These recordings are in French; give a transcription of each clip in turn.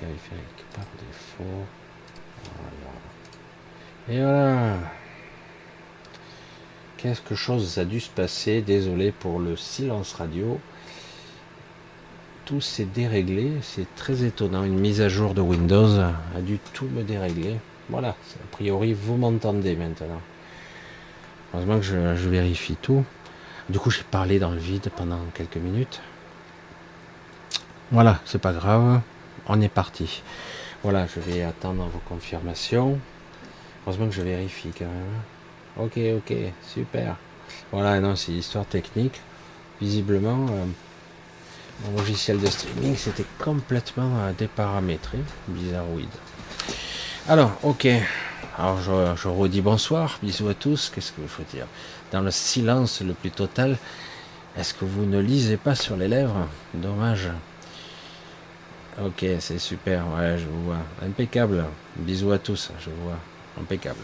périphérique par défaut. Voilà. Et voilà. Quelque chose a dû se passer. Désolé pour le silence radio. Tout s'est déréglé. C'est très étonnant. Une mise à jour de Windows a dû tout me dérégler. Voilà. A priori, vous m'entendez maintenant. Heureusement que je, je vérifie tout. Du coup, j'ai parlé dans le vide pendant quelques minutes. Voilà, c'est pas grave. On est parti. Voilà, je vais attendre vos confirmations. Heureusement que je vérifie quand même. Ok, ok, super. Voilà, non, c'est histoire technique. Visiblement, euh, mon logiciel de streaming c'était complètement euh, déparamétré. Bizarroïde. Alors, ok. Alors, je, je redis bonsoir. Bisous à tous. Qu'est-ce que faut dire? Dans le silence le plus total, est-ce que vous ne lisez pas sur les lèvres? Dommage. Ok, c'est super. Ouais, je vous vois. Impeccable. Bisous à tous. Je vous vois. Impeccable.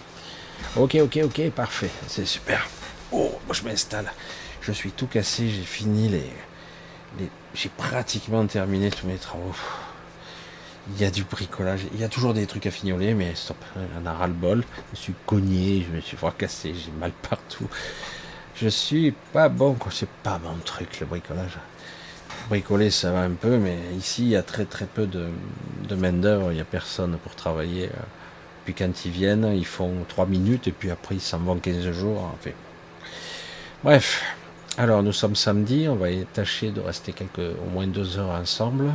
Ok, ok, ok. Parfait. C'est super. Oh, je m'installe. Je suis tout cassé. J'ai fini les. J'ai pratiquement terminé tous mes travaux. Il y a du bricolage. Il y a toujours des trucs à fignoler, mais stop. On a ras-le-bol. Je me suis cogné. Je me suis fracassé. J'ai mal partout. Je suis pas bon. C'est pas mon truc, le bricolage bricoler ça va un peu, mais ici il y a très très peu de, de main d'œuvre, il n'y a personne pour travailler. Puis quand ils viennent, ils font 3 minutes et puis après ils s'en vont 15 jours. Enfin. Bref, alors nous sommes samedi, on va tâcher de rester quelques, au moins deux heures ensemble.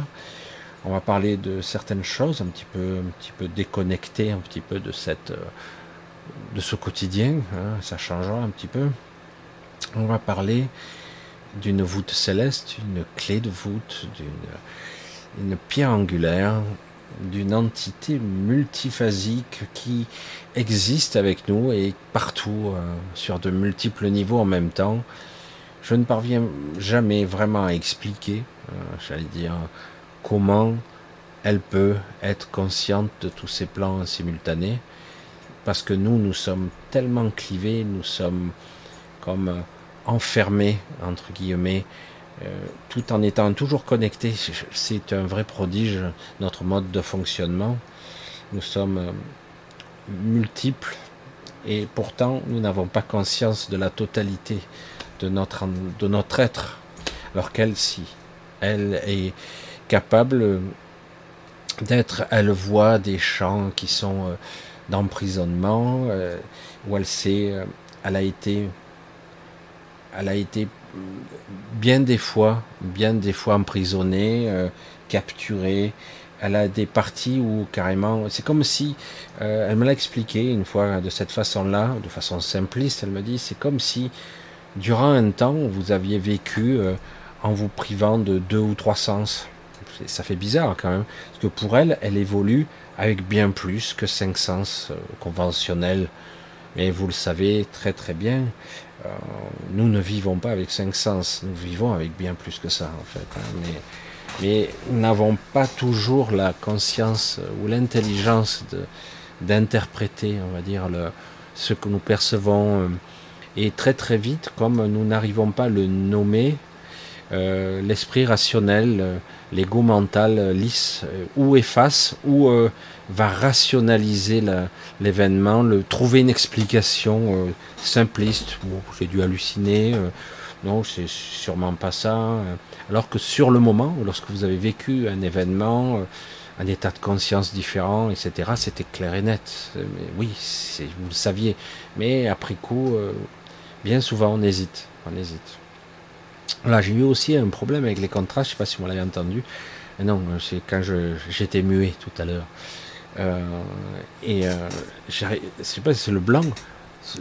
On va parler de certaines choses, un petit peu, un petit peu déconnectées, un petit peu de cette, de ce quotidien. Hein, ça changera un petit peu. On va parler d'une voûte céleste, une clé de voûte, d'une une pierre angulaire, d'une entité multiphasique qui existe avec nous et partout euh, sur de multiples niveaux en même temps. Je ne parviens jamais vraiment à expliquer, euh, j'allais dire, comment elle peut être consciente de tous ces plans simultanés, parce que nous, nous sommes tellement clivés, nous sommes comme enfermé, entre guillemets, euh, tout en étant toujours connecté. C'est un vrai prodige, notre mode de fonctionnement. Nous sommes euh, multiples et pourtant nous n'avons pas conscience de la totalité de notre, de notre être, alors qu'elle, si, elle est capable d'être, elle voit des champs qui sont euh, d'emprisonnement, où elle sait, elle a été elle a été bien des fois, bien des fois emprisonnée, euh, capturée. Elle a des parties où carrément, c'est comme si, euh, elle me l'a expliqué une fois de cette façon-là, de façon simpliste, elle me dit, c'est comme si durant un temps vous aviez vécu euh, en vous privant de deux ou trois sens. Ça fait bizarre quand même, parce que pour elle, elle évolue avec bien plus que cinq sens conventionnels. Mais vous le savez très très bien, euh, nous ne vivons pas avec cinq sens, nous vivons avec bien plus que ça en fait. Hein. mais, nous n'avons pas toujours la conscience ou l'intelligence d'interpréter, on va dire, ce que nous percevons. Euh, et très très vite, comme nous n'arrivons pas à le nommer, euh, l'esprit rationnel, l'ego mental lisse ou efface ou va rationaliser l'événement, le trouver une explication euh, simpliste. Bon, j'ai dû halluciner. Euh, non, c'est sûrement pas ça. Euh. alors que sur le moment, lorsque vous avez vécu un événement, un état de conscience différent, etc., c'était clair et net. Oui, vous le saviez. Mais après coup, bien souvent, on hésite. On hésite. Là, j'ai eu aussi un problème avec les contrastes. Je sais pas si vous l'avez entendu. Non, c'est quand j'étais muet tout à l'heure. Euh, et euh, je sais pas si c'est le blanc.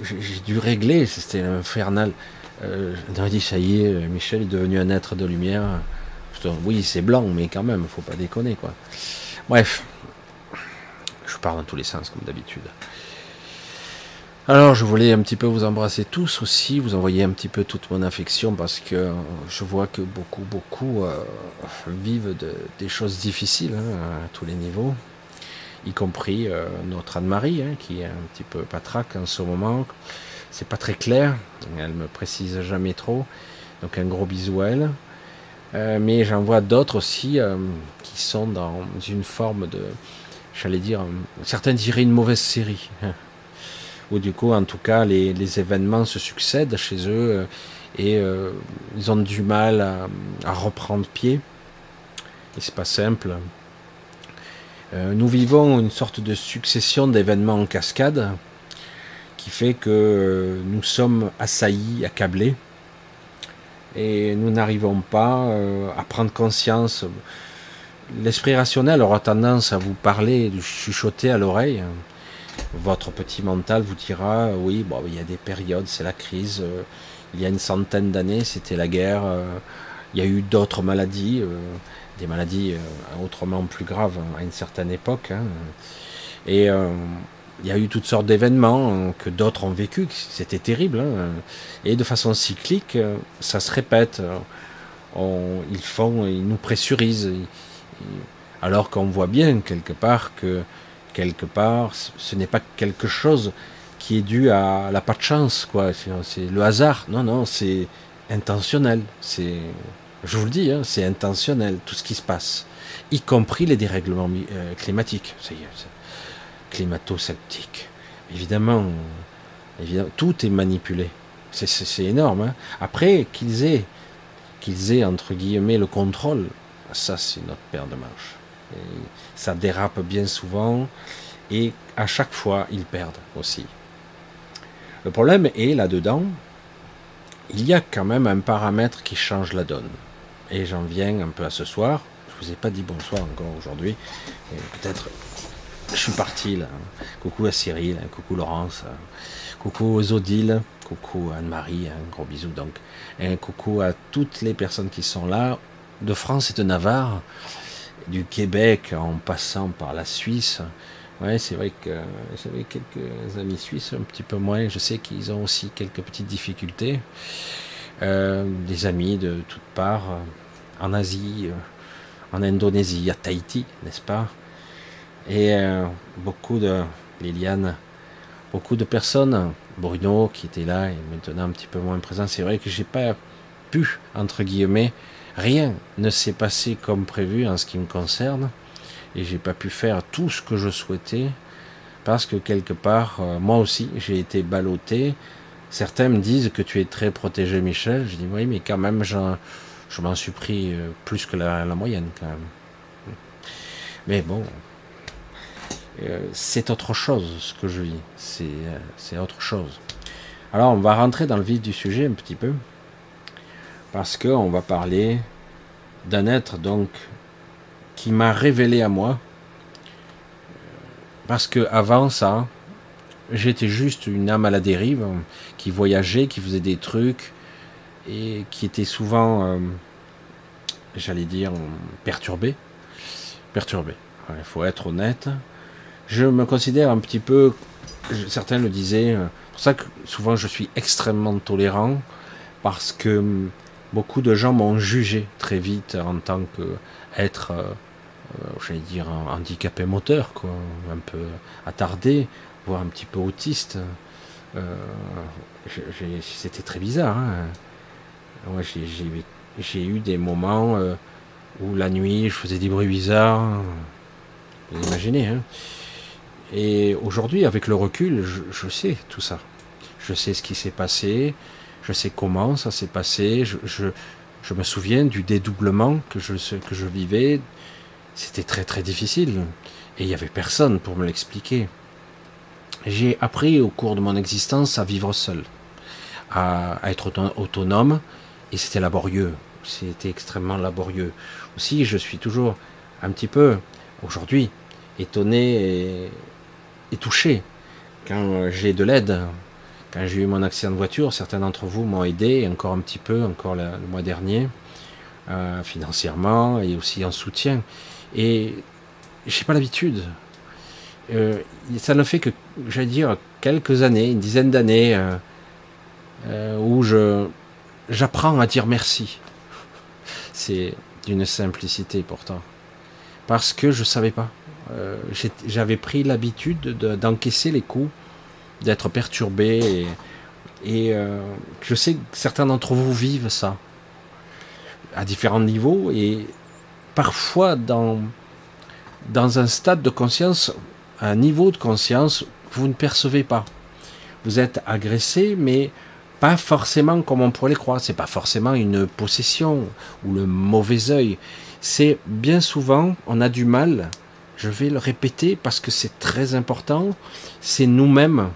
J'ai dû régler, c'était infernal. Euh, dit ça y est, Michel est devenu un être de lumière. oui, c'est blanc, mais quand même, faut pas déconner quoi. Bref, je pars dans tous les sens comme d'habitude. Alors, je voulais un petit peu vous embrasser tous aussi, vous envoyer un petit peu toute mon affection parce que je vois que beaucoup, beaucoup euh, vivent de, des choses difficiles hein, à tous les niveaux y compris euh, notre Anne-Marie, hein, qui est un petit peu patraque en ce moment. C'est pas très clair, elle me précise jamais trop. Donc un gros bisou à elle. Euh, mais j'en vois d'autres aussi euh, qui sont dans une forme de, j'allais dire, certains diraient une mauvaise série. Ou du coup, en tout cas, les, événements se succèdent chez eux et ils ont du mal à, à reprendre pied. Et c'est pas simple. Nous vivons une sorte de succession d'événements en cascade qui fait que euh, nous sommes assaillis, accablés, et nous n'arrivons pas euh, à prendre conscience. L'esprit rationnel aura tendance à vous parler, de chuchoter à l'oreille. Votre petit mental vous dira oui, il y a des périodes, c'est la crise. Euh, il y a une centaine d'années, c'était la guerre. il y a eu d'autres maladies, des maladies autrement plus graves à une certaine époque. Hein. Et il y a eu toutes sortes d'événements euh, que d'autres ont vécu, c'était terrible. Hein. Et de façon cyclique, euh, ça se répète. ils font, ils nous pressurisent. Alors qu'on voit bien quelque part que quelque part, ce n'est pas quelque chose qui est dû à la pas de chance, quoi. C'est le hasard. Non, non, c'est intentionnel. C'est, je vous le dis, hein, c'est intentionnel tout ce qui se passe, y compris les dérèglements euh, climatiques. Climato-sceptique. Évidemment, tout est manipulé. C'est énorme. Hein. Après, qu'ils aient, aient, entre guillemets, le contrôle, ça, c'est notre paire de manches. ça dérape bien souvent, et à chaque fois, ils perdent aussi. Le problème est, là-dedans, il y a quand même un paramètre qui change la donne. Et j'en viens un peu à ce soir. Je vous ai pas dit bonsoir encore aujourd'hui. Peut-être je suis parti là. Coucou à Cyril, hein, coucou Laurence, hein. coucou aux Odile, coucou Anne-Marie, un gros bisou donc. Et coucou à toutes les personnes qui sont là, de France et de Navarre, du Québec en passant par la Suisse. Ouais, c'est vrai que j'avais quelques amis suisses, un petit peu moins. Je sais qu'ils ont aussi quelques petites difficultés. Euh, des amis de toutes parts, en Asie, euh, en Indonésie, à Tahiti, n'est-ce pas? Et euh, beaucoup de Liliane, beaucoup de personnes, Bruno qui était là et maintenant un petit peu moins présent, c'est vrai que j'ai pas pu, entre guillemets, rien ne s'est passé comme prévu en ce qui me concerne et j'ai pas pu faire tout ce que je souhaitais parce que quelque part, euh, moi aussi, j'ai été ballotté. Certains me disent que tu es très protégé, Michel. Je dis oui, mais quand même, je m'en suis pris euh, plus que la moyenne quand même. Mais bon, euh, c'est autre chose ce que je vis. Euh, c'est autre chose. Alors, on va rentrer dans le vif du sujet un petit peu. Parce qu'on va parler d'un être donc qui m'a révélé à moi. Parce que avant ça, j'étais juste une âme à la dérive qui voyageait, qui faisait des trucs et qui était souvent, euh, j'allais dire, perturbé. Perturbé. Il faut être honnête je me considère un petit peu, certains le disaient, euh, c'est pour ça que souvent je suis extrêmement tolérant, parce que hum, beaucoup de gens m'ont jugé très vite en tant qu'être, euh, j'allais dire, handicapé moteur, quoi, un peu attardé, voire un petit peu autiste. C'était très bizarre. Hein. J'ai eu des moments où la nuit je faisais des bruits bizarres. Vous imaginez, hein et aujourd'hui, avec le recul, je, sais tout ça. Je sais ce qui s'est passé, je sais comment ça s'est passé, je, je, me souviens du dédoublement que je, que je vivais. C'était très très difficile. Et il n'y avait personne pour me l'expliquer. J'ai appris au cours de mon existence à vivre seul, à, à être autonome, et c'était laborieux. C'était extrêmement laborieux. Aussi, je suis toujours un petit peu, aujourd'hui, étonné et, touché. Quand euh, j'ai de l'aide, quand j'ai eu mon accident de voiture, certains d'entre vous m'ont aidé, encore un petit peu, encore le, mois dernier, euh, financièrement et aussi en soutien. Et j'ai pas l'habitude. Euh, ça ne fait que, j'allais dire, quelques années, une dizaine d'années, où je j'apprends à dire merci. C'est d'une simplicité pourtant, parce que je savais pas. Euh, j'avais pris l'habitude d'encaisser les coups, d'être perturbé, et, euh, je sais que certains d'entre vous vivent ça. à différents niveaux et parfois dans, dans un stade de conscience, un niveau de conscience, vous ne percevez pas. Vous êtes agressé, mais pas forcément comme on pourrait le croire. C'est pas forcément une possession ou le mauvais œil. C'est bien souvent, on a du mal. Je vais le répéter parce que c'est très important. C'est nous-mêmes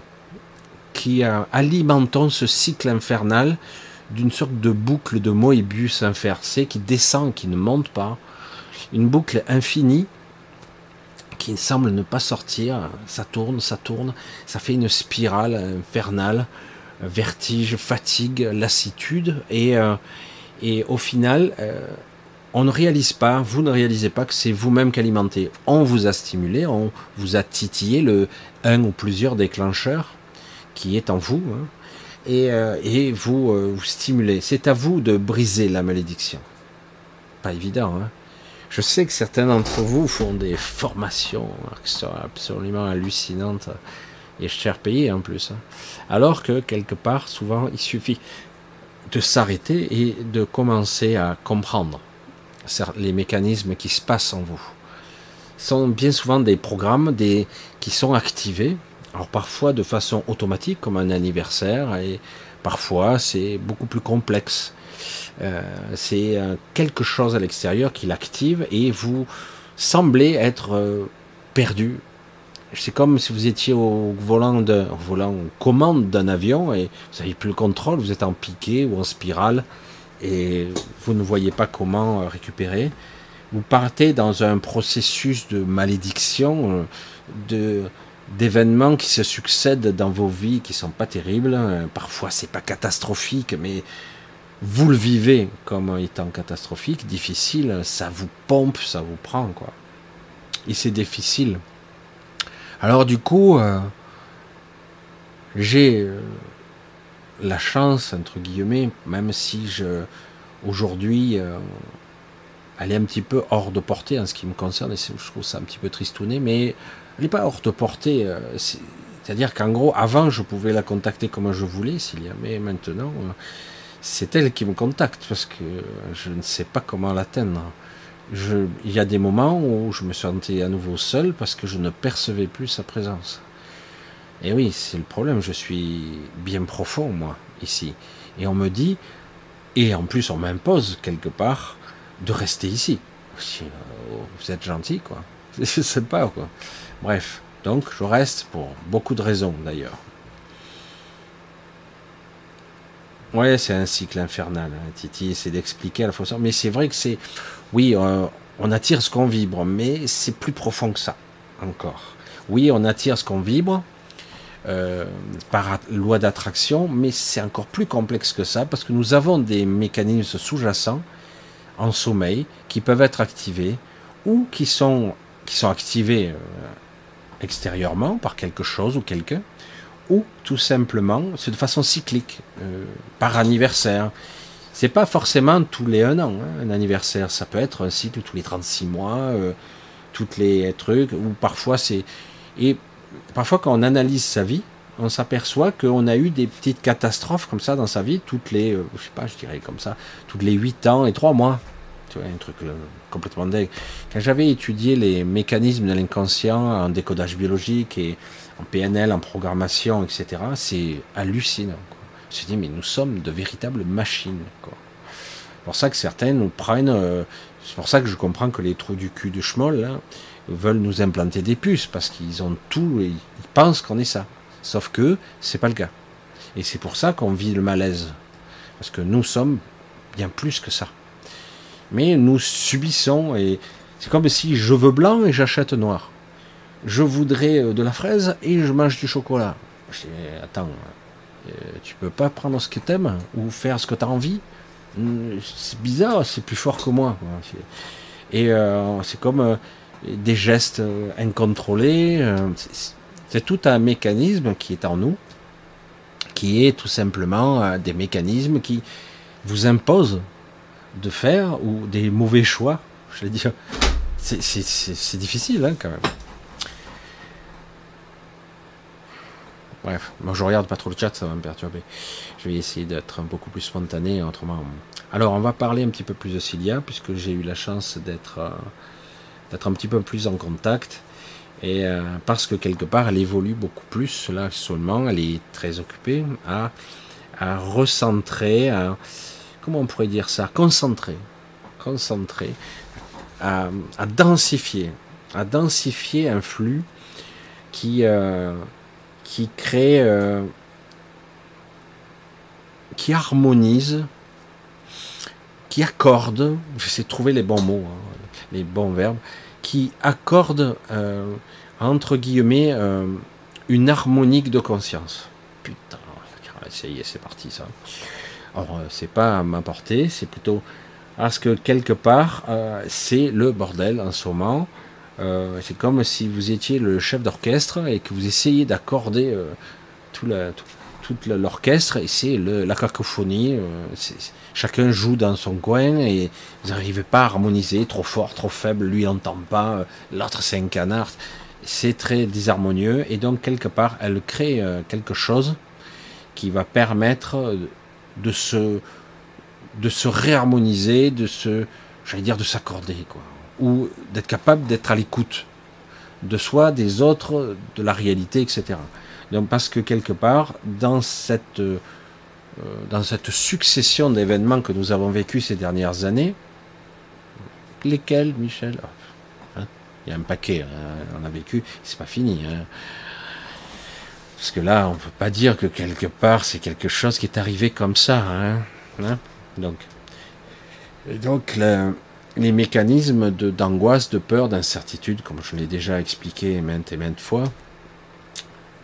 qui alimentons ce cycle infernal d'une sorte de boucle de Moebius inversée qui descend, qui ne monte pas. Une boucle infinie qui semble ne pas sortir. Ça tourne, ça tourne. Ça fait une spirale infernale. Vertige, fatigue, lassitude. Et, euh, et au final, euh, on ne réalise pas, vous ne réalisez pas que c'est vous-même qu'alimentez. On vous a stimulé, on vous a titillé le un ou plusieurs déclencheurs qui est en vous. Hein et, euh, et vous, vous stimulez. C'est à vous de briser la malédiction. Pas évident, hein je sais que certains d'entre vous font des formations qui sont absolument hallucinantes et cher payées en plus. Hein. Alors que quelque part, souvent, il suffit de s'arrêter et de commencer à comprendre les mécanismes qui se passent en vous. Ce sont bien souvent des programmes qui sont activés alors parfois de façon automatique, comme un anniversaire, et parfois c'est beaucoup plus complexe. Euh, c'est euh, quelque chose à l'extérieur qui l'active et vous semblez être euh, perdu. C'est comme si vous étiez au volant, au volant commande d'un avion et vous n'avez plus le contrôle, vous êtes en piqué ou en spirale et vous ne voyez pas comment récupérer. Vous partez dans un processus de malédiction, de, d'événements qui se succèdent dans vos vies qui sont pas terribles. Parfois, c'est pas catastrophique, mais vous le vivez comme étant catastrophique, difficile. Ça vous pompe, ça vous prend, quoi. Et c'est difficile. Alors, du coup, euh, j'ai euh, la chance, entre guillemets, même si je aujourd'hui euh, elle est un petit peu hors de portée en ce qui me concerne, et je trouve ça un petit peu tristouné, mais elle n'est pas hors de portée. C'est-à-dire qu'en gros, avant, je pouvais la contacter comme je voulais, s'il y maintenant, c'est elle qui me contacte parce que je ne sais pas comment l'atteindre. Il y a des moments où je me sentais à nouveau seul parce que je ne percevais plus sa présence. Et oui, c'est le problème. Je suis bien profond, moi, ici. Et on me dit, et en plus, on m'impose quelque part de rester ici. Euh, vous êtes gentil, quoi. Sais pas, quoi. Bref, donc je reste pour beaucoup de raisons d'ailleurs. Ouais, c'est un cycle infernal. Hein. Titi essaie d'expliquer à la fois ça. Mais c'est vrai que c'est. Oui, euh, on attire ce qu'on vibre, mais c'est plus profond que ça, encore. Oui, on attire ce qu'on vibre euh, par loi d'attraction, mais c'est encore plus complexe que ça parce que nous avons des mécanismes sous-jacents en sommeil qui peuvent être activés ou qui sont, qui sont activés. Euh, extérieurement par quelque chose ou quelqu'un, ou tout simplement, c'est de façon cyclique, euh, par anniversaire. C'est pas forcément tous les un an, hein, un anniversaire. Ça peut être un cycle tous les 36 mois, euh, toutes les trucs, ou parfois c'est. Et parfois, quand on analyse sa vie, on s'aperçoit qu'on a eu des petites catastrophes comme ça dans sa vie, toutes les, euh, je sais pas, je dirais comme ça, toutes les 8 ans et 3 mois. Tu vois, un truc euh, complètement dingue. Quand j'avais étudié les mécanismes de l'inconscient en décodage biologique et en PNL, en programmation, etc., c'est hallucinant. Quoi. Me suis dit, mais nous sommes de véritables machines. C'est pour ça que certains nous prennent. Euh, c'est pour ça que je comprends que les trous du cul de Schmoll veulent nous implanter des puces parce qu'ils ont tout et ils pensent qu'on est ça. Sauf que c'est pas le cas. Et c'est pour ça qu'on vit le malaise. Parce que nous sommes bien plus que ça mais nous subissons, et c'est comme si je veux blanc et j'achète noir. Je voudrais euh, de la fraise et je mange du chocolat. Je dis, attends, euh, tu peux pas prendre ce que t'aimes ou faire ce que tu as envie? Hmm, C'est bizarre, c'est plus fort que moi. Et euh, c'est comme des gestes incontrôlés. c'est tout un mécanisme qui est en nous, qui est tout simplement des mécanismes qui vous imposent de faire ou des mauvais choix, je vais dire. C'est difficile hein, quand même. Bref, moi je regarde pas trop le chat, ça va me perturber. Je vais essayer d'être beaucoup plus spontané, autrement. Alors, on va parler un petit peu plus de Cilia, puisque j'ai eu la chance d'être euh, un petit peu plus en contact. Et euh, parce que quelque part, elle évolue beaucoup plus là seulement, elle est très occupée à, recentrer, à, comment on pourrait dire ça, concentrer, concentrer, à, à densifier, à densifier un flux qui, euh, qui crée, euh, qui harmonise, qui accorde, j'essaie de trouver les bons mots, hein, les bons verbes, qui accorde, euh, entre guillemets, euh, une harmonique de conscience. Putain, ça y est, c'est parti ça. Alors, c'est pas à m'apporter, c'est plutôt parce que quelque part, c'est le bordel en ce moment. Euh, c'est comme si vous étiez le chef d'orchestre et que vous essayez d'accorder euh, tout, l'orchestre et c'est la cacophonie. Euh, chacun joue dans son coin et vous n'arrivez pas à harmoniser, trop fort, trop faible, lui n'entend pas, l'autre c'est un canard. C'est très désharmonieux et donc quelque part elle crée quelque chose qui va permettre de se réharmoniser, de s'accorder, ou d'être capable d'être à l'écoute de soi, des autres, de la réalité, etc. Donc parce que quelque part, dans cette, euh, dans cette succession d'événements que nous avons vécu ces dernières années, lesquels, Michel hein Il y a un paquet, hein, on a vécu, c'est pas fini. Hein parce que là, on peut pas dire que quelque part c'est quelque chose qui est arrivé comme ça. Donc, donc le, les mécanismes d'angoisse, de peur, d'incertitude, comme je l'ai déjà expliqué maintes et maintes fois,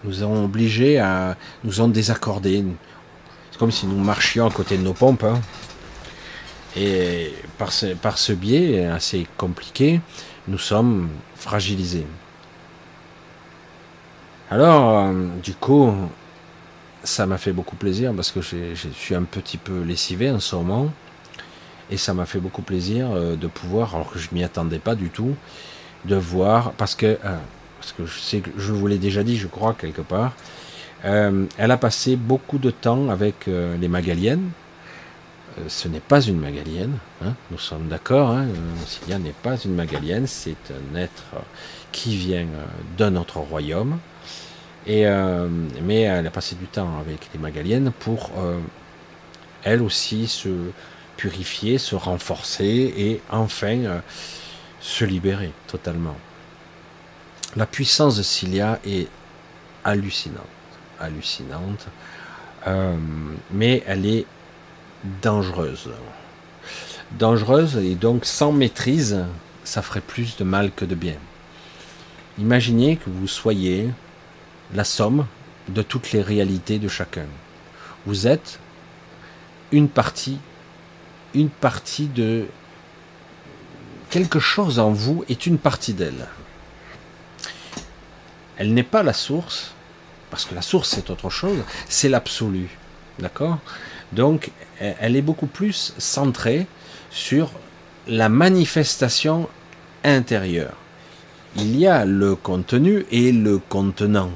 nous ont obligés à, nous ont désaccordés. C'est comme si nous marchions à côté de nos pompes. Hein. Et par ce, par ce biais assez compliqué, nous sommes fragilisés. Alors, euh, du coup, ça m'a fait beaucoup plaisir parce que je suis un petit peu lessivé en ce moment. Et ça m'a fait beaucoup plaisir euh, de pouvoir, alors que je m'y attendais pas du tout, de voir, parce que, euh, parce que je vous l'ai déjà dit, je crois, quelque part, euh, elle a passé beaucoup de temps avec les Magaliennes. Ce n'est pas une Magalienne, hein, nous sommes d'accord, hein, n'est pas une Magalienne, c'est un être qui vient d'un autre royaume. Mais elle a passé du temps avec les Magaliennes pour elle aussi se purifier, se renforcer et enfin euh, se libérer totalement. La puissance de Cilia est hallucinante, hallucinante, euh, mais elle est dangereuse. Dangereuse et donc sans maîtrise, ça ferait plus de mal que de bien. Imaginez que vous soyez la somme de toutes les réalités de chacun. Vous êtes une partie une partie de quelque chose en vous est une partie d'elle. Elle n'est pas la source, parce que la source c'est autre chose, c'est l'absolu. D'accord? Donc elle est beaucoup plus centrée sur la manifestation intérieure. Il y a le contenu et le contenant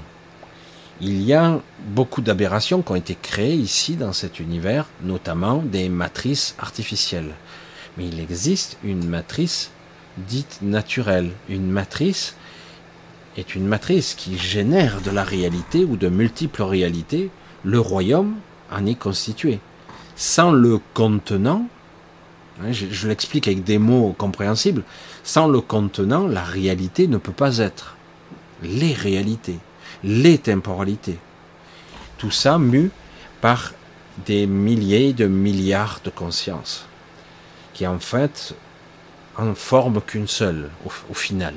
il y a beaucoup d'aberrations qui ont été créées ici dans cet univers, notamment des matrices artificielles. Mais il existe une matrice dite naturelle. Une matrice est une matrice qui génère de la réalité ou de multiples réalités. Le royaume en est constitué. Sans le contenant, hein, je, je l'explique avec des mots compréhensibles, sans le contenant, la réalité ne peut pas être. Les réalités les temporalités. Tout ça mu par des milliers de milliards de consciences, qui en fait en forment qu'une seule au, final.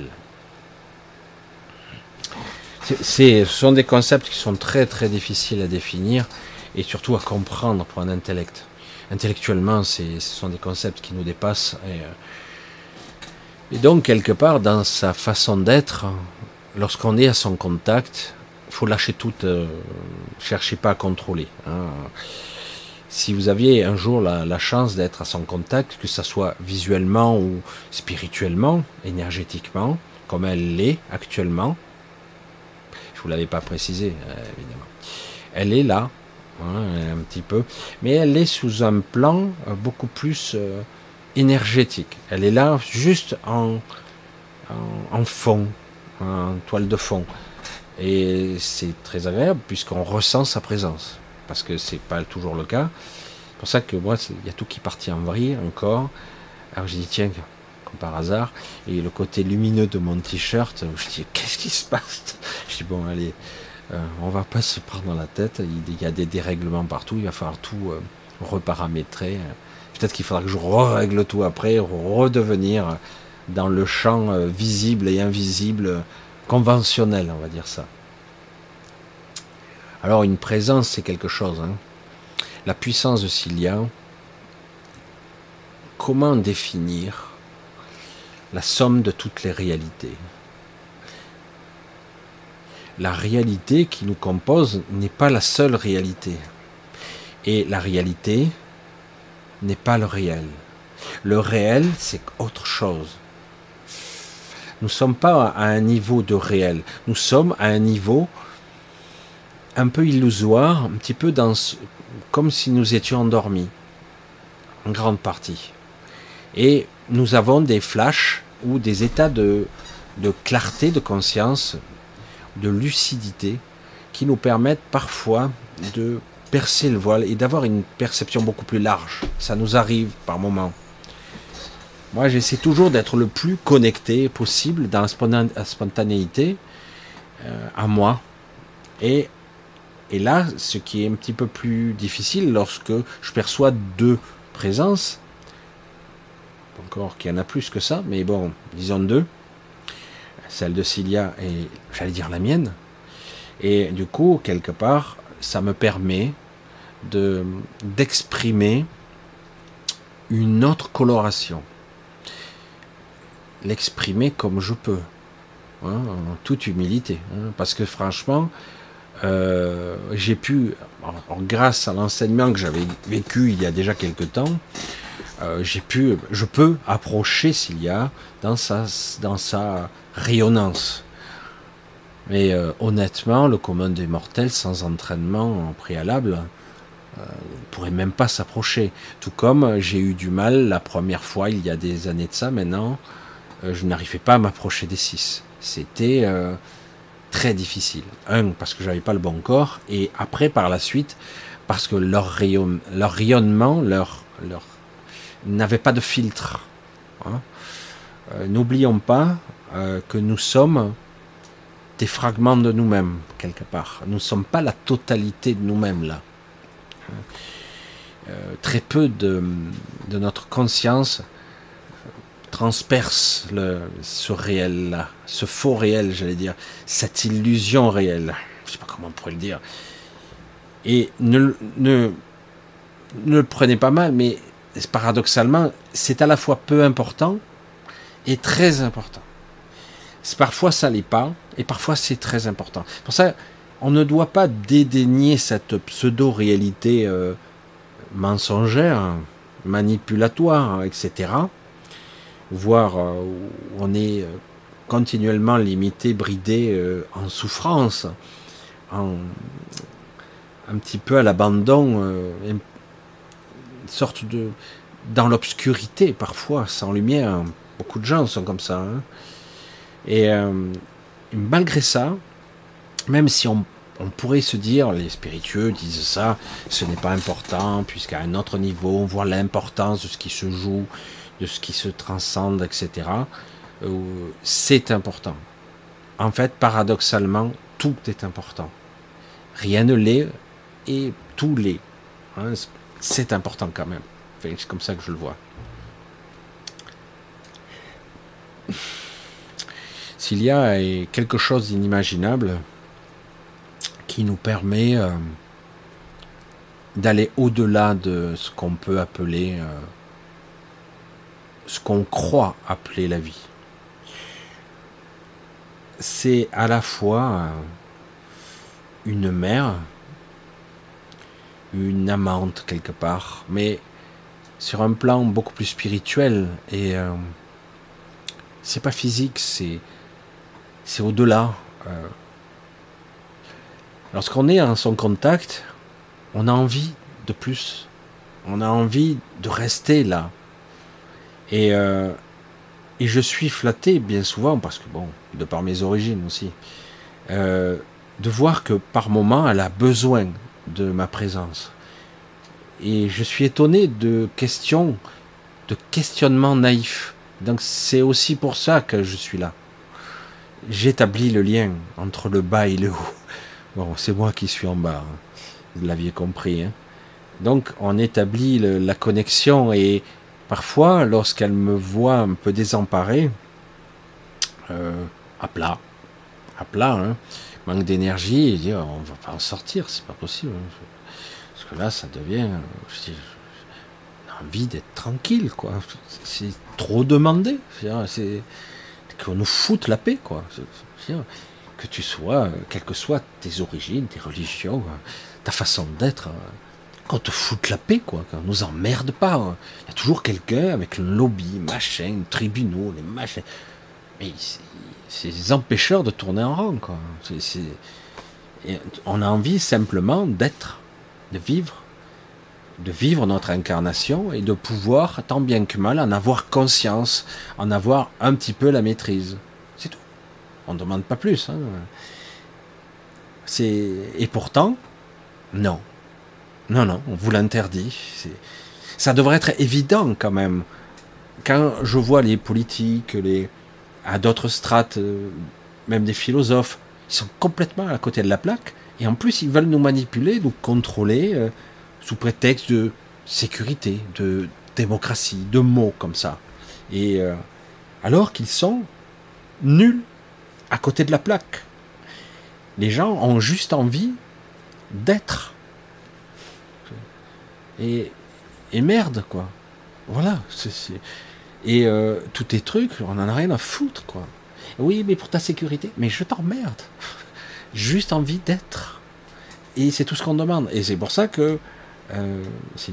ce sont des concepts qui sont très très difficiles à définir et surtout à comprendre pour un intellect. Intellectuellement, ce sont des concepts qui nous dépassent. Et, euh, et donc, quelque part, dans sa façon d'être, lorsqu'on est à son contact, faut lâcher tout, euh, cherchez pas à contrôler. Hein. Si vous aviez un jour la, chance d'être à son contact, que ce soit visuellement ou spirituellement, énergétiquement, comme elle l'est actuellement, Je vous l'avais pas précisé, euh, évidemment. Elle est là, hein, un petit peu, mais elle est sous un plan euh, beaucoup plus euh, énergétique. Elle est là juste en, en, fond, toile de fond. Et c'est très agréable puisqu'on ressent sa présence. Parce que c'est pas toujours le cas. C'est pour ça que moi, il y a tout qui partit en vrille encore. Alors je dis, tiens, comme par hasard, et le côté lumineux de mon t-shirt, je dis, qu'est-ce qui se passe? Je dis, bon, allez, euh, on va pas se prendre dans la tête, il y a des dérèglements partout, il va falloir tout euh, reparamétrer. Peut-être qu'il faudra que je règle tout après, redevenir dans le champ euh, visible et invisible conventionnel, on va dire ça. Alors une présence, c'est quelque chose. Hein. La puissance de Cilia, comment définir la somme de toutes les réalités? La réalité qui nous compose n'est pas la seule réalité. Et la réalité n'est pas le réel. Le réel, c'est autre chose. Nous ne sommes pas à un niveau de réel. Nous sommes à un niveau un peu illusoire, un petit peu dans, comme si nous étions endormis, en grande partie. Et nous avons des flashs ou des états de, de clarté de conscience, de lucidité, qui nous permettent parfois de percer le voile et d'avoir une perception beaucoup plus large. Ça nous arrive par moments. Moi, j'essaie toujours d'être le plus connecté possible dans la spontanéité euh, à moi. Et, là, ce qui est un petit peu plus difficile lorsque je perçois deux présences, encore qu'il y en a plus que ça, mais bon, disons deux, celle de Cilia et j'allais dire la mienne. Et du coup, quelque part, ça me permet de d'exprimer une autre coloration l'exprimer comme je peux, hein, en toute humilité. Hein, parce que franchement, euh, j'ai pu, grâce à l'enseignement que j'avais vécu il y a déjà quelque temps, euh, j'ai pu, je peux approcher s'il y a dans sa, dans sa rayonnance. Mais euh, honnêtement, le commun des mortels, sans entraînement en préalable, ne pourrait même pas s'approcher. Tout comme j'ai eu du mal la première fois, il y a des années de ça maintenant, je n'arrivais pas à m'approcher des six. C'était euh, très difficile. Un, parce que j'avais pas le bon corps, et après, par la suite, parce que leur rayonnement, leur, leur n'avait pas de filtre. Hein. Euh, n'oublions pas que nous sommes des fragments de nous-mêmes, quelque part. Nous ne sommes pas la totalité de nous-mêmes, là. très peu de, de notre conscience transperce le, ce réel-là, ce faux réel, j'allais dire, cette illusion réelle. Je sais pas comment on pourrait le dire. Et ne, ne, ne le prenez pas mal, mais paradoxalement, c'est à la fois peu important et très important. Parfois, ça l'est pas, et parfois, c'est très important. Pour ça, on ne doit pas dédaigner cette pseudo-réalité euh, mensongère, manipulatoire, etc voire euh, on est euh, continuellement limité, bridé euh, en souffrance, un petit peu à l'abandon, sorte de dans l'obscurité parfois, sans lumière. Beaucoup de gens sont comme ça. Hein. Et malgré ça, même si on, pourrait se dire, les spiritueux disent ça, ce n'est pas important, puisqu'à un autre niveau, on voit l'importance de ce qui se joue, de ce qui se transcende, etc., euh, c'est important. En fait, paradoxalement, tout est important. Rien ne l'est et tout l'est. Hein, c'est important quand même. c'est comme ça que je le vois. S'il y a quelque chose d'inimaginable qui nous permet euh, d'aller au-delà de ce qu'on peut appeler euh, ce qu'on croit appeler la vie. C'est à la fois une mère, une amante quelque part, mais sur un plan beaucoup plus spirituel et euh, c'est pas physique, c'est c'est au-delà. Euh, lorsqu'on est en son contact, on a envie de plus. On a envie de rester là. Et, euh, et je suis flatté bien souvent, parce que bon, de par mes origines aussi, euh, de voir que par moment elle a besoin de ma présence. Et je suis étonné de questions, de questionnements naïfs. Donc c'est aussi pour ça que je suis là. J'établis le lien entre le bas et le haut. Bon, c'est moi qui suis en bas, hein. vous l'aviez compris. Hein. Donc on établit la connexion et parfois lorsqu'elle me voit un peu désemparé, euh, à plat, à plat, hein, manque d'énergie, et dit oh, on va pas en sortir, c'est pas possible. Parce que là ça devient, envie d'être tranquille, quoi. C'est trop demandé. C'est qu'on nous foute la paix, quoi. Que tu sois, quelles que soient tes origines, tes religions, ta façon d'être, qu'on te foute la paix, quoi. Qu'on nous emmerde pas. Il y a toujours quelqu'un avec un lobby, machin, tribunaux, les machins. Mais c'est des empêcheurs de tourner en rond, quoi. on a envie simplement d'être, de vivre de vivre notre incarnation et de pouvoir, tant bien que mal, en avoir conscience, en avoir un petit peu la maîtrise. C'est tout. On ne demande pas plus. Hein. Et pourtant, non, non, non, on vous l'interdit. Ça devrait être évident quand même. Quand je vois les politiques, les à d'autres strates, euh, même des philosophes, ils sont complètement à côté de la plaque. Et en plus, ils veulent nous manipuler, nous contrôler. Euh, sous prétexte de sécurité, de démocratie, de mots comme ça. Et euh, alors qu'ils sont nuls à côté de la plaque. Les gens ont juste envie d'être. Et, merde, quoi. Voilà. Et euh, tous tes trucs, on en a rien à foutre, quoi. Oui, mais pour ta sécurité. Mais je t'emmerde. Juste envie d'être. Et c'est tout ce qu'on demande. Et c'est pour ça que euh,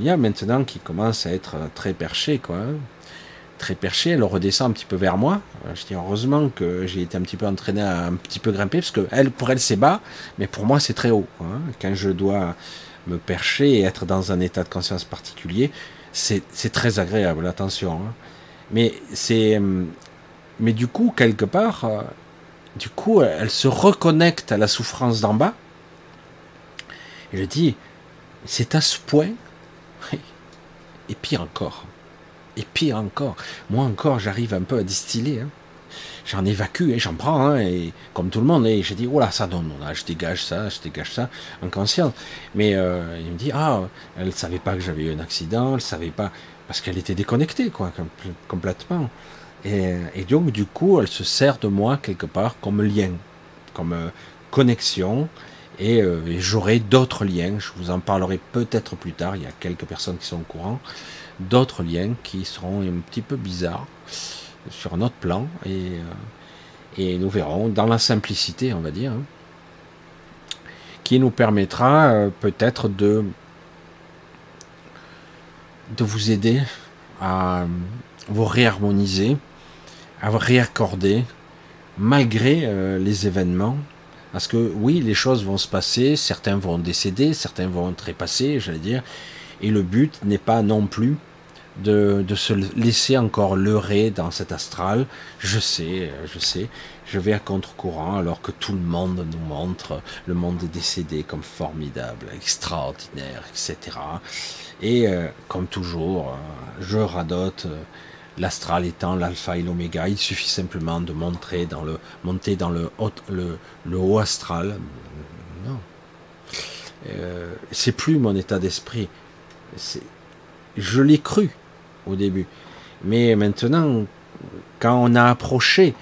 a maintenant qui commence à être très perché, quoi. Hein. Très perché, elle redescend un petit peu vers moi. Euh, je dis heureusement que j'ai été un petit peu entraîné à un petit peu grimper, parce que elle, pour elle, c'est bas, mais pour moi, c'est très haut. Hein. Quand je dois me percher et être dans un état de conscience particulier, c'est très agréable, attention. Hein. Mais c'est. Hum, mais du coup, quelque part, euh, du coup, elle se reconnecte à la souffrance d'en bas. Et je dis, c'est à ce point. Et pire encore. Et pire encore. Moi encore, j'arrive un peu à distiller. Hein. J'en évacue, et j'en prends, hein, et comme tout le monde, et je dis, oh là, ça donne, là, je dégage ça, je dégage ça, en conscience. Mais euh, il me dit, ah, elle ne savait pas que j'avais eu un accident, elle savait pas, parce qu'elle était déconnectée, quoi, complètement. Et, et, donc, du coup, elle se sert de moi quelque part comme lien, comme euh, connexion, euh, et, j'aurai d'autres liens, je vous en parlerai peut-être plus tard, il y a quelques personnes qui sont au courant, d'autres liens qui seront un petit peu bizarres sur un autre plan, et, euh, et nous verrons dans la simplicité, on va dire, hein, qui nous permettra euh, peut-être de, de vous aider à vous réharmoniser, à vous réaccorder, malgré les événements. Parce que oui, les choses vont se passer, certains vont décéder, certains vont trépasser, j'allais dire, et le but n'est pas non plus de, se laisser encore leurrer dans cet astral. Je sais, je sais, je vais à contre-courant alors que tout le monde nous montre le monde des décédés comme formidable, extraordinaire, etc. Et euh, comme toujours, euh, je radote. Euh, l'astral étant l'alpha et l'oméga. Il suffit simplement de montrer dans le, monter dans le haut, le, haut astral. Non. Euh, c'est plus mon état d'esprit. Je l'ai cru au début. Mais maintenant, quand on a approché,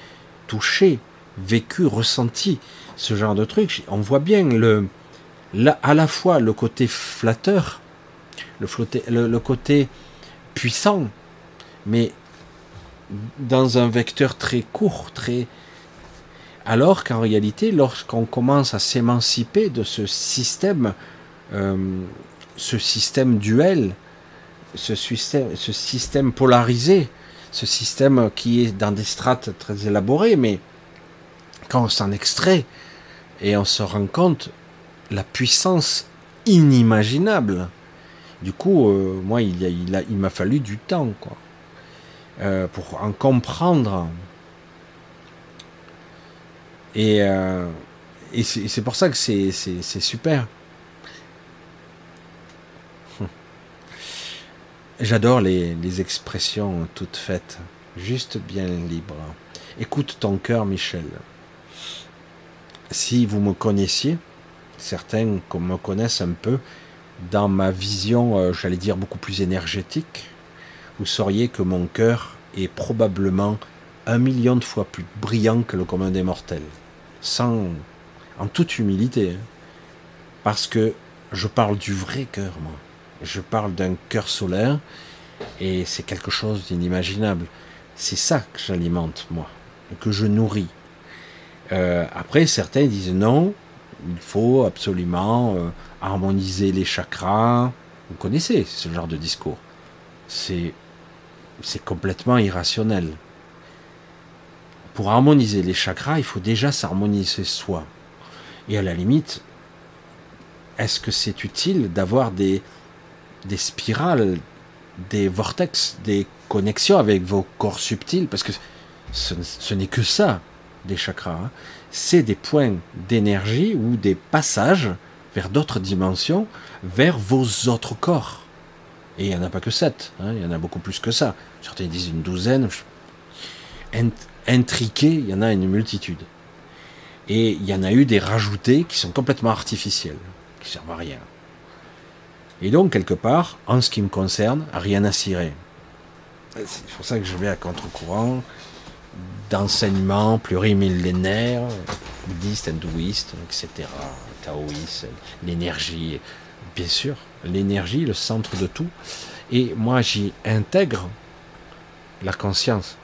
touché, vécu, ressenti ce genre de truc, on voit bien le, à la fois le côté flatteur, le, côté puissant, mais dans un vecteur très court, très alors qu'en réalité, lorsqu'on commence à s'émanciper de ce système, euh, ce système duel, ce système, ce système polarisé, ce système qui est dans des strates très élaborées, mais quand on s'en extrait et on se rend compte la puissance inimaginable. Du coup, euh, moi, il, il, il m'a fallu du temps, quoi, euh, pour en comprendre. Et, euh, et c'est pour ça que c'est super. J'adore les, expressions toutes faites, juste bien libres. Écoute ton cœur, Michel. Si vous me connaissiez, certains me connaissent un peu, dans ma vision, euh, j'allais dire, beaucoup plus énergétique, vous sauriez que mon cœur est probablement un million de fois plus brillant que le commun des mortels. Sans, en toute humilité. Hein. Parce que je parle du vrai cœur, moi. Je parle d'un cœur solaire et c'est quelque chose d'inimaginable. C'est ça que j'alimente, moi, que je nourris. Euh, après, certains disent non, il faut absolument euh, harmoniser les chakras. Vous connaissez ce genre de discours. C'est, c'est complètement irrationnel. Pour harmoniser les chakras, il faut déjà s'harmoniser soi. Et à la limite, est-ce que c'est utile d'avoir des, des spirales, des vortex, des connexions avec vos corps subtils Parce que ce, n'est que ça, des chakras. Hein c'est des points d'énergie ou des passages vers d'autres dimensions, vers vos autres corps. Et il n'y en a pas que sept, hein, il y en a beaucoup plus que ça. Certains disent une douzaine. Intriqués, il y en a une multitude. Et il y en a eu des rajoutés qui sont complètement artificiels, qui servent à rien. Et donc, quelque part, en ce qui me concerne, rien à cirer. C'est pour ça que je vais à contre-courant d'enseignement plurimillénaire, bouddhiste, hindouiste, etc., taoïste, l'énergie, bien sûr, l'énergie, le centre de tout. Et moi, j'y intègre la conscience.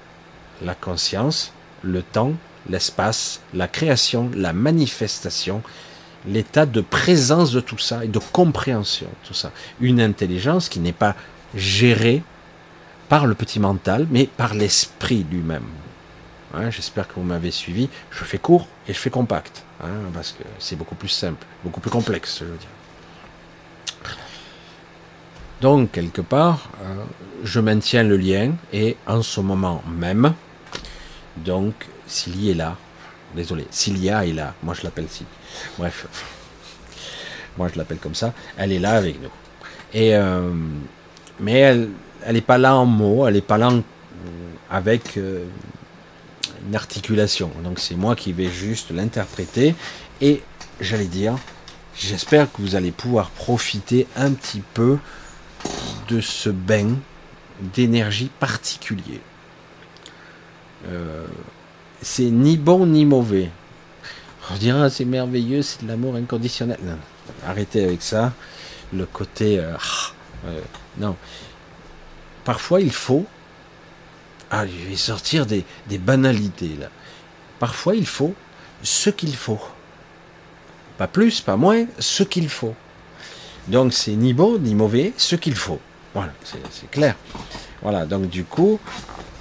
La conscience, le temps, l'espace, la création, la manifestation, l'état de présence de tout ça et de compréhension, tout ça. Une intelligence qui n'est pas gérée par le petit mental, mais par l'esprit lui-même. Hein, j'espère que vous m'avez suivi. Je fais court et je fais compact, hein, parce que c'est beaucoup plus simple, beaucoup plus complexe, je veux dire. Donc, quelque part, euh, je maintiens le lien et en ce moment même, donc, Silly est là. Désolé, Cilia est là. Moi, je l'appelle Silly. Bref, moi, je l'appelle comme ça. Elle est là avec nous. Et, euh, mais elle n'est pas là en mots, elle n'est pas là avec euh, une articulation. Donc c'est moi qui vais juste l'interpréter et j'allais dire, j'espère que vous allez pouvoir profiter un petit peu de ce bain d'énergie particulier. Euh, c'est ni bon ni mauvais. On dirait c'est merveilleux, c'est de l'amour inconditionnel. arrêtez avec ça. Le côté euh, ah, euh, non. Parfois il faut ah, je vais sortir des, banalités là. Parfois, il faut ce qu'il faut. Pas plus, pas moins, ce qu'il faut. Donc, c'est ni bon ni mauvais, ce qu'il faut. Voilà, c'est clair. Voilà, donc du coup,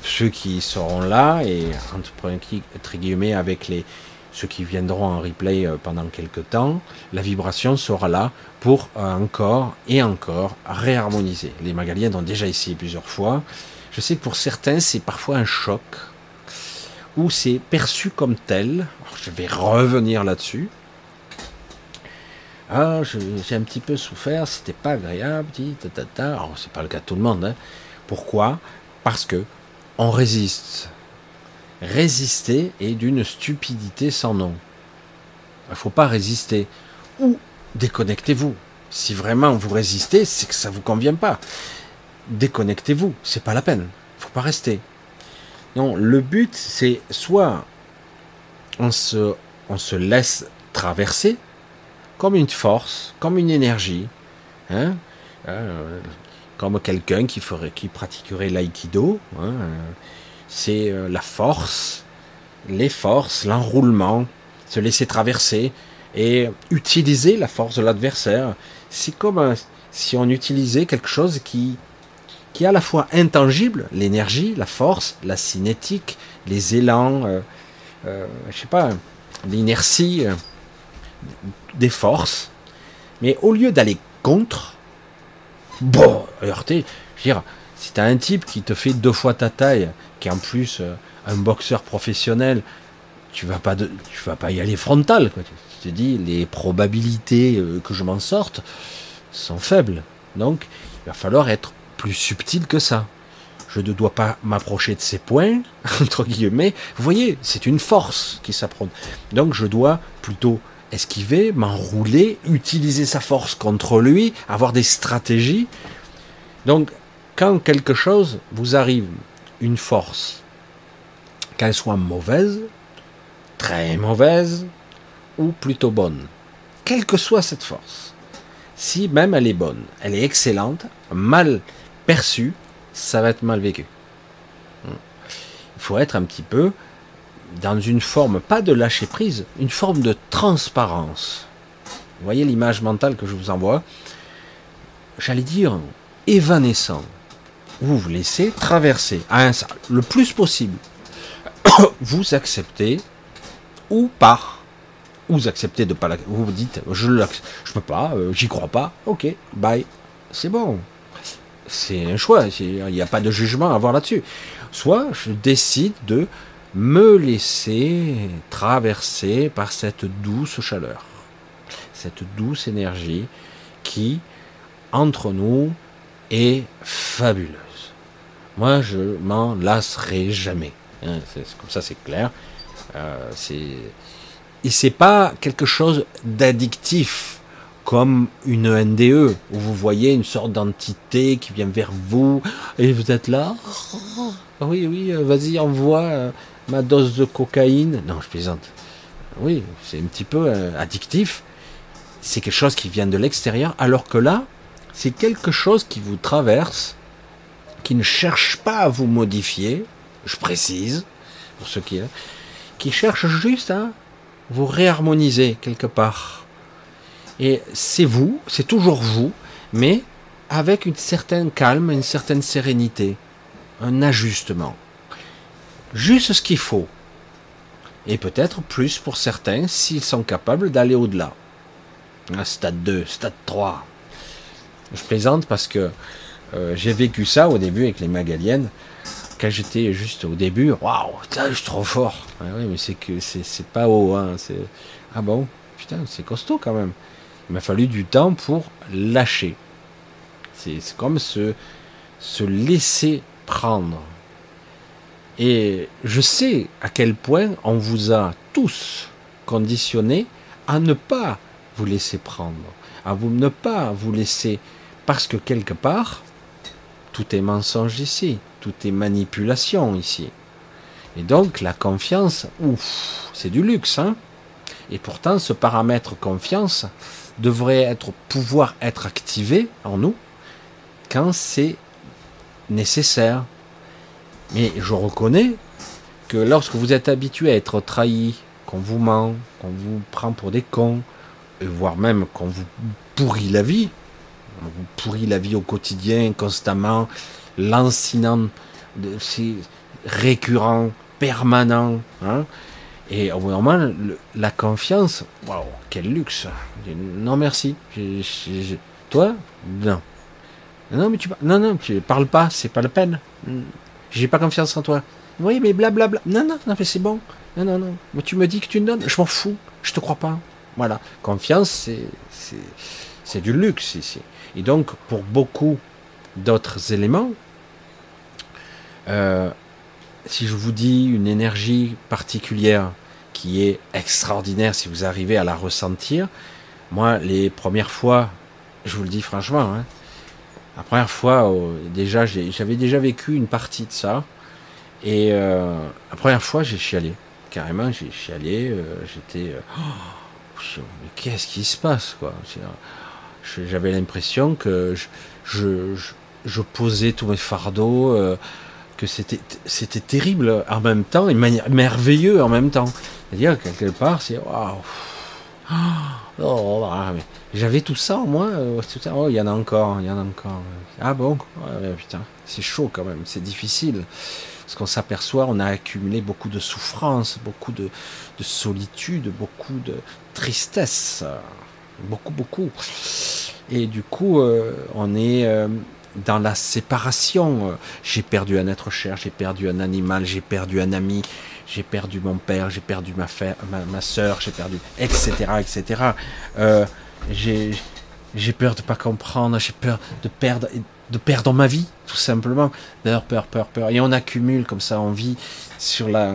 ceux qui seront là, et entre guillemets avec les, ceux qui viendront en replay euh, pendant quelques temps, la vibration sera là pour euh, encore et encore réharmoniser. Les Magaliens ont déjà essayé plusieurs fois. Je sais que pour certains, c'est parfois un choc, ou c'est perçu comme tel. je vais revenir là-dessus. Ah, j'ai un petit peu souffert, c'était pas agréable, dit, Alors, c'est pas le cas de tout le monde. Hein. Pourquoi? Parce que on résiste. Résister est d'une stupidité sans nom. Il ne faut pas résister. Ou déconnectez-vous. Si vraiment vous résistez, c'est que ça ne vous convient pas déconnectez-vous, c'est pas la peine, faut pas rester. Non, le but c'est soit on se, on se laisse traverser comme une force, comme une énergie, hein, euh, comme quelqu'un qui pratiquerait l'aïkido. Hein, c'est euh, la force, les forces, l'enroulement, se laisser traverser et utiliser la force de l'adversaire. C'est comme si on utilisait quelque chose qui qui est à la fois intangible, l'énergie, la force, la cinétique, les élans, euh, euh, je sais pas, l'inertie, euh, des forces, Mais au lieu d'aller contre, bon, heurter, je veux dire, si t'as un type qui te fait deux fois ta taille, qui est en plus euh, un boxeur professionnel, tu vas pas de, tu vas pas y aller frontal. Tu te dis, les probabilités euh, que je m'en sorte sont faibles. Donc, il va falloir être plus subtil que ça. Je ne dois pas m'approcher de ses points, entre guillemets. Vous voyez, c'est une force qui s'apprend. Donc, je dois plutôt esquiver, m'enrouler, utiliser sa force contre lui, avoir des stratégies. Donc, quand quelque chose vous arrive, une force, qu'elle soit mauvaise, très mauvaise ou plutôt bonne, quelle que soit cette force, si même elle est bonne, elle est excellente, mal perçue, ça va être mal vécu. Il faut être un petit peu dans une forme, pas de lâcher prise, une forme de transparence. Vous voyez l'image mentale que je vous envoie? J'allais dire évanescent. Vous vous laissez traverser à un, le plus possible. vous acceptez ou pas. Vous acceptez de pas la, vous vous dites je ne peux pas, euh, j'y crois pas. Ok, bye. C'est bon. C'est un choix. Il n'y a pas de jugement à avoir là-dessus. Soit je décide de me laisser traverser par cette douce chaleur, cette douce énergie qui, entre nous, est fabuleuse. Moi, je m'en lasserai jamais. Hein, comme ça, c'est clair. Euh, et c'est pas quelque chose d'addictif comme une NDE où vous voyez une sorte d'entité qui vient vers vous et vous êtes là. Oui, oui, euh, vas-y, envoie. Ma dose de cocaïne. Non, je plaisante. Oui, c'est un petit peu euh, addictif. C'est quelque chose qui vient de l'extérieur, alors que là, c'est quelque chose qui vous traverse, qui ne cherche pas à vous modifier, je précise, pour ceux qui, qui cherche juste à vous réharmoniser quelque part. Et c'est vous, c'est toujours vous, mais avec une certaine calme, une certaine sérénité, un ajustement. Juste ce qu'il faut. Et peut-être plus pour certains s'ils sont capables d'aller au-delà. Stade 2, stade 3. Je plaisante parce que euh, j'ai vécu ça au début avec les Magaliennes. Quand j'étais juste au début, waouh, je suis trop fort. oui, mais c'est que c'est pas haut. Hein, ah bon, putain, c'est costaud quand même. Il m'a fallu du temps pour lâcher. C'est comme se laisser prendre. Et je sais à quel point on vous a tous conditionnés à ne pas vous laisser prendre, à vous ne pas vous laisser, parce que quelque part, tout est mensonge ici, tout est manipulation ici. Et donc la confiance, ouf, c'est du luxe, hein Et pourtant, ce paramètre confiance devrait pouvoir être activé en nous quand c'est nécessaire, mais je reconnais que lorsque vous êtes habitué à être trahi, qu'on vous ment, qu'on vous prend pour des cons, voire même qu'on vous pourrit la vie, on vous pourrit la vie au quotidien, constamment, lancinant, récurrent, permanent, hein, et au bout moment, la confiance, waouh, quel luxe. Non merci. toi, non. Non mais tu non non tu parles pas, c'est pas la peine. J'ai pas confiance en toi. Oui, mais blablabla. Non, non, non, mais c'est bon. Non, non, non. Mais tu me dis que tu me donnes. Je m'en fous. Je te crois pas. Voilà. Confiance, c'est, c'est, du luxe ici. Et donc, pour beaucoup d'autres éléments, euh, si je vous dis une énergie particulière qui est extraordinaire, si vous arrivez à la ressentir, moi, les premières fois, je vous le dis franchement, hein, la première fois, euh, déjà, j'avais déjà vécu une partie de ça. Et euh, la première fois, j'ai chialé. Carrément, j'ai chialé. Euh, j'étais. Oh, mais qu'est-ce qui se passe, quoi? J'avais l'impression que je, posais tous mes fardeaux, que c'était terrible en même temps et merveilleux en même temps. C'est-à-dire, quelque part, c'est. Waouh Oh, j'avais tout ça moi. Euh, oh, il y en a encore, il y en a encore. Ah bon? Putain, c'est chaud quand même, c'est difficile. Parce qu'on s'aperçoit, on a accumulé beaucoup de souffrance, beaucoup de, solitude, beaucoup de tristesse. beaucoup, beaucoup. Et du coup, euh, on est euh, dans la séparation. J'ai perdu un être cher, j'ai perdu un animal, j'ai perdu un ami, j'ai perdu mon père, j'ai perdu ma, ma, ma soeur, j'ai perdu, etc., etc. Euh, j'ai peur de pas comprendre, j'ai peur de perdre, de perdre ma vie, tout simplement. Peur, peur, peur, peur. Et on accumule comme ça, on vit sur la,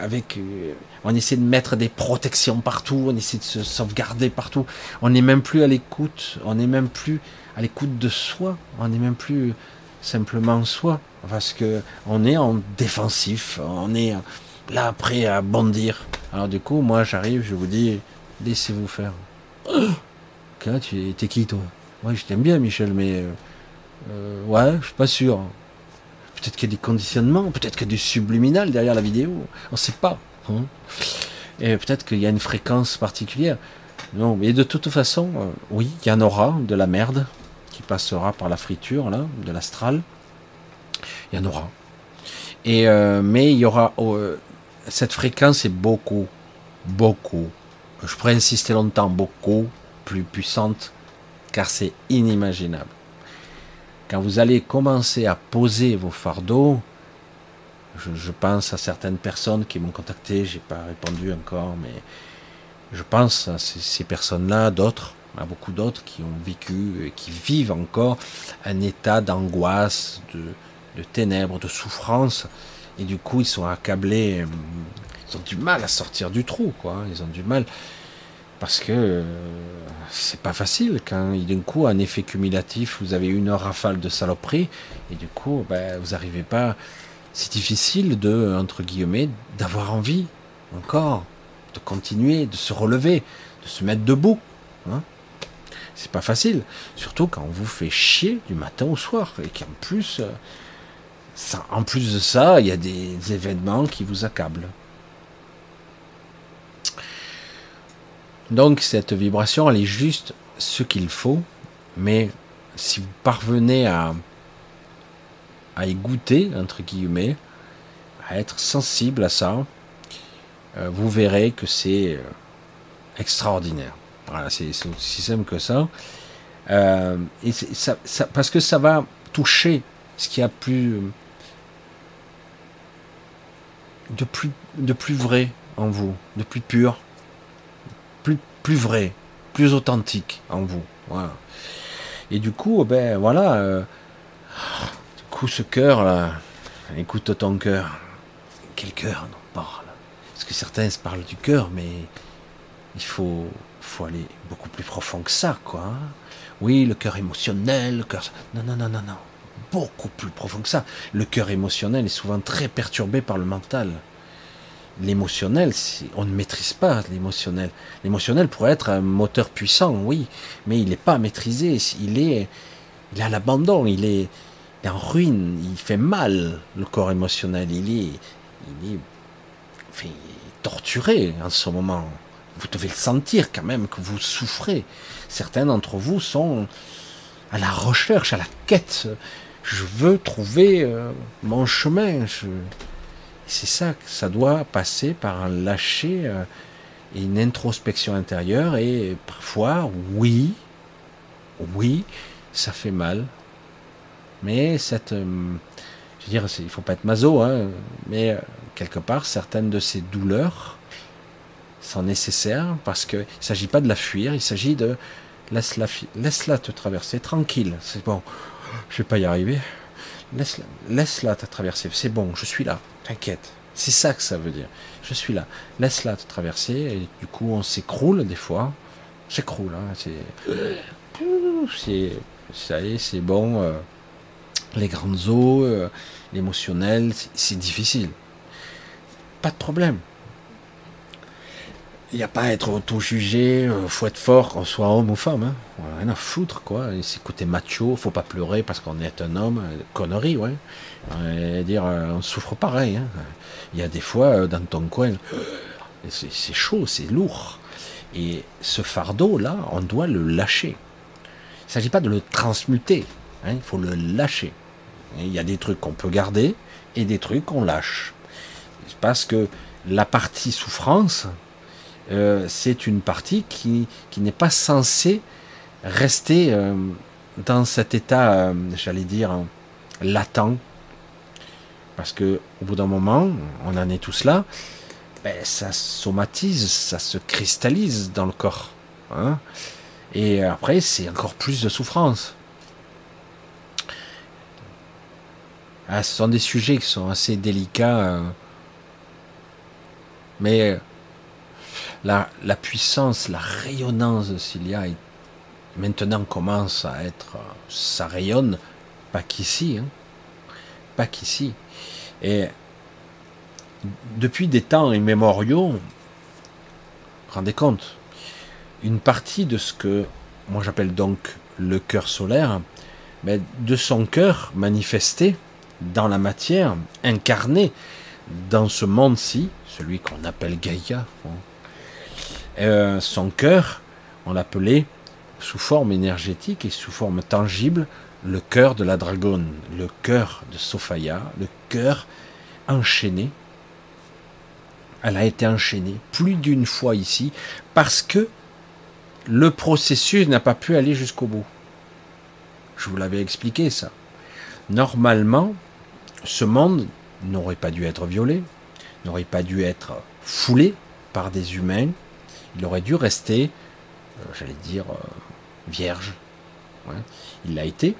avec, euh, on essaie de mettre des protections partout, on essaie de se sauvegarder partout. On n'est même plus à l'écoute, on n'est même plus à l'écoute de soi, on n'est même plus simplement soi, parce que on est en défensif, on est là prêt à bondir. Alors du coup, moi j'arrive, je vous dis, laissez-vous faire. Oh tu es qui toi? Ouais, je t'aime bien Michel, mais euh, euh, ouais, je suis pas sûr. Peut-être qu'il y a des conditionnements, peut-être qu'il y a du subliminal derrière la vidéo, on sait pas. Hein. Et peut-être qu'il y a une fréquence particulière. Non, mais de toute façon, euh, oui, il y en aura de la merde qui passera par la friture, là, de l'astral. Il y en aura. Et, mais il y aura. Oh, cette fréquence est beaucoup, beaucoup, je pourrais insister longtemps, beaucoup plus puissante, car c'est inimaginable quand vous allez commencer à poser vos fardeaux, je, pense à certaines personnes qui m'ont contacté, j'ai pas répondu encore, mais je pense à ces, personnes-là, d'autres, à beaucoup d'autres qui ont vécu et qui vivent encore un état d'angoisse, de, de ténèbres, de souffrance, et du coup ils sont accablés, ils ont du mal à sortir du trou, quoi. Ils ont du mal parce que euh, c'est pas facile quand d'un coup un effet cumulatif, vous avez une rafale de saloperie et du coup ben, vous n'arrivez pas. C'est difficile de entre guillemets d'avoir envie encore de continuer, de se relever, de se mettre debout. Hein c'est pas facile, surtout quand on vous fait chier du matin au soir et qu'en plus, euh, en plus de ça, il y a des événements qui vous accablent. Donc cette vibration, elle est juste ce qu'il faut, mais si vous parvenez à, à y goûter, entre guillemets, à être sensible à ça, euh, vous verrez que c'est euh, extraordinaire. Voilà, c'est aussi simple que ça. Euh, et ça, Parce que ça va toucher ce qui a plus de plus de plus vrai en vous, de plus pur, plus vrai, plus authentique en vous. Voilà. Et du coup, ben voilà, euh, du coup ce cœur là, écoute ton cœur. Quel cœur on parle? Parce que certains se parlent du cœur, mais il faut, faut aller beaucoup plus profond que ça, quoi. Oui, le cœur émotionnel, le cœur. Non, non, non, non, non. Beaucoup plus profond que ça. Le cœur émotionnel est souvent très perturbé par le mental l'émotionnel, on ne maîtrise pas l'émotionnel. L'émotionnel pourrait être un moteur puissant, oui, mais il n'est pas maîtrisé. Il est, il à l'abandon, il est, en ruine, il fait mal le corps émotionnel. Il est, il est, torturé en ce moment. Vous devez le sentir quand même que vous souffrez. Certains d'entre vous sont à la recherche, à la quête. Je veux trouver euh, mon chemin. C'est ça, ça doit passer par un lâcher et euh, une introspection intérieure. Et parfois, oui, oui, ça fait mal. Mais cette, euh, je veux dire, il faut pas être maso, hein, mais euh, quelque part, certaines de ces douleurs sont nécessaires parce qu'il ne s'agit pas de la fuir, il s'agit de laisse-la laisse -la te traverser tranquille. C'est bon, je vais pas y arriver. Laisse-la laisse -la te traverser. C'est bon, je suis là. T'inquiète. C'est ça que ça veut dire. Je suis là. Laisse-la te traverser. Et du coup, on s'écroule des fois. On s'écroule. Hein. C'est, ça y est, c'est bon. Euh, les grandes eaux, euh, l'émotionnel, c'est difficile. Pas de problème. Il n'y a pas à être auto-jugé, euh, faut être fort, qu'on soit homme ou femme. Hein. Rien à foutre, quoi. C'est côté macho, faut pas pleurer parce qu'on est un homme. Connerie, ouais. Dire, euh, on souffre pareil. Hein. Il y a des fois, euh, dans ton coin, c'est chaud, c'est lourd. Et ce fardeau-là, on doit le lâcher. Il ne s'agit pas de le transmuter, hein. il faut le lâcher. il y a des trucs qu'on peut garder et des trucs qu'on lâche. Parce que la partie souffrance, euh, c'est une partie qui, qui n'est pas censée rester dans cet état, j'allais dire, latent. Parce que au bout d'un moment, on en est tous là, ben, ça somatise, ça se cristallise dans le corps. Hein. Et après, c'est encore plus de souffrance. Ah, ce sont des sujets qui sont assez délicats. mais la, puissance, la rayonnance de Cilia maintenant commence à être, ça rayonne, pas qu'ici, hein, pas qu'ici. Et depuis des temps immémoriaux, rendez compte, une partie de ce que moi j'appelle donc le cœur solaire, mais de son cœur manifesté dans la matière, incarné dans ce monde-ci, celui qu'on appelle Gaïa, euh, son cœur, on l'appelait sous forme énergétique et sous forme tangible le cœur de la dragonne, le cœur de Sophia, le cœur enchaîné. Elle a été enchaînée plus d'une fois ici parce que le processus n'a pas pu aller jusqu'au bout. Je vous l'avais expliqué ça. Normalement, ce monde n'aurait pas dû être violé, n'aurait pas dû être foulé par des humains, il aurait dû rester, euh, j'allais dire, euh, vierge. Il l'a été.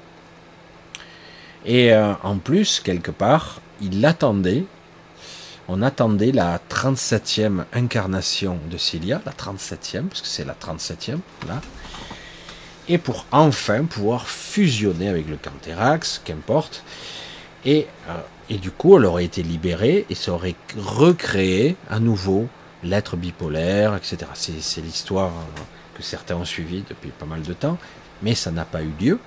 Et euh, en plus, quelque part, il attendait, on attendait la 37e incarnation de Cilia, la 37e, parce que c'est la 37e, là, et pour enfin pouvoir fusionner avec le Canthérax, qu'importe, et, et du coup, elle aurait été libérée et ça aurait recréé à nouveau l'être bipolaire, etc. C'est l'histoire que certains ont suivie depuis pas mal de temps, mais ça n'a pas eu lieu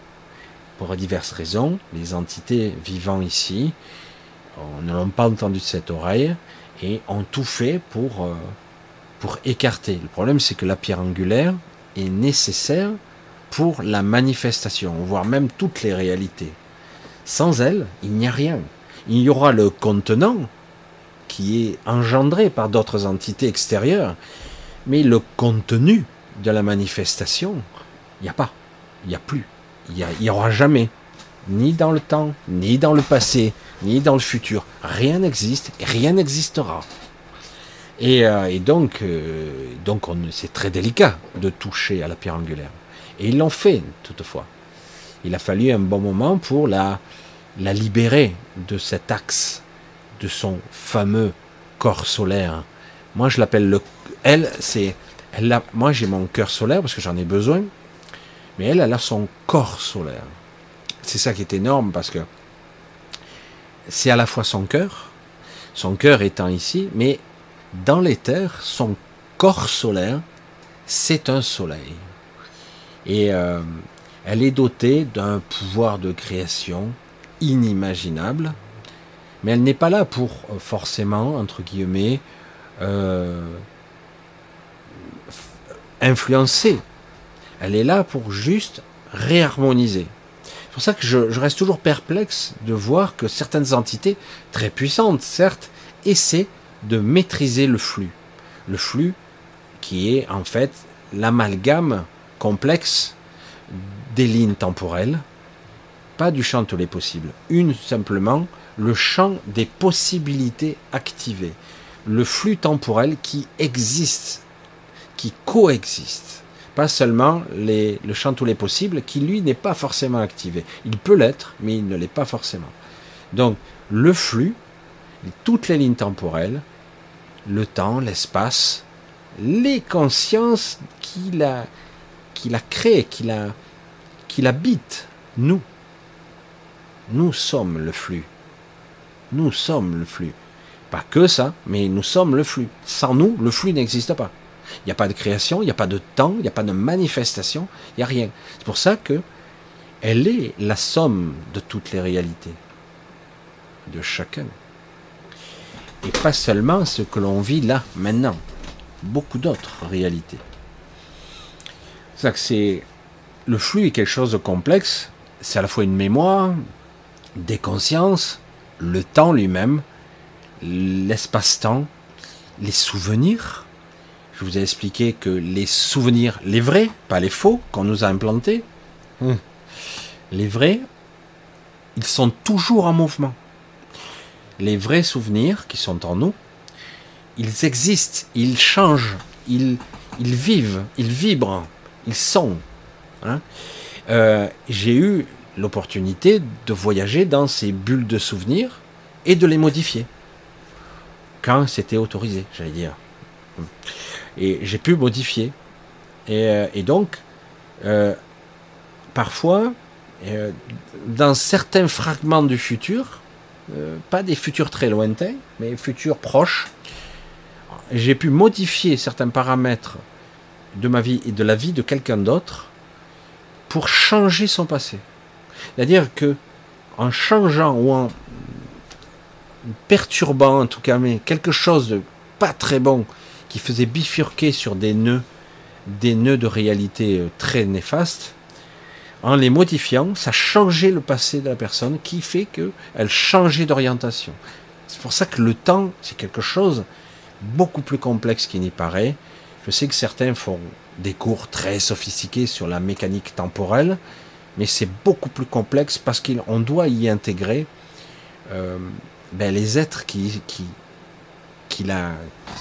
pour diverses raisons. Les entités vivant ici on ne l'ont pas entendu de cette oreille et ont tout fait pour, euh, pour écarter. Le problème, c'est que la pierre angulaire est nécessaire pour la manifestation, voire même toutes les réalités. Sans elle, il n'y a rien. Il y aura le contenant, qui est engendré par d'autres entités extérieures, mais le contenu de la manifestation, il n'y a pas, il n'y a plus, il n'y aura jamais, ni dans le temps, ni dans le passé, ni dans le futur. Rien n'existe, rien n'existera. Et, euh, donc, euh, donc c'est très délicat de toucher à la pierre angulaire. Et ils l'ont fait, toutefois. Il a fallu un bon moment pour la, la libérer de cet axe de son fameux corps solaire. Moi, je l'appelle le. Elle, c'est. Elle moi, j'ai mon cœur solaire parce que j'en ai besoin. Mais elle, elle a son corps solaire. C'est ça qui est énorme parce que c'est à la fois son cœur, son cœur étant ici, mais dans l'éther, son corps solaire, c'est un soleil. Et euh, elle est dotée d'un pouvoir de création inimaginable, mais elle n'est pas là pour euh, forcément, entre guillemets, euh, influencer. Elle est là pour juste réharmoniser. C'est pour ça que je, reste toujours perplexe de voir que certaines entités, très puissantes certes, essaient de maîtriser le flux. Le flux qui est en fait l'amalgame complexe des lignes temporelles, pas du champ de tous les possibles, une simplement le champ des possibilités activées, le flux temporel qui existe, qui coexiste. Pas seulement le champ tous les possibles qui, lui, n'est pas forcément activé. Il peut l'être, mais il ne l'est pas forcément. Donc, le flux, toutes les lignes temporelles, le temps, l'espace, les consciences qu'il a, qu'il a créées, qu'il habite, nous. Nous sommes le flux. Nous sommes le flux. Pas que ça, mais nous sommes le flux. Sans nous, le flux n'existe pas. Il n'y a pas de création, il n'y a pas de temps, il n'y a pas de manifestation, il n'y a rien. C'est pour ça que elle est la somme de toutes les réalités, de chacun. Et pas seulement ce que l'on vit là, maintenant. Beaucoup d'autres réalités. C'est ça que c'est. Le flux est quelque chose de complexe. C'est à la fois une mémoire, des consciences, le temps lui-même, l'espace-temps, les souvenirs. Je vous ai expliqué que les souvenirs, les vrais, pas les faux, qu'on nous a implantés, hum, les vrais, ils sont toujours en mouvement. Les vrais souvenirs qui sont en nous, ils existent, ils changent, ils, ils vivent, ils vibrent, ils sont. Hein. Euh, j'ai eu l'opportunité de voyager dans ces bulles de souvenirs et de les modifier quand c'était autorisé, j'allais dire. Et j'ai pu modifier. Et, euh, donc, euh, parfois, dans certains fragments du futur, pas des futurs très lointains, mais futurs proches, j'ai pu modifier certains paramètres de ma vie et de la vie de quelqu'un d'autre pour changer son passé. C'est-à-dire que en changeant ou en perturbant en tout cas mais quelque chose de pas très bon qui faisait bifurquer sur des nœuds des nœuds de réalité euh, très néfastes en les modifiant ça changeait le passé de la personne qui fait qu'elle changeait d'orientation. C'est pour ça que le temps c'est quelque chose beaucoup plus complexe qu'il n'y paraît. Je sais que certains font des cours très sophistiqués sur la mécanique temporelle, mais c'est beaucoup plus complexe parce qu'on doit y intégrer euh, ben, les êtres qui, qui, qui, la,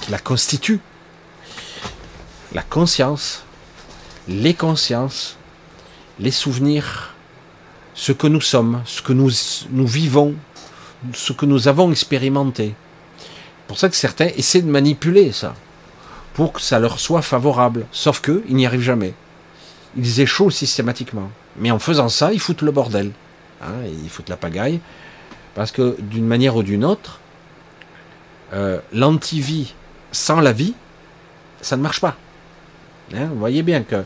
qui la conscience, les consciences, les souvenirs, ce que nous sommes, ce que nous, vivons, ce que nous avons expérimenté. Pour ça que certains essaient de manipuler ça pour que ça leur soit favorable. Sauf que ils n'y arrivent jamais. Ils échouent systématiquement. Mais en faisant ça, ils foutent le bordel. Hein, ils foutent la pagaille. Parce que d'une manière ou d'une autre, euh, l'antivie sans la vie, ça ne marche pas. Hein, vous voyez bien que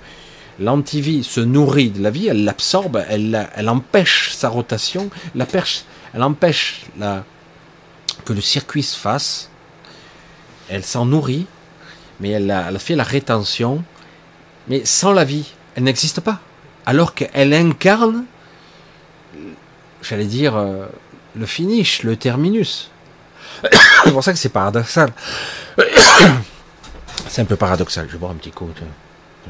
l'antivie se nourrit de la vie, elle l'absorbe, elle, elle empêche sa rotation, la perche, elle empêche la, que le circuit se fasse, elle s'en nourrit, mais elle a, fait la rétention. Mais sans la vie, elle n'existe pas. Alors qu'elle incarne, j'allais dire, euh, le finish, le terminus. c'est pour ça que c'est paradoxal. c'est un peu paradoxal. Je vais boire un petit coup.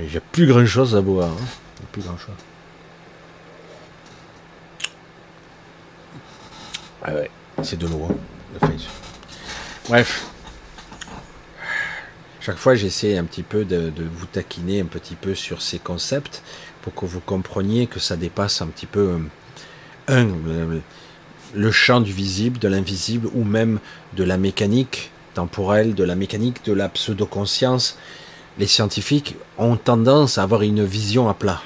J'ai plus grand chose à boire. Hein. Plus grand chose. Ah ouais, c'est de l'eau. Bref. Chaque fois, j'essaie un petit peu de, vous taquiner un petit peu sur ces concepts pour que vous compreniez que ça dépasse un petit peu un, le champ du visible, de l'invisible ou même de la mécanique temporelle, de la mécanique de la pseudo-conscience. Les scientifiques ont tendance à avoir une vision à plat.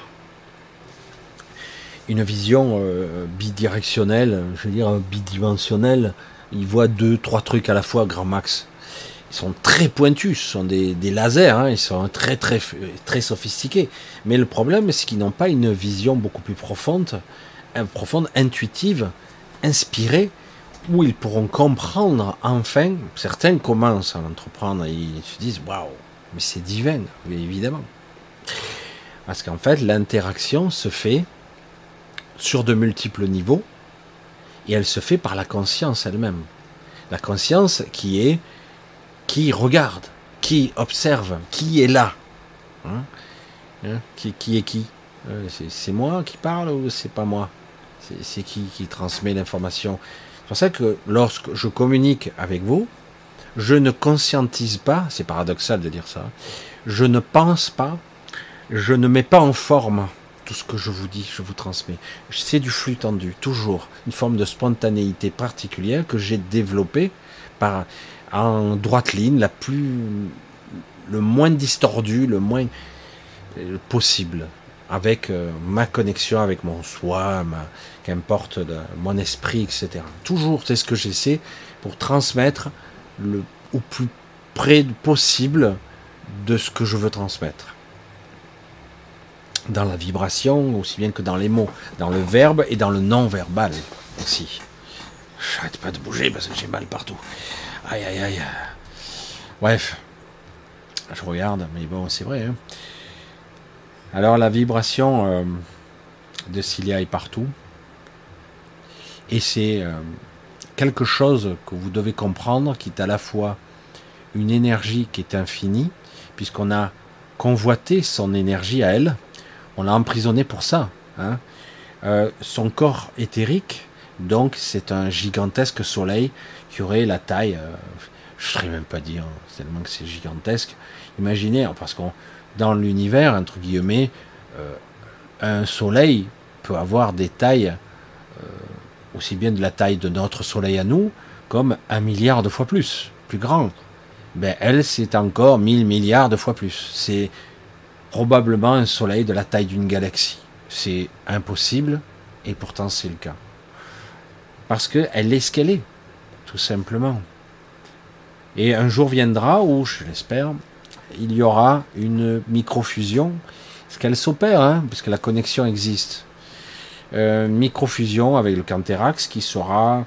Une vision euh, bidirectionnelle, je veux dire bidimensionnelle. Ils voient deux, trois trucs à la fois, grand max ils sont très pointus, ce sont des, lasers, hein, ils sont très très très sophistiqués. Mais le problème, c'est qu'ils n'ont pas une vision beaucoup plus profonde, euh, profonde, intuitive, inspirée, où ils pourront comprendre enfin. Certains commencent à l'entreprendre ils se disent waouh, mais c'est divin, évidemment. Parce qu'en fait, l'interaction se fait sur de multiples niveaux et elle se fait par la conscience elle-même. La conscience qui est qui regarde, qui observe, qui est là. Hein hein qui, qui, est qui euh, C'est moi qui parle ou c'est pas moi? C'est qui qui transmet l'information. C'est pour ça que lorsque je communique avec vous, je ne conscientise pas, c'est paradoxal de dire ça, je ne pense pas, je ne mets pas en forme tout ce que je vous dis, je vous transmets. C'est du flux tendu, toujours. Une forme de spontanéité particulière que j'ai développée par en droite ligne, la plus, le moins distordu, le moins euh, possible, avec euh, ma connexion avec mon soi, ma, qu'importe mon esprit, etc. Toujours, c'est ce que j'essaie pour transmettre le, au plus près possible de ce que je veux transmettre. Dans la vibration, aussi bien que dans les mots, dans le verbe et dans le non-verbal aussi. J'arrête pas de bouger parce que j'ai mal partout. Aïe, aïe, aïe. Bref. Je regarde, mais bon, c'est vrai. Hein. Alors, la vibration euh, de Cilia est partout. Et c'est euh, quelque chose que vous devez comprendre qui est à la fois une énergie qui est infinie, puisqu'on a convoité son énergie à elle, on l'a emprisonné pour ça. Hein. Euh, son corps éthérique, donc c'est un gigantesque soleil qui aurait la taille, je ne saurais même pas dire, tellement que c'est gigantesque. Imaginez, parce qu'on dans l'univers, entre guillemets, euh, un soleil peut avoir des tailles aussi bien de la taille de notre soleil à nous, comme un milliard de fois plus, plus grand. Ben, elle, c'est encore mille milliards de fois plus. C'est probablement un soleil de la taille d'une galaxie. C'est impossible, et pourtant c'est le cas. Parce qu'elle est ce qu'elle est, tout simplement. Et un jour viendra où, je l'espère, il y aura une microfusion, ce qu'elle s'opère, hein, puisque la connexion existe. Euh, microfusion avec le Canterax qui sera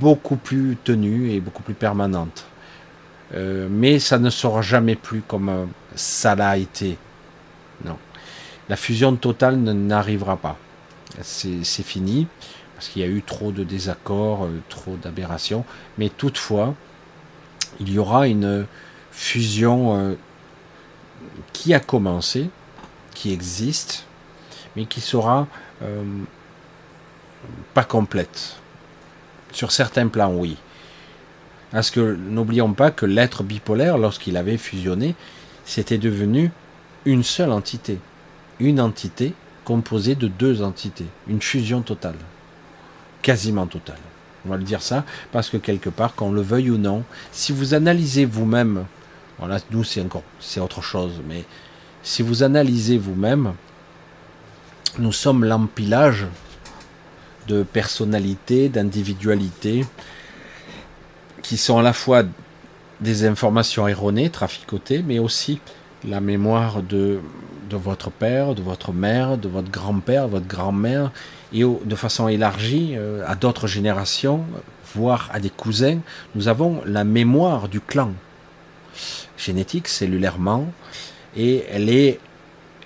beaucoup plus tenue et beaucoup plus permanente. Euh, mais ça ne sera jamais plus comme euh, ça l'a été. Non. La fusion totale n'arrivera pas. C'est fini, parce qu'il y a eu trop de désaccords, euh, trop d'aberrations. Mais toutefois, il y aura une fusion euh, qui a commencé, qui existe, mais qui sera euh, pas complète. Sur certains plans, oui. Parce que n'oublions pas que l'être bipolaire, lorsqu'il avait fusionné, c'était devenu une seule entité une entité composée de deux entités, une fusion totale, quasiment totale. On va le dire ça parce que quelque part, qu'on le veuille ou non, si vous analysez vous-même, voilà, nous c'est encore c'est autre chose, mais si vous analysez vous-même, nous sommes l'empilage de personnalités, d'individualités, qui sont à la fois des informations erronées, traficotées, mais aussi la mémoire de de votre père, de votre mère, de votre grand-père, votre grand-mère, et de façon élargie euh, à d'autres générations, voire à des cousins, nous avons la mémoire du clan. Génétique, cellulairement, et elle est,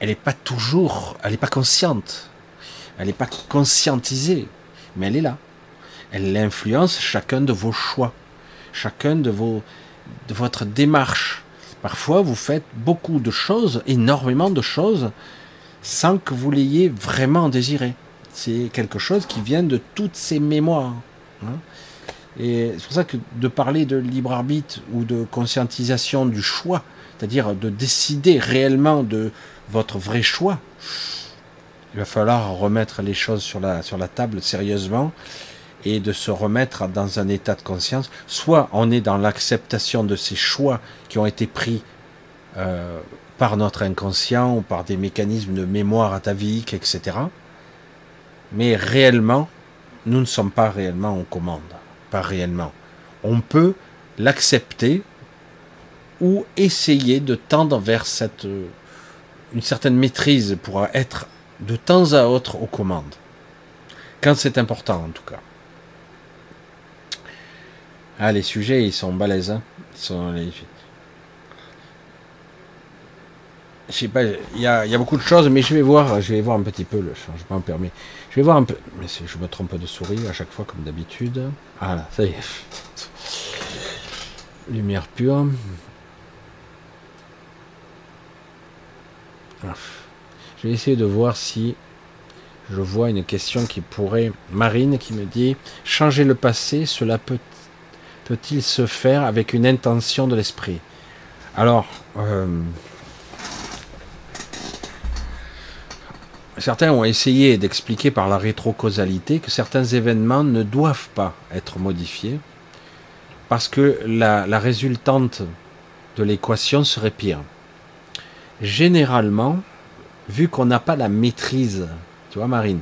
elle n'est pas toujours, elle n'est pas consciente, elle n'est pas conscientisée, mais elle est là. Elle influence chacun de vos choix, chacun de vos, de votre démarche, Parfois, vous faites beaucoup de choses, énormément de choses, sans que vous l'ayez vraiment désiré. C'est quelque chose qui vient de toutes ces mémoires. Hein. Et c'est pour ça que de parler de libre arbitre ou de conscientisation du choix, c'est-à-dire de décider réellement de votre vrai choix, il va falloir remettre les choses sur la, sur la table sérieusement et de se remettre dans un état de conscience. Soit on est dans l'acceptation de ces choix qui ont été pris euh, par notre inconscient ou par des mécanismes de mémoire atavique, etc. Mais réellement, nous ne sommes pas réellement en commande. Réellement. On peut l'accepter ou essayer de tendre vers cette, euh, une certaine maîtrise pour être de temps à autre aux commandes. Quand c'est important en tout cas. Ah, les sujets, ils sont balèzes. Hein. Ils sont Je sais pas, il y a, beaucoup de choses, mais je vais voir, je vais voir un petit peu le changement permis. Je vais voir un peu, mais je me trompe de souris à chaque fois comme d'habitude. Ah là, ça y est. Lumière pure. Ah. Je vais essayer de voir si je vois une question qui pourrait. Marine qui me dit changer le passé, cela peut peut-il se faire avec une intention de l'esprit? Alors, euh, certains ont essayé d'expliquer par la rétrocausalité que certains événements ne doivent pas être modifiés parce que la, résultante de l'équation serait pire. Généralement, vu qu'on n'a pas la maîtrise, tu vois Marine,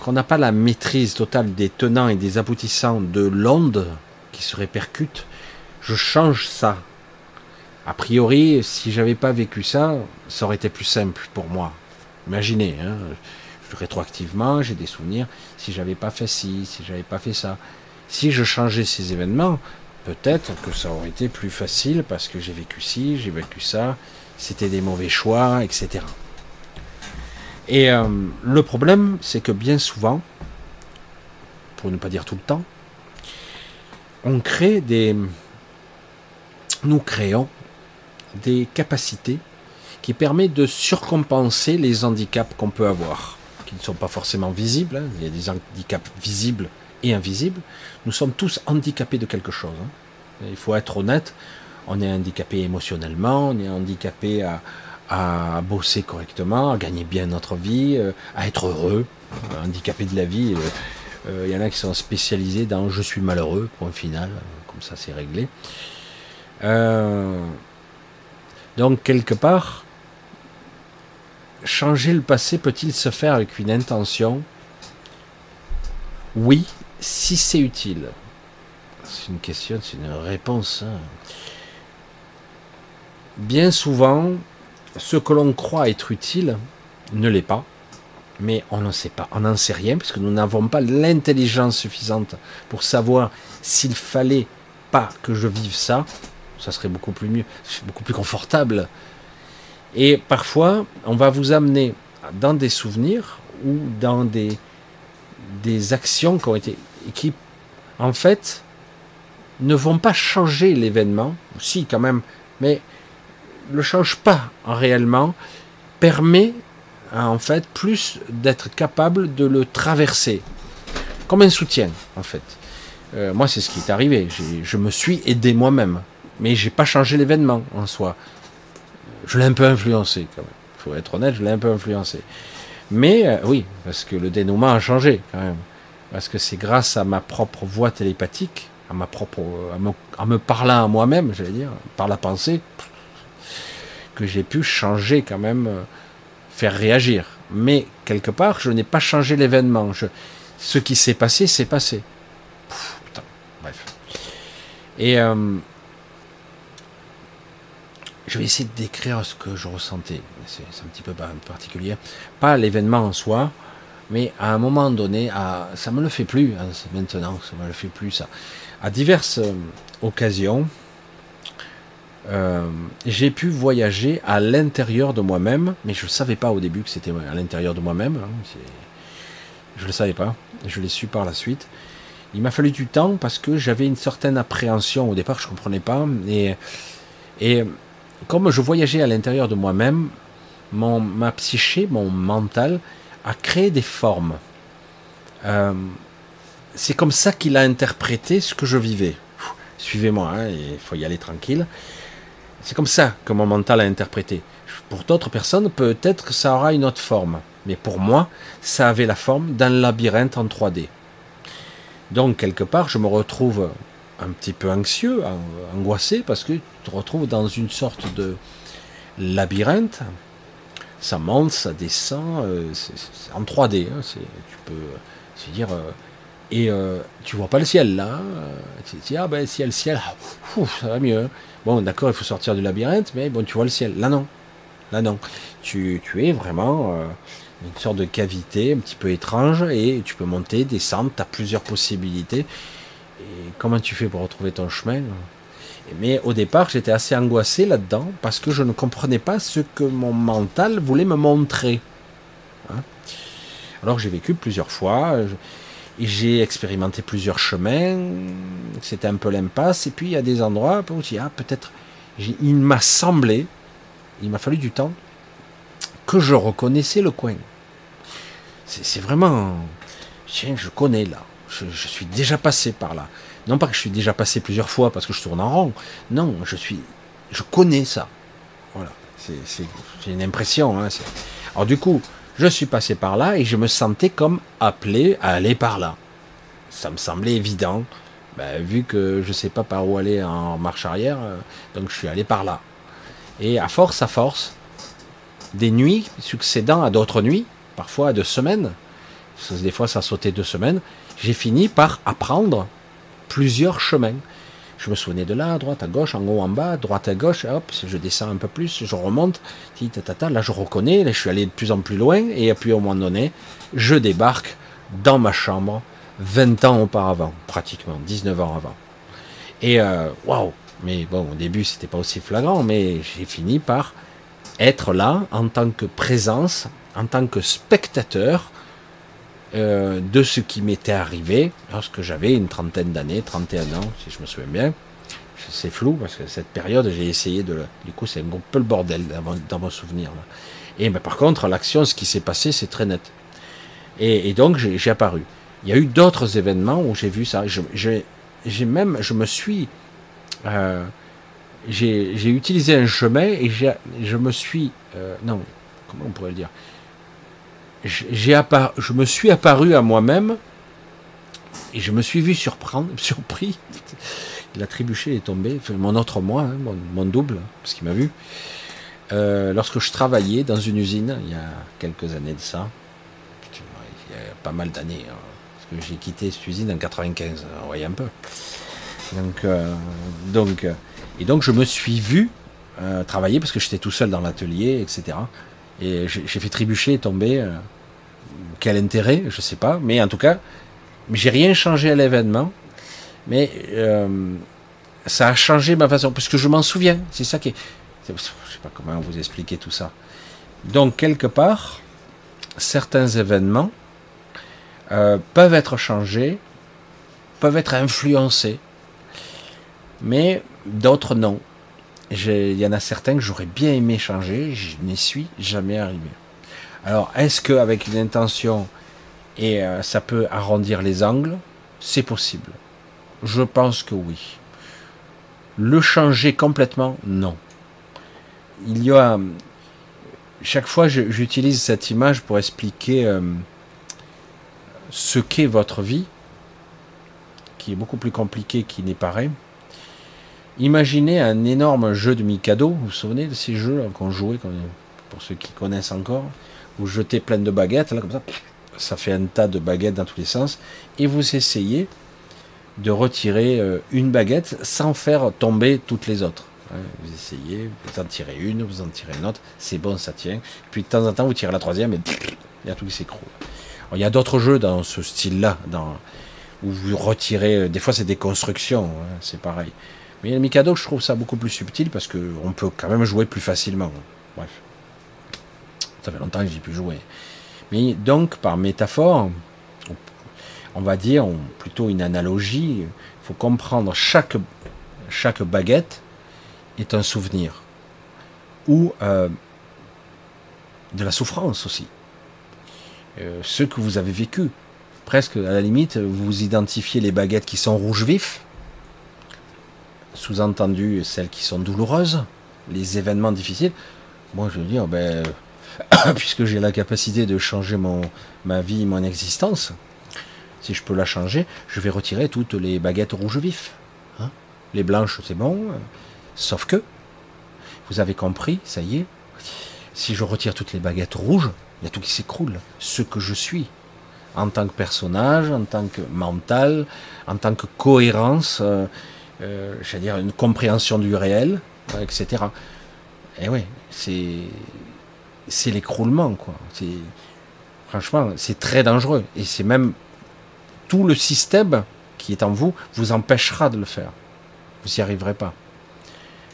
qu'on n'a pas la maîtrise totale des tenants et des aboutissants de l'onde, qui se répercute, je change ça. A priori, si j'avais pas vécu ça, ça aurait été plus simple pour moi. Imaginez, hein, rétroactivement, j'ai des souvenirs. Si j'avais pas fait ci, si j'avais pas fait ça, si je changeais ces événements, peut-être que ça aurait été plus facile parce que j'ai vécu ci, j'ai vécu ça, c'était des mauvais choix, etc. Et euh, le problème, c'est que bien souvent, pour ne pas dire tout le temps, on crée des. Nous créons des capacités qui permet de surcompenser les handicaps qu'on peut avoir, qui ne sont pas forcément visibles. Hein. Il y a des handicaps visibles et invisibles. Nous sommes tous handicapés de quelque chose. Hein. Il faut être honnête. On est handicapé émotionnellement, on est handicapé à, à bosser correctement, à gagner bien notre vie, euh, à être heureux, handicapé de la vie. Il euh, y en a qui sont spécialisés dans je suis malheureux, point final, comme ça c'est réglé. Euh, donc quelque part, changer le passé peut-il se faire avec une intention? Oui, si c'est utile. C'est une question, c'est une réponse. Hein. Bien souvent, ce que l'on croit être utile ne l'est pas, mais on n'en sait pas, on n'en sait rien, puisque nous n'avons pas l'intelligence suffisante pour savoir s'il fallait pas que je vive ça, ça serait beaucoup plus mieux, beaucoup plus confortable. Et parfois, on va vous amener dans des souvenirs ou dans des, des actions qui ont été, qui, en fait, ne vont pas changer l'événement, si quand même, mais le change pas réellement, permet en fait plus d'être capable de le traverser, comme un soutien en fait. Euh, moi, c'est ce qui est arrivé. Je me suis aidé moi-même, mais j'ai pas changé l'événement en soi. Je l'ai un peu influencé quand même. Faut être honnête, je l'ai un peu influencé. Mais euh, oui, parce que le dénouement a changé quand même. Parce que c'est grâce à ma propre voix télépathique, à ma propre, à me parlant à moi-même, j'allais dire, par la pensée, que j'ai pu changer quand même, euh, faire réagir. Mais quelque part, je n'ai pas changé l'événement. Ce qui s'est passé, s'est passé. putain, bref. Et euh, je vais essayer de décrire ce que je ressentais. C'est un petit peu particulier. Pas l'événement en soi, mais à un moment donné, à, ça me le fait plus hein, maintenant, ça me le fait plus ça. À diverses euh, occasions, euh, j'ai pu voyager à l'intérieur de moi-même, mais je ne savais pas au début que c'était à l'intérieur de moi-même. Hein, je ne le savais pas, je l'ai su par la suite. Il m'a fallu du temps parce que j'avais une certaine appréhension au départ, je ne comprenais pas. Et, et comme je voyageais à l'intérieur de moi-même, mon, ma psyché, mon mental, a créé des formes. Euh, c'est comme ça qu'il a interprété ce que je vivais. Suivez-moi, hein, il faut y aller tranquille. C'est comme ça que mon mental a interprété. Pour d'autres personnes, peut-être que ça aura une autre forme. Mais pour moi, ça avait la forme d'un labyrinthe en 3D. Donc, quelque part, je me retrouve un petit peu anxieux, angoissé, parce que tu te retrouves dans une sorte de labyrinthe. Ça monte, ça descend, euh, c'est en 3D. Hein, tu peux se dire. Euh, et euh, tu vois pas le ciel là. Tu te dis, ah ben ciel, ciel, ah, ça va mieux. Bon, d'accord, il faut sortir du labyrinthe, mais bon, tu vois le ciel. Là, non. Là, non. Tu, tu es vraiment euh, une sorte de cavité un petit peu étrange et tu peux monter, descendre, tu as plusieurs possibilités. Et comment tu fais pour retrouver ton chemin? Mais au départ, j'étais assez angoissé là-dedans parce que je ne comprenais pas ce que mon mental voulait me montrer. Hein Alors j'ai vécu plusieurs fois. J'ai expérimenté plusieurs chemins, c'était un peu l'impasse, et puis il y a des endroits où ah, peut-être, il m'a semblé, il m'a fallu du temps, que je reconnaissais le coin. C'est vraiment, tiens, je connais là, je, suis déjà passé par là. Non pas que je suis déjà passé plusieurs fois parce que je tourne en rond, non, je suis, je connais ça. Voilà, c'est une impression. Hein, Alors du coup, je suis passé par là et je me sentais comme appelé à aller par là. Ça me semblait évident, ben, vu que je ne sais pas par où aller en marche arrière, euh, donc je suis allé par là. Et à force, à force, des nuits succédant à d'autres nuits, parfois à deux semaines, des fois ça sautait deux semaines, j'ai fini par apprendre plusieurs chemins. Je me souvenais de là, à droite, à gauche, en haut, en bas, droite, à gauche, hop, je descends un peu plus, je remonte, là je reconnais, là je suis allé de plus en plus loin, et puis au moment donné, je débarque dans ma chambre 20 ans auparavant, pratiquement, 19 ans avant. Et euh, waouh Mais bon, au début c'était pas aussi flagrant, mais j'ai fini par être là en tant que présence, en tant que spectateur euh, de ce qui m'était arrivé lorsque j'avais une trentaine d'années, 31 ans, si je me souviens bien. c'est flou parce que cette période, j'ai essayé de. Du coup, c'est un peu le bordel dans mon, souvenir. Et par contre, l'action, ce qui s'est passé, c'est très net. Et, donc, j'ai apparu. Il y a eu d'autres événements où j'ai vu ça. J'ai même, je me suis, euh, j'ai utilisé un chemin et je me suis, euh, non, comment on pourrait le dire? J'ai je me suis apparu à moi-même et je me suis vu surprendre, surpris. La trébuché est tombé, mon autre moi, hein, mon, double, parce qu'il m'a vu. Euh, lorsque je travaillais dans une usine, il y a quelques années de ça, il y a pas mal d'années, hein, parce que j'ai quitté cette usine en 95, vous voyez un peu. Donc, euh, donc, euh, et donc je me suis vu travailler parce que j'étais tout seul dans l'atelier, etc. Et j'ai fait trébucher et tomber. quel intérêt, je sais pas, mais en tout cas, j'ai rien changé à l'événement, mais euh, ça a changé ma façon, parce que je m'en souviens. C'est ça qui est. Je sais pas comment vous expliquer tout ça. Donc, quelque part, certains événements euh, peuvent être changés, peuvent être influencés, mais d'autres non. Il y en a certains que j'aurais bien aimé changer, je n'y suis jamais arrivé. Alors, est-ce qu'avec une intention et euh, ça peut arrondir les angles, c'est possible. Je pense que oui. Le changer complètement, non. Il y a chaque fois j'utilise cette image pour expliquer euh, ce qu'est votre vie, qui est beaucoup plus compliqué qu'il n'est paraît. Imaginez un énorme jeu de Mikado, vous vous souvenez de ces jeux qu'on jouait, pour ceux qui connaissent encore, vous jetez plein de baguettes, là, comme ça, ça fait un tas de baguettes dans tous les sens, et vous essayez de retirer euh, une baguette sans faire tomber toutes les autres. Vous essayez, vous en tirez une, vous en tirez une autre, c'est bon, ça tient. Puis de temps en temps, vous tirez la troisième et il y a tout qui s'écroule. Il y a d'autres jeux dans ce style-là, où vous retirez, euh, des fois c'est des constructions, hein, c'est pareil. Mais le Mikado, je trouve ça beaucoup plus subtil parce qu'on peut quand même jouer plus facilement. Bref. Ça fait longtemps que j'ai pu jouer. Mais donc, par métaphore, on va dire, plutôt une analogie, il faut comprendre chaque, chaque baguette est un souvenir. Ou euh, de la souffrance aussi. Euh, ce que vous avez vécu. Presque, à la limite, vous identifiez les baguettes qui sont rouges vifs, sous-entendu celles qui sont douloureuses, les événements difficiles. Moi, je veux dire, ben, puisque j'ai la capacité de changer mon, ma vie, mon existence, si je peux la changer, je vais retirer toutes les baguettes rouges vifs. Hein. les blanches, c'est bon, sauf que, vous avez compris, ça y est, si je retire toutes les baguettes rouges, il y a tout qui s'écroule. Ce que je suis, en tant que personnage, en tant que mental, en tant que cohérence, euh, euh dire une compréhension du réel, etc. Et oui, c'est c'est l'écroulement, quoi. Franchement, c'est très dangereux. Et c'est même tout le système qui est en vous vous empêchera de le faire. Vous n'y arriverez pas.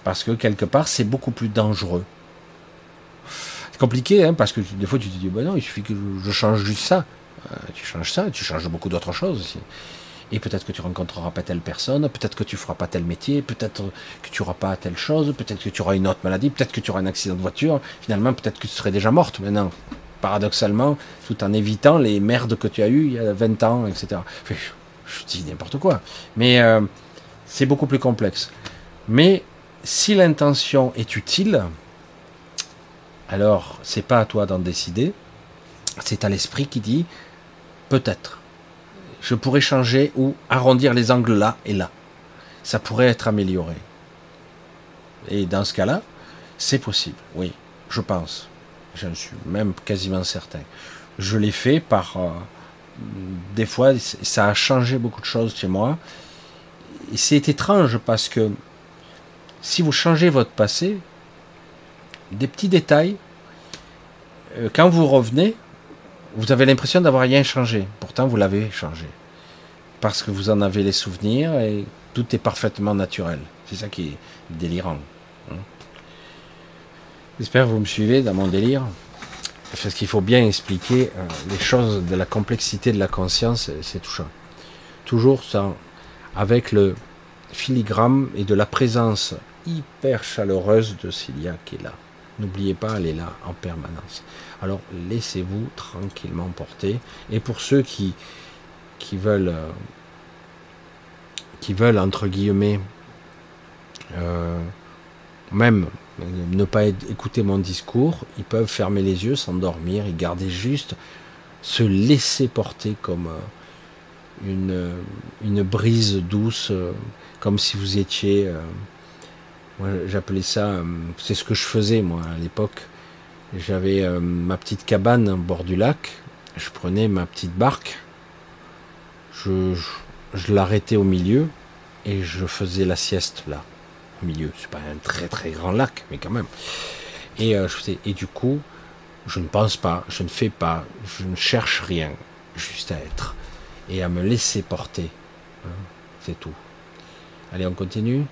Parce que quelque part, c'est beaucoup plus dangereux. C'est compliqué, hein, parce que des fois, tu te dis, bah non, il suffit que je change juste ça. Euh, tu changes ça, tu changes beaucoup d'autres choses aussi. Et peut-être que tu rencontreras pas telle personne, peut-être que tu feras pas tel métier, peut-être que tu auras pas telle chose, peut-être que tu auras une autre maladie, peut-être que tu auras un accident de voiture. Finalement, peut-être que tu serais déjà morte maintenant. Paradoxalement, tout en évitant les merdes que tu as eues il y a 20 ans, etc. je, dis n'importe quoi. Mais euh, c'est beaucoup plus complexe. Mais si l'intention est utile, alors c'est pas à toi d'en décider. C'est à l'esprit qui dit peut-être je pourrais changer ou arrondir les angles là et là. Ça pourrait être amélioré. Et dans ce cas-là, c'est possible, oui, je pense. J'en suis même quasiment certain. Je l'ai fait par... Euh, des fois, ça a changé beaucoup de choses chez moi. Et c'est étrange parce que si vous changez votre passé, des petits détails, euh, quand vous revenez, vous avez l'impression d'avoir rien changé. Pourtant, vous l'avez changé. Parce que vous en avez les souvenirs et tout est parfaitement naturel. C'est ça qui est délirant. Hein. J'espère que vous me suivez dans mon délire. Parce qu'il faut bien expliquer euh, les choses de la complexité de la conscience, c'est touchant. Toujours avec le, filigrane et de la présence hyper chaleureuse de Cilia qui est là. N'oubliez pas, elle est là en permanence. Alors laissez-vous tranquillement porter. Et pour ceux qui, veulent, euh, qui veulent entre guillemets, euh, même ne pas écouter mon discours, ils peuvent fermer les yeux, s'endormir et garder juste se laisser porter comme euh, une, brise douce, comme si vous étiez moi, j'appelais ça, c'est ce que je faisais moi à l'époque. J'avais euh, ma petite cabane au bord du lac. Je prenais ma petite barque, je, l'arrêtais au milieu et je faisais la sieste là, au milieu. C'est pas un très très grand lac, mais quand même. Et euh, je faisais, et du coup, je ne pense pas, je ne fais pas, je ne cherche rien, juste à être et à me laisser porter. Hein, c'est tout. Allez, on continue.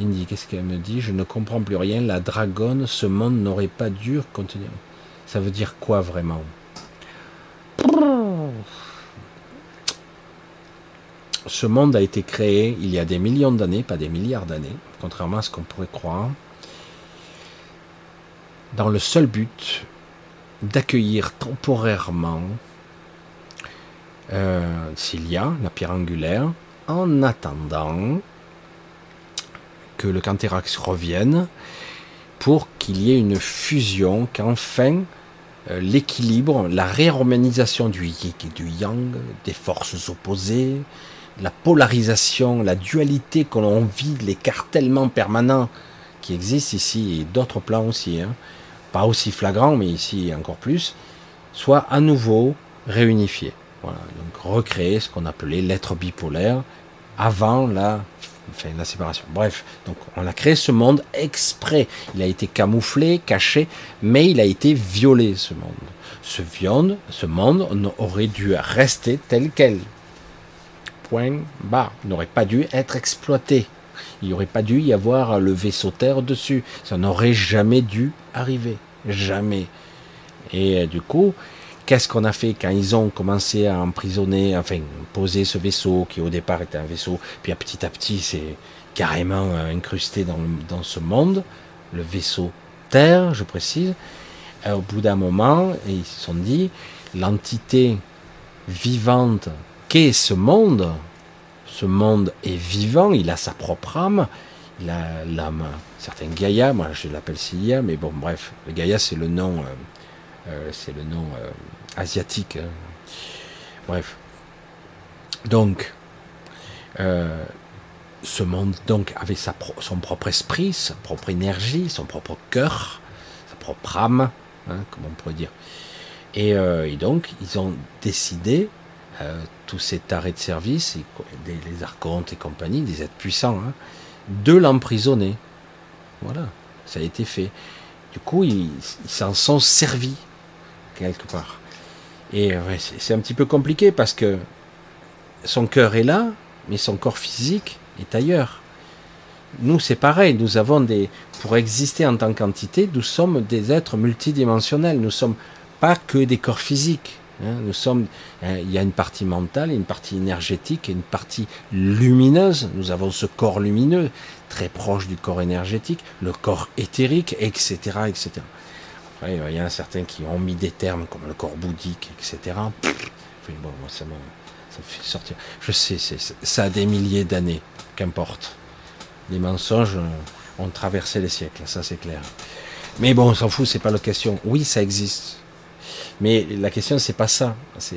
Indy, qu'est-ce qu'elle me dit? Je ne comprends plus rien. La dragonne, ce monde n'aurait pas dû contenir. Ça veut dire quoi vraiment? Ce monde a été créé il y a des millions d'années, pas des milliards d'années, contrairement à ce qu'on pourrait croire, dans le seul but d'accueillir temporairement euh, Cilia, la pierre angulaire, en attendant que le Canterax revienne pour qu'il y ait une fusion, qu'enfin euh, l'équilibre, la réharmonisation du yin et du yang, des forces opposées, la polarisation, la dualité que l'on vit, l'écartèlement permanent qui existe ici et d'autres plans aussi, hein, pas aussi flagrant mais ici encore plus, soit à nouveau réunifié. Voilà, donc recréer ce qu'on appelait l'être bipolaire avant la enfin la séparation. Bref, donc on a créé ce monde exprès. Il a été camouflé, caché, mais il a été violé ce monde. Ce viande, ce monde aurait dû rester tel quel. Point bas. Il n'aurait pas dû être exploité. Il n'y aurait pas dû y avoir le vaisseau terre dessus. Ça n'aurait jamais dû arriver. Jamais. Et euh, du coup, Qu'est-ce qu'on a fait quand ils ont commencé à emprisonner, enfin, poser ce vaisseau qui au départ était un vaisseau, puis à petit à petit c'est carrément euh, incrusté dans, ce monde, le vaisseau Terre, je précise. Euh, au bout d'un moment, ils se sont dit, l'entité vivante qu'est ce monde, ce monde est vivant, il a sa propre âme, il a l'âme, certains Gaïa, moi je l'appelle Cilia, mais bon bref, le Gaïa c'est le nom, euh, c'est le nom asiatique. Hein. Bref. Donc, euh, ce monde donc avait sa son propre esprit, sa propre énergie, son propre cœur, sa propre âme, hein, comme on pourrait dire. Et, euh, donc, ils ont décidé, euh, tous ces tarés de service, les, archontes et compagnie, des êtres puissants, hein, de l'emprisonner. Voilà, ça a été fait. Du coup, ils s'en sont servis, quelque part. Et c'est un petit peu compliqué parce que son cœur est là, mais son corps physique est ailleurs. Nous, c'est pareil. Nous avons des, pour exister en tant qu'entité, nous sommes des êtres multidimensionnels. Nous sommes pas que des corps physiques. Hein. Nous sommes, hein, il y a une partie mentale, une partie énergétique une partie lumineuse. Nous avons ce corps lumineux, très proche du corps énergétique, le corps éthérique, etc., etc il y en a certains qui ont mis des termes comme le corps bouddhique, etc. ça, fait sortir. Je sais, ça a des milliers d'années, qu'importe. Les mensonges euh, ont traversé les siècles, ça c'est clair. Mais bon, on s'en fout, c'est pas la question. Oui, ça existe. Mais la question, c'est pas ça. C'est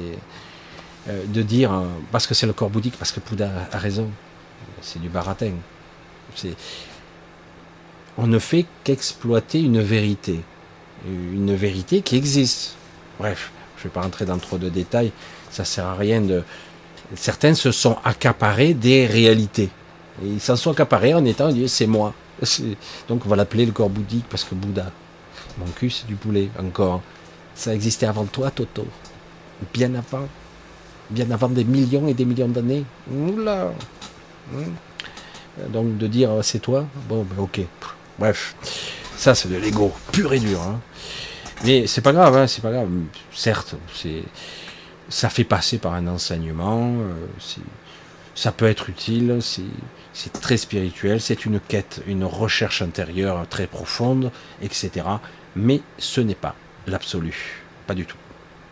euh, de dire, euh, parce que c'est le corps bouddhique, parce que Bouddha a raison. C'est du baratin. On ne fait qu'exploiter une vérité une vérité qui existe. Bref, je ne vais pas rentrer dans trop de détails, ça sert à rien de... Certains se sont accaparés des réalités. Et ils s'en sont accaparés en étant, c'est moi. Donc on va l'appeler le corps bouddhique parce que Bouddha. Mon cul, c'est du poulet, encore. Ça existait avant toi, Toto. Bien avant. Bien avant des millions et des millions d'années. Oula. Hmm. Donc de dire c'est toi, bon, ben, ok. Bref. Ça, c'est de l'ego pur et dur. Hein. Mais c'est pas grave, hein, c'est pas grave. Certes, c'est ça fait passer par un enseignement, ça peut être utile, c'est très spirituel, c'est une quête, une recherche intérieure très profonde, etc. Mais ce n'est pas l'absolu, pas du tout.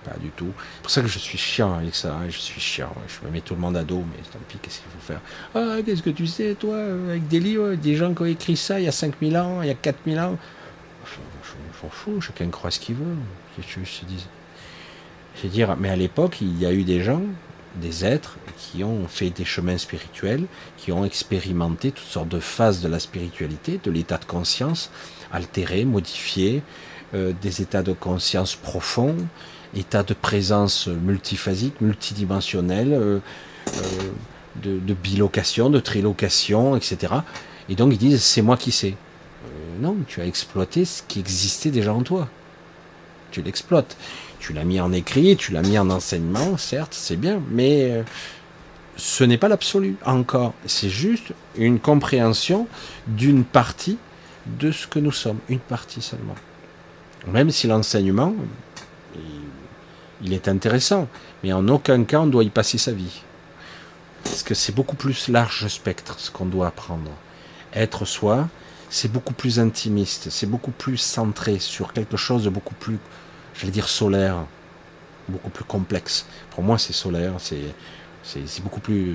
Pas du tout. C'est pour ça que je suis chiant avec ça. Hein. Je suis chiant. Je me mets tout le monde à dos, mais tant pis, qu'est-ce qu'il faut faire? Ah, qu'est-ce que tu sais, toi, avec des livres, des gens qui ont écrit ça il y a 5000 ans, il y a 4000 ans? Je m'en fous, chacun croit ce qu'il veut. Je, je, dis. je veux dire, mais à l'époque, il y a eu des gens, des êtres, qui ont fait des chemins spirituels, qui ont expérimenté toutes sortes de phases de la spiritualité, de l'état de conscience, altéré, modifié, euh, des états de conscience profonds, état de présence multiphasique, multidimensionnel, euh, euh, de, bilocation, de trilocation, etc. Et donc ils disent c'est moi qui sais. Euh, non, tu as exploité ce qui existait déjà en toi. Tu l'exploites. Tu l'as mis en écrit, tu l'as mis en enseignement, certes, c'est bien, mais ce n'est pas l'absolu encore. C'est juste une compréhension d'une partie de ce que nous sommes, une partie seulement. Même si l'enseignement, il est intéressant, mais en aucun cas on doit y passer sa vie. Parce que c'est beaucoup plus large spectre ce qu'on doit apprendre. Être soi, c'est beaucoup plus intimiste, c'est beaucoup plus centré sur quelque chose de beaucoup plus, j'allais dire solaire, beaucoup plus complexe. Pour moi, c'est solaire, c'est, c'est, beaucoup plus.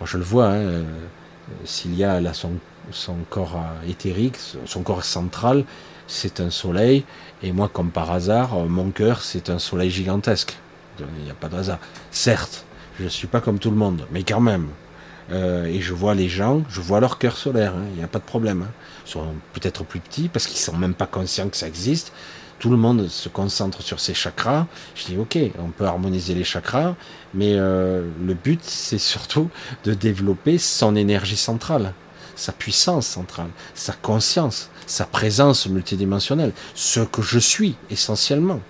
Moi, je le vois, hein, euh, s'il y a là son, son corps éthérique, son corps central, c'est un soleil, et moi, comme par hasard, euh, mon cœur, c'est un soleil gigantesque. Il n'y a pas de hasard. Certes, je ne suis pas comme tout le monde, mais quand même. Euh, et je vois les gens, je vois leur cœur solaire, hein, il n'y a pas de problème. Hein. Ils sont peut-être plus petits parce qu'ils sont même pas conscients que ça existe. Tout le monde se concentre sur ses chakras. Je dis ok, on peut harmoniser les chakras, mais euh, le but c'est surtout de développer son énergie centrale, sa puissance centrale, sa conscience sa présence multidimensionnelle, ce que je suis essentiellement,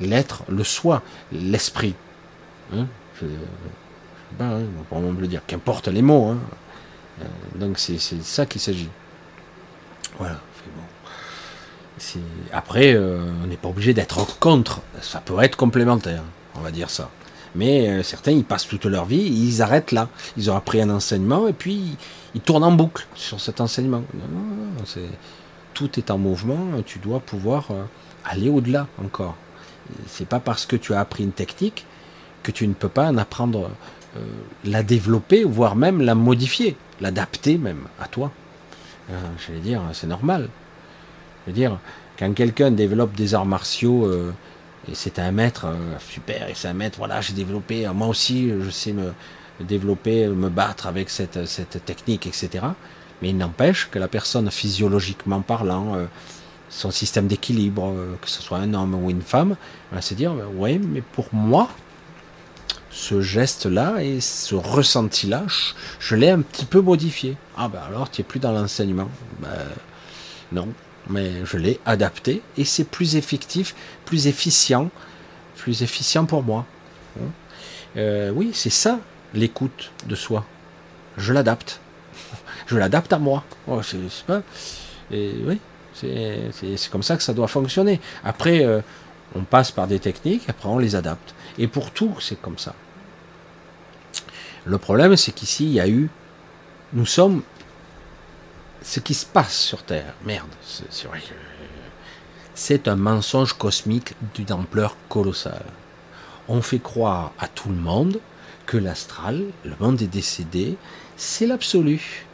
l'être, le soi, l'esprit. Hein je, ben, on peut le dire, qu'importe les mots. Hein euh, donc c'est ça qu'il s'agit. Voilà. Après, euh, on n'est pas obligé d'être contre. Ça peut être complémentaire, on va dire ça. Mais euh, certains, ils passent toute leur vie, ils arrêtent là. Ils ont appris un enseignement et puis ils tournent en boucle sur cet enseignement. tout est en mouvement, tu dois pouvoir euh, aller au-delà encore. C'est pas parce que tu as appris une technique que tu ne peux pas en apprendre, euh, la développer, voire même la modifier, l'adapter même à toi. je vais dire, c'est normal. Je veux dire, quand quelqu'un développe des arts martiaux, et c'est un maître, euh, super, et c'est un maître, voilà, j'ai développé, euh, moi aussi, je sais me développer, me battre avec cette, cette technique, etc. Mais il n'empêche que la personne, physiologiquement parlant, euh, son système d'équilibre, que ce soit un homme ou une femme, va se dire, oui, mais pour moi, ce geste-là et ce ressenti-là, je, l'ai un petit peu modifié. Ah ben alors, tu n'es plus dans l'enseignement. Ben, non, mais je l'ai adapté et c'est plus effectif, plus efficient, plus efficient pour moi. Hein. Euh, oui, c'est ça l'écoute de soi. Je l'adapte. Je l'adapte à moi. Oh, c'est et oui, c'est comme ça que ça doit fonctionner. Après, euh, on passe par des techniques, après on les adapte. Et pour tout, c'est comme ça. Le problème, c'est qu'ici, il y a eu. Nous sommes ce qui se passe sur Terre, merde, c'est vrai que c'est un mensonge cosmique d'une ampleur colossale. On fait croire à tout le monde que l'astral, le monde des décédés, c'est l'absolu.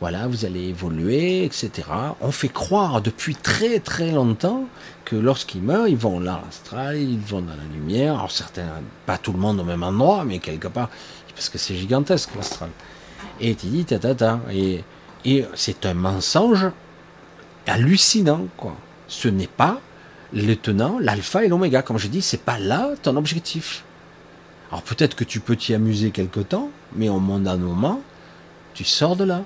Voilà, vous allez évoluer, etc. On fait croire depuis très très longtemps que lorsqu'ils meurent, ils vont là, l'astral, ils vont dans la lumière. Alors certains, pas tout le monde au même endroit, mais quelque part, parce que c'est gigantesque l'astral. Et tu dis, ta, ta, ta, et et c'est un mensonge hallucinant, quoi. Ce n'est pas le tenant, l'alpha et l'oméga. Comme je dis, c'est pas là ton objectif. Alors peut-être que tu peux t'y amuser quelque temps, mais au moment d'un moment, tu sors de là.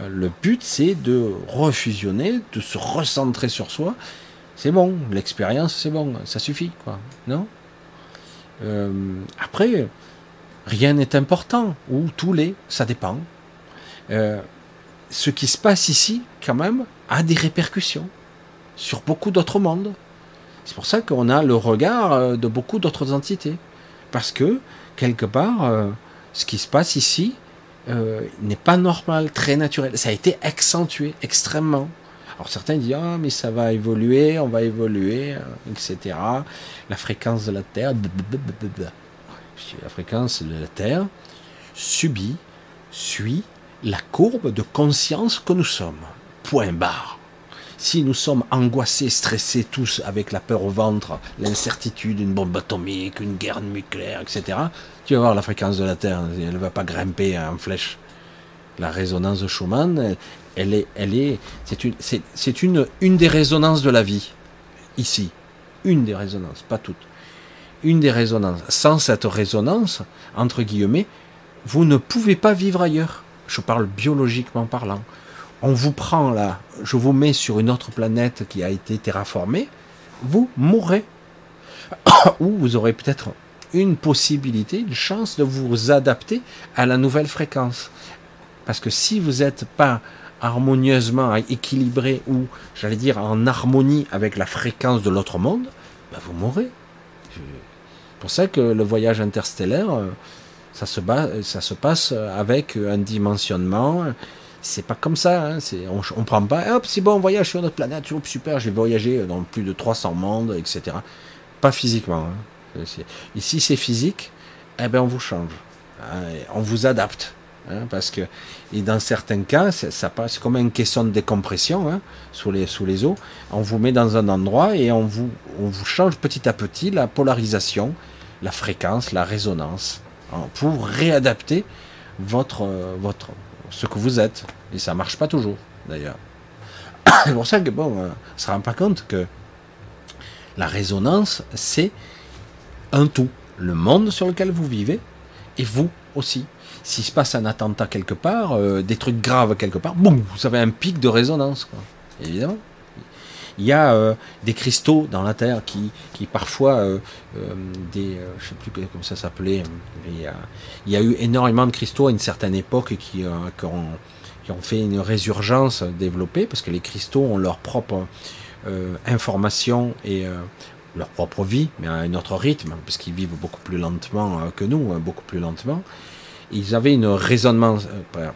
Euh, le but, c'est de refusionner, de se recentrer sur soi. C'est bon, l'expérience, c'est bon, ça suffit, quoi. Non? Euh, Après, rien n'est important, ou tout l'est, ça dépend. Euh, ce qui se passe ici, quand même, a des répercussions sur beaucoup d'autres mondes. C'est pour ça qu'on a le regard euh, de beaucoup d'autres entités. Parce que, quelque part, euh, ce qui se passe ici euh, n'est pas normal, très naturel. Ça a été accentué extrêmement. Alors certains disent ah mais ça va évoluer, on va évoluer, etc. La fréquence de la Terre, la fréquence de la Terre subit, suit la courbe de conscience que nous sommes. Point barre. Si nous sommes angoissés, stressés tous avec la peur au ventre, l'incertitude, une bombe atomique, une guerre nucléaire, etc., tu vas voir la fréquence de la Terre, elle ne va pas grimper en flèche. La résonance de Schumann, elle est, elle est, c'est une, c'est, une, une des résonances de la vie, ici. Une des résonances, pas toutes. Une des résonances. Sans cette résonance, entre guillemets, vous ne pouvez pas vivre ailleurs. Je parle biologiquement parlant. On vous prend là, je vous mets sur une autre planète qui a été terraformée, vous mourrez. Ou vous aurez peut-être une possibilité, une chance de vous adapter à la nouvelle fréquence. Parce que si vous n'êtes pas harmonieusement équilibré ou, j'allais dire, en harmonie avec la fréquence de l'autre monde, ben vous mourrez. C'est pour ça que le voyage interstellaire, euh, ça se, passe avec un dimensionnement. C'est pas comme ça. Hein, on, on prend pas. Hop, c'est bon, on voyage sur notre planète. super, j'ai voyagé dans plus de 300 mondes, etc. Pas physiquement. Hein. Ici, c'est physique. Eh ben, on vous change. Hein, on vous adapte. parce que, et dans certains cas, ça passe comme une question de décompression sous, les, eaux. On vous met dans un endroit et on vous change petit à petit la polarisation, la fréquence, la résonance. Hein, pour réadapter votre, euh, votre, ce que vous êtes. Et ça marche pas toujours, d'ailleurs. C'est pour ça que, bon, on se rend pas compte que la résonance, c'est un tout. Le monde sur lequel vous vivez, et vous aussi. S'il se passe un attentat quelque part, euh, des trucs graves quelque part, boum, vous avez un pic de résonance, quoi. Évidemment. Il y a euh, des cristaux dans la Terre qui, qui parfois, euh, euh, des, je sais plus comment ça s'appelait, il, y a eu énormément de cristaux à une certaine époque qui, qui, ont, fait une résurgence développée, parce que les cristaux ont leur propre information et leur propre vie, mais à un autre rythme, parce qu'ils vivent beaucoup plus lentement que nous, hein, beaucoup plus lentement. Ils avaient une raisonnement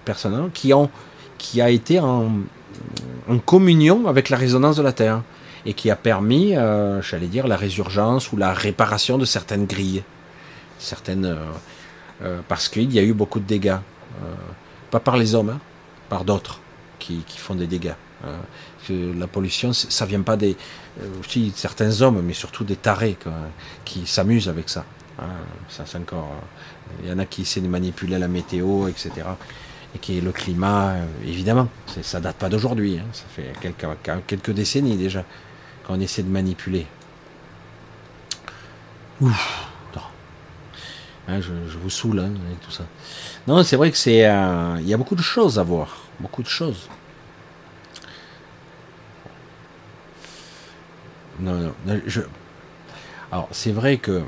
personnel qui, qui a été en, en communion avec la résonance de la Terre et qui a permis, euh, j'allais dire, la résurgence ou la réparation de certaines grilles, certaines, euh, euh, parce qu'il y a eu beaucoup de dégâts, pas par les hommes, hein, par d'autres qui, font des dégâts. la pollution, ça vient pas des, aussi certains hommes, mais surtout des tarés qui s'amusent avec ça. Hein. ça encore, il y en a qui essaient de manipuler la météo, etc et qui est le climat, euh, évidemment, ça date pas d'aujourd'hui, hein. ça fait quelques, décennies déjà qu'on essaie de manipuler. Ouf, hein, je, vous saoule hein, avec tout ça. Non, c'est vrai que c'est, euh, il y a beaucoup de choses à voir, beaucoup de choses. Non, non. Alors, c'est vrai que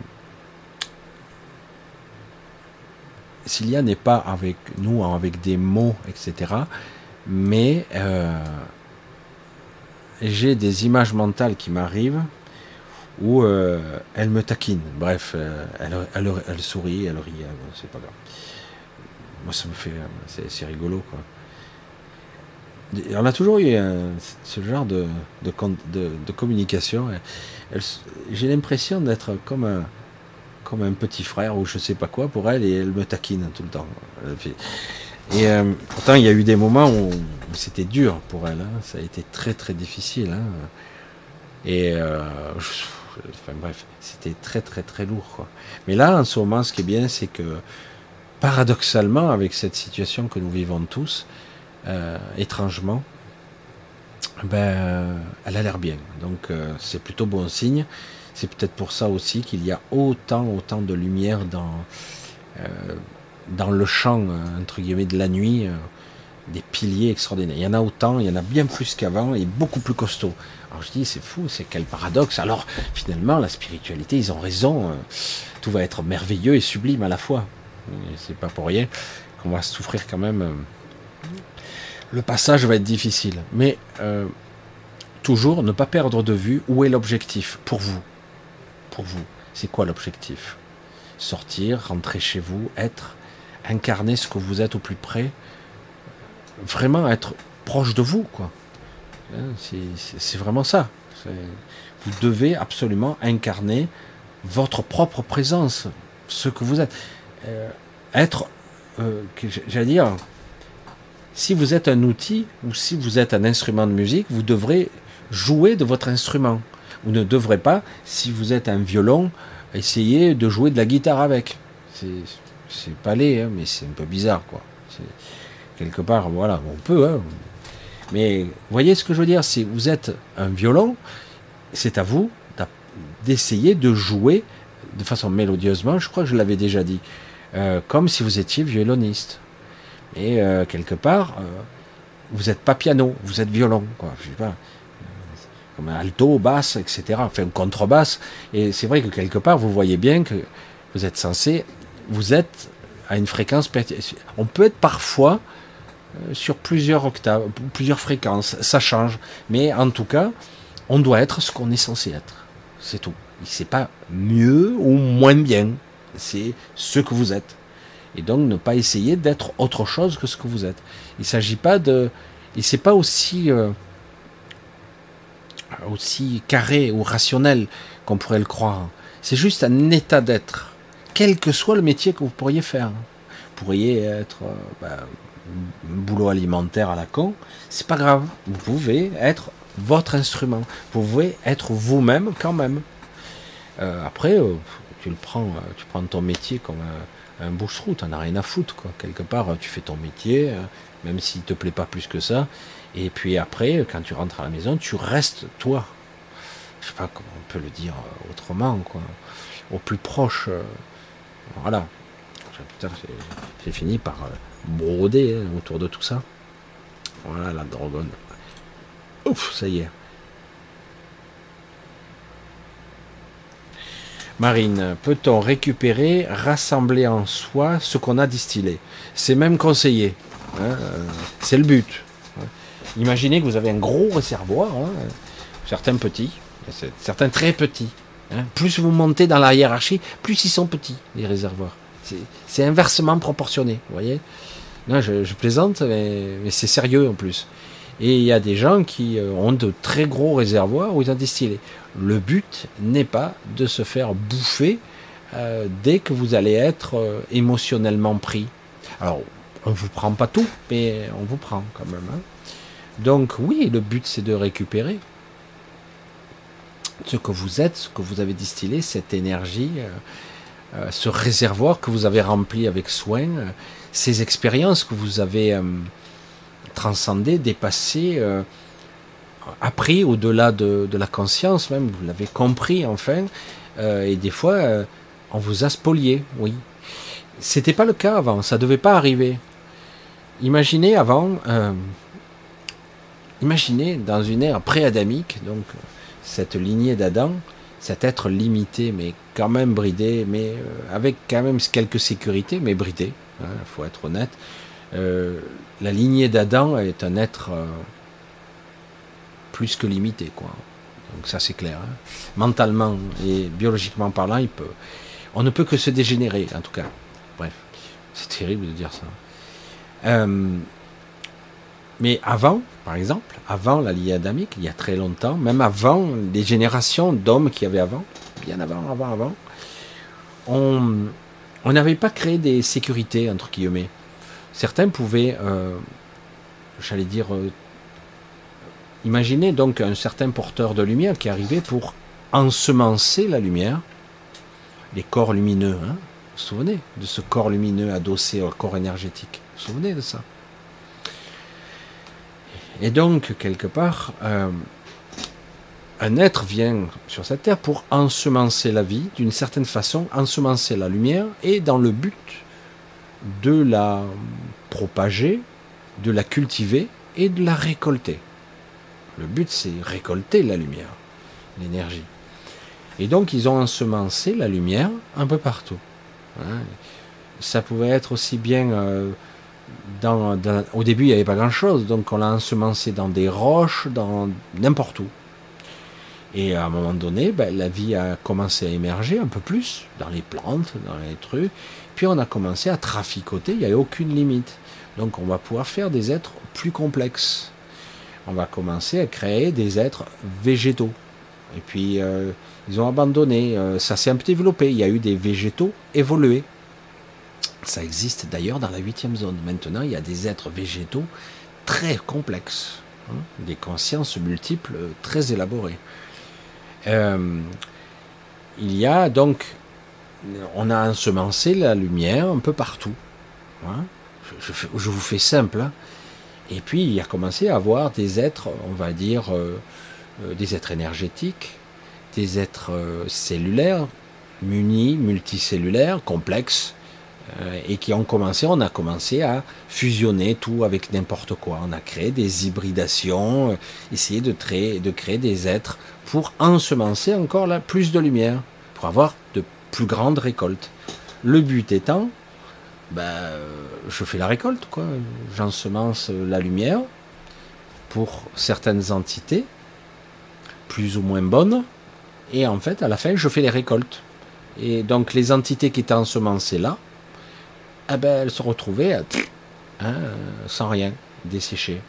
Cilia n'est pas avec nous avec des mots, etc. Mais euh, j'ai des images mentales qui m'arrivent où euh, elle me taquine. Bref, euh, elle, sourit, elle rit, c'est pas grave. Moi, ça me fait. C'est rigolo, quoi. On a toujours eu ce genre de, de communication. J'ai l'impression d'être comme un comme un petit frère ou je sais pas quoi pour elle et elle me taquine tout le temps. Et euh, pourtant, il y a eu des moments où, c'était dur pour elle. Hein. Ça a été très très difficile. Hein. Et euh, enfin bref, c'était très très très lourd. Mais là, en ce moment, ce qui est bien, c'est que paradoxalement, avec cette situation que nous vivons tous, euh, étrangement, ben, elle a l'air bien. Donc, c'est plutôt bon signe. C'est peut-être pour ça aussi qu'il y a autant, autant de lumière dans, euh, le champ, euh, entre guillemets, de la nuit, euh, des piliers extraordinaires. Il y en a autant, il y en a bien plus qu'avant et beaucoup plus costaud. Alors je dis, c'est fou, c'est quel paradoxe. Alors finalement, la spiritualité, ils ont raison, tout va être merveilleux et sublime à la fois. C'est pas pour rien qu'on va souffrir quand même. Le passage va être difficile, mais toujours ne pas perdre de vue où est l'objectif pour vous pour vous C'est quoi l'objectif? Sortir, rentrer chez vous, être, incarner ce que vous êtes au plus près, vraiment être proche de vous, quoi. Hein, c'est vraiment ça. Vous devez absolument incarner votre propre présence, ce que vous êtes. Euh, être, euh, j'allais dire, si vous êtes un outil ou si vous êtes un instrument de musique, vous devrez jouer de votre instrument. Vous ne devrez pas, si vous êtes un violon, essayer de jouer de la guitare avec. C'est pas laid, hein, mais c'est un peu bizarre, quoi. Quelque part, voilà, on peut, hein. Mais voyez ce que je veux dire Si vous êtes un violon, c'est à vous d'essayer de jouer de façon mélodieusement, je crois que je l'avais déjà dit, euh, comme si vous étiez violoniste. Et euh, quelque part, euh, vous n'êtes pas piano, vous êtes violon, quoi. Je sais pas, comme alto, basse, etc. Enfin, contrebasse. Et c'est vrai que quelque part, vous voyez bien que vous êtes censé, vous êtes à une fréquence. On peut être parfois sur plusieurs octaves, plusieurs fréquences, ça change. Mais en tout cas, on doit être ce qu'on est censé être. C'est tout. C'est pas mieux ou moins bien. C'est ce que vous êtes. Et donc ne pas essayer d'être autre chose que ce que vous êtes. Il ne s'agit pas de. Et c'est pas aussi. Euh, aussi carré ou rationnel qu'on pourrait le croire. C'est juste un état d'être. Quel que soit le métier que vous pourriez faire. Vous pourriez être euh, ben, un boulot alimentaire à la con. C'est pas grave. Vous pouvez être votre instrument. Vous pouvez être vous-même quand même. Euh, après, euh, tu le prends, tu prends ton métier comme un, un bouche-trou, t'en as rien à foutre. Quelque part, tu fais ton métier, même s'il te plaît pas plus que ça. Et puis après, quand tu rentres à la maison, tu restes toi. Je sais pas comment on peut le dire autrement, quoi. Au plus proche. voilà. J'ai fini par broder hein, autour de tout ça. Voilà la drogone. Ouf, ça y est. Marine, peut-on récupérer, rassembler en soi ce qu'on a distillé? C'est même conseillé. Hein, euh, c'est le but. Imaginez que vous avez un gros réservoir, hein, certains petits, certains très petits. Hein. Plus vous montez dans la hiérarchie, plus ils sont petits, les réservoirs. C'est inversement proportionné, vous voyez Non, je, plaisante, mais c'est sérieux en plus. Et il y a des gens qui euh, ont de très gros réservoirs où ils ont distillé. Le but n'est pas de se faire bouffer euh, dès que vous allez être euh, émotionnellement pris. Alors, on ne vous prend pas tout, mais on vous prend quand même. Hein. Donc oui, le but c'est de récupérer ce que vous êtes, ce que vous avez distillé, cette énergie, ce réservoir que vous avez rempli avec soin, ces expériences que vous avez transcender, dépasser, euh, appris au-delà de, la conscience même, vous l'avez compris enfin, euh, et des fois euh, on vous a spolié, oui. C'était pas le cas avant, ça devait pas arriver. Imaginez avant, imaginez dans une ère pré-adamique, donc cette lignée d'Adam, cet être limité, mais quand même bridé, mais avec quand même quelques sécurités, mais bridé, il hein, faut être honnête la lignée d'Adam est un être euh, plus que limité, quoi. Donc ça c'est clair. Hein. Mentalement et biologiquement parlant, il peut, on ne peut que se dégénérer, en tout cas. Bref, c'est terrible de dire ça. Euh, mais avant, par exemple, avant la lignée adamique, il y a très longtemps, même avant les générations d'hommes qu'il y avait avant, bien avant, avant, avant, on n'avait pas créé des sécurités, entre guillemets. Certains pouvaient, euh, j'allais dire, euh, imaginer donc un certain porteur de lumière qui arrivait pour ensemencer la lumière, les corps lumineux. Hein vous vous souvenez de ce corps lumineux adossé au corps énergétique? Vous vous souvenez de ça? Et donc, quelque part, euh, un être vient sur cette terre pour ensemencer la vie, d'une certaine façon, ensemencer la lumière, et dans le but de la propager, de la cultiver et de la récolter. Le but, c'est récolter la lumière, l'énergie. Et donc, ils ont ensemencé la lumière un peu partout. Hein. Ça pouvait être aussi bien dans, Au début, il n'y avait pas grand-chose, donc on l'a ensemencé dans des roches, dans n'importe où. Et à un moment donné, ben, la vie a commencé à émerger un peu plus dans les plantes, dans les trucs. Puis on a commencé à traficoter, il n'y avait aucune limite. Donc on va pouvoir faire des êtres plus complexes. On va commencer à créer des êtres végétaux. Et puis euh, ils ont abandonné, euh, ça s'est un peu développé. Il y a eu des végétaux évolués. Ça existe d'ailleurs dans la huitième zone. Maintenant, il y a des êtres végétaux très complexes, hein, des consciences multiples très élaborées. Euh, il y a donc, on a ensemencé la lumière un peu partout. Hein. Je, vous fais simple. Hein. Et puis il a commencé à avoir des êtres, on va dire, euh, euh, des êtres énergétiques, des êtres cellulaires, munis, multicellulaires, complexes, et qui ont commencé, on a commencé à fusionner tout avec n'importe quoi. On a créé des hybridations, euh, essayer de créer, de créer des êtres pour ensemencer encore plus de lumière, pour avoir de plus grandes récoltes. Le but étant, ben, je fais la récolte, quoi. J'ensemence la lumière pour certaines entités, plus ou moins bonnes, et en fait, à la fin, je fais les récoltes. Et donc, les entités qui étaient ensemencées là, elle se retrouvait hein, sans rien, desséchée.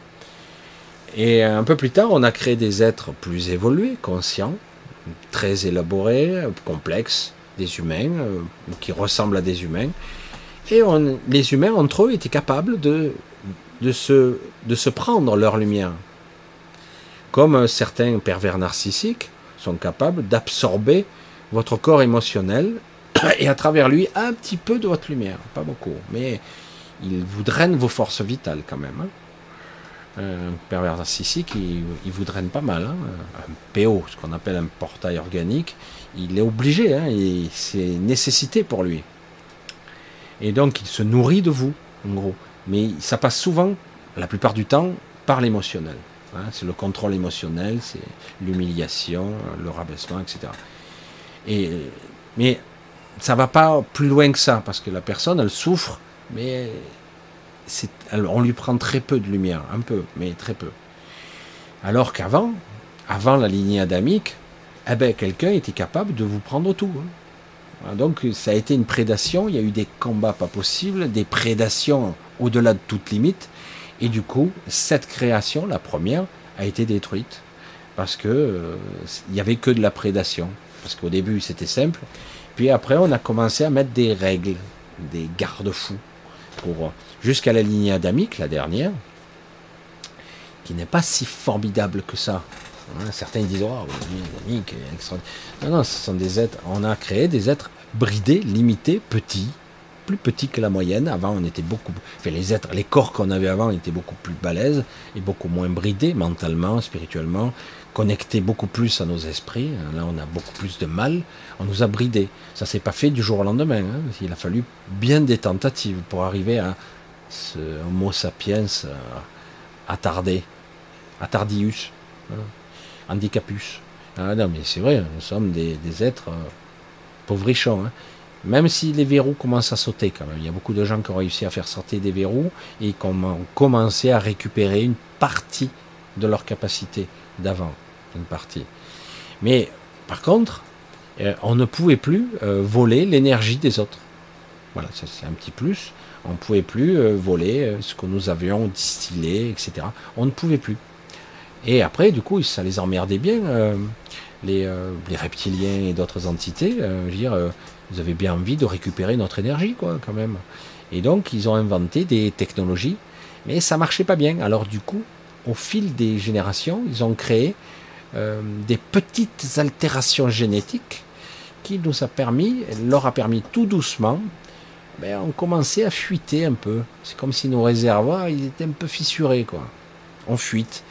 Et un peu plus tard, on a créé des êtres plus évolués, conscients, très élaborés, complexes, des humains, euh, qui ressemblent à des humains. Et les humains, entre eux, étaient capables de se prendre leur lumière. Comme certains pervers narcissiques sont capables d'absorber votre corps émotionnel et à travers lui un petit peu de votre lumière, pas beaucoup, mais il vous draine vos forces vitales quand même. Hein. Un pervers narcissique, il, vous draine pas mal. Hein. Un PO, ce qu'on appelle un portail organique, il est obligé, hein, c'est nécessité pour lui. Et donc il se nourrit de vous, en gros. Mais ça passe souvent, la plupart du temps, par l'émotionnel. C'est le contrôle émotionnel, c'est l'humiliation, le rabaissement, etc. Et, mais ça va pas plus loin que ça, parce que la personne, elle souffre, mais on lui prend très peu de lumière, un peu, mais très peu. Alors qu'avant, avant la lignée adamique, eh ben, quelqu'un était capable de vous prendre tout. Hein. Donc ça a été une prédation, il y a eu des combats pas possibles, des prédations au-delà de toute limite, et du coup, cette création, la première, a été détruite, parce que euh, il n'y avait que de la prédation. Parce qu'au début, c'était simple, puis après, on a commencé à mettre des règles, des garde-fous, pour jusqu'à la lignée adamique, la dernière, qui n'est pas si formidable que ça. Hein, certains disent, oh, la lignée adamique extraordinaire. Non, non, ce sont des êtres, on a créé des êtres bridés, limités, petits, plus petits que la moyenne. Avant, on était beaucoup, enfin, les êtres, les corps qu'on avait avant étaient beaucoup plus balèzes et beaucoup moins bridés mentalement, spirituellement connecté beaucoup plus à nos esprits. Là, on a beaucoup plus de mal. On nous a bridés. Ça s'est pas fait du jour au lendemain. Hein. Il a fallu bien des tentatives pour arriver à ce Homo sapiens euh, attardé, attardius, hein. handicapus. Ah, non, mais c'est vrai, nous sommes des, êtres euh, pauvrichons. Hein. Même si les verrous commencent à sauter. Il y a beaucoup de gens qui ont réussi à faire sortir des verrous et qui ont commencé à récupérer une partie de leur capacité d'avant une partie. Mais par contre, euh, on ne pouvait plus euh, voler l'énergie des autres. Voilà, ça c'est un petit plus. On ne pouvait plus euh, voler ce que nous avions distillé, etc. On ne pouvait plus. Et après, du coup, ça les emmerdait bien, les, les, reptiliens et d'autres entités. je veux dire, bien envie de récupérer notre énergie, quoi, quand même. Et donc, ils ont inventé des technologies, mais ça marchait pas bien. Alors, du coup, au fil des générations, ils ont créé euh, des petites altérations génétiques qui nous a permis, leur a permis tout doucement, ben, on commençait à fuiter un peu. C'est comme si nos réservoirs étaient un peu fissurés, quoi. On fuite.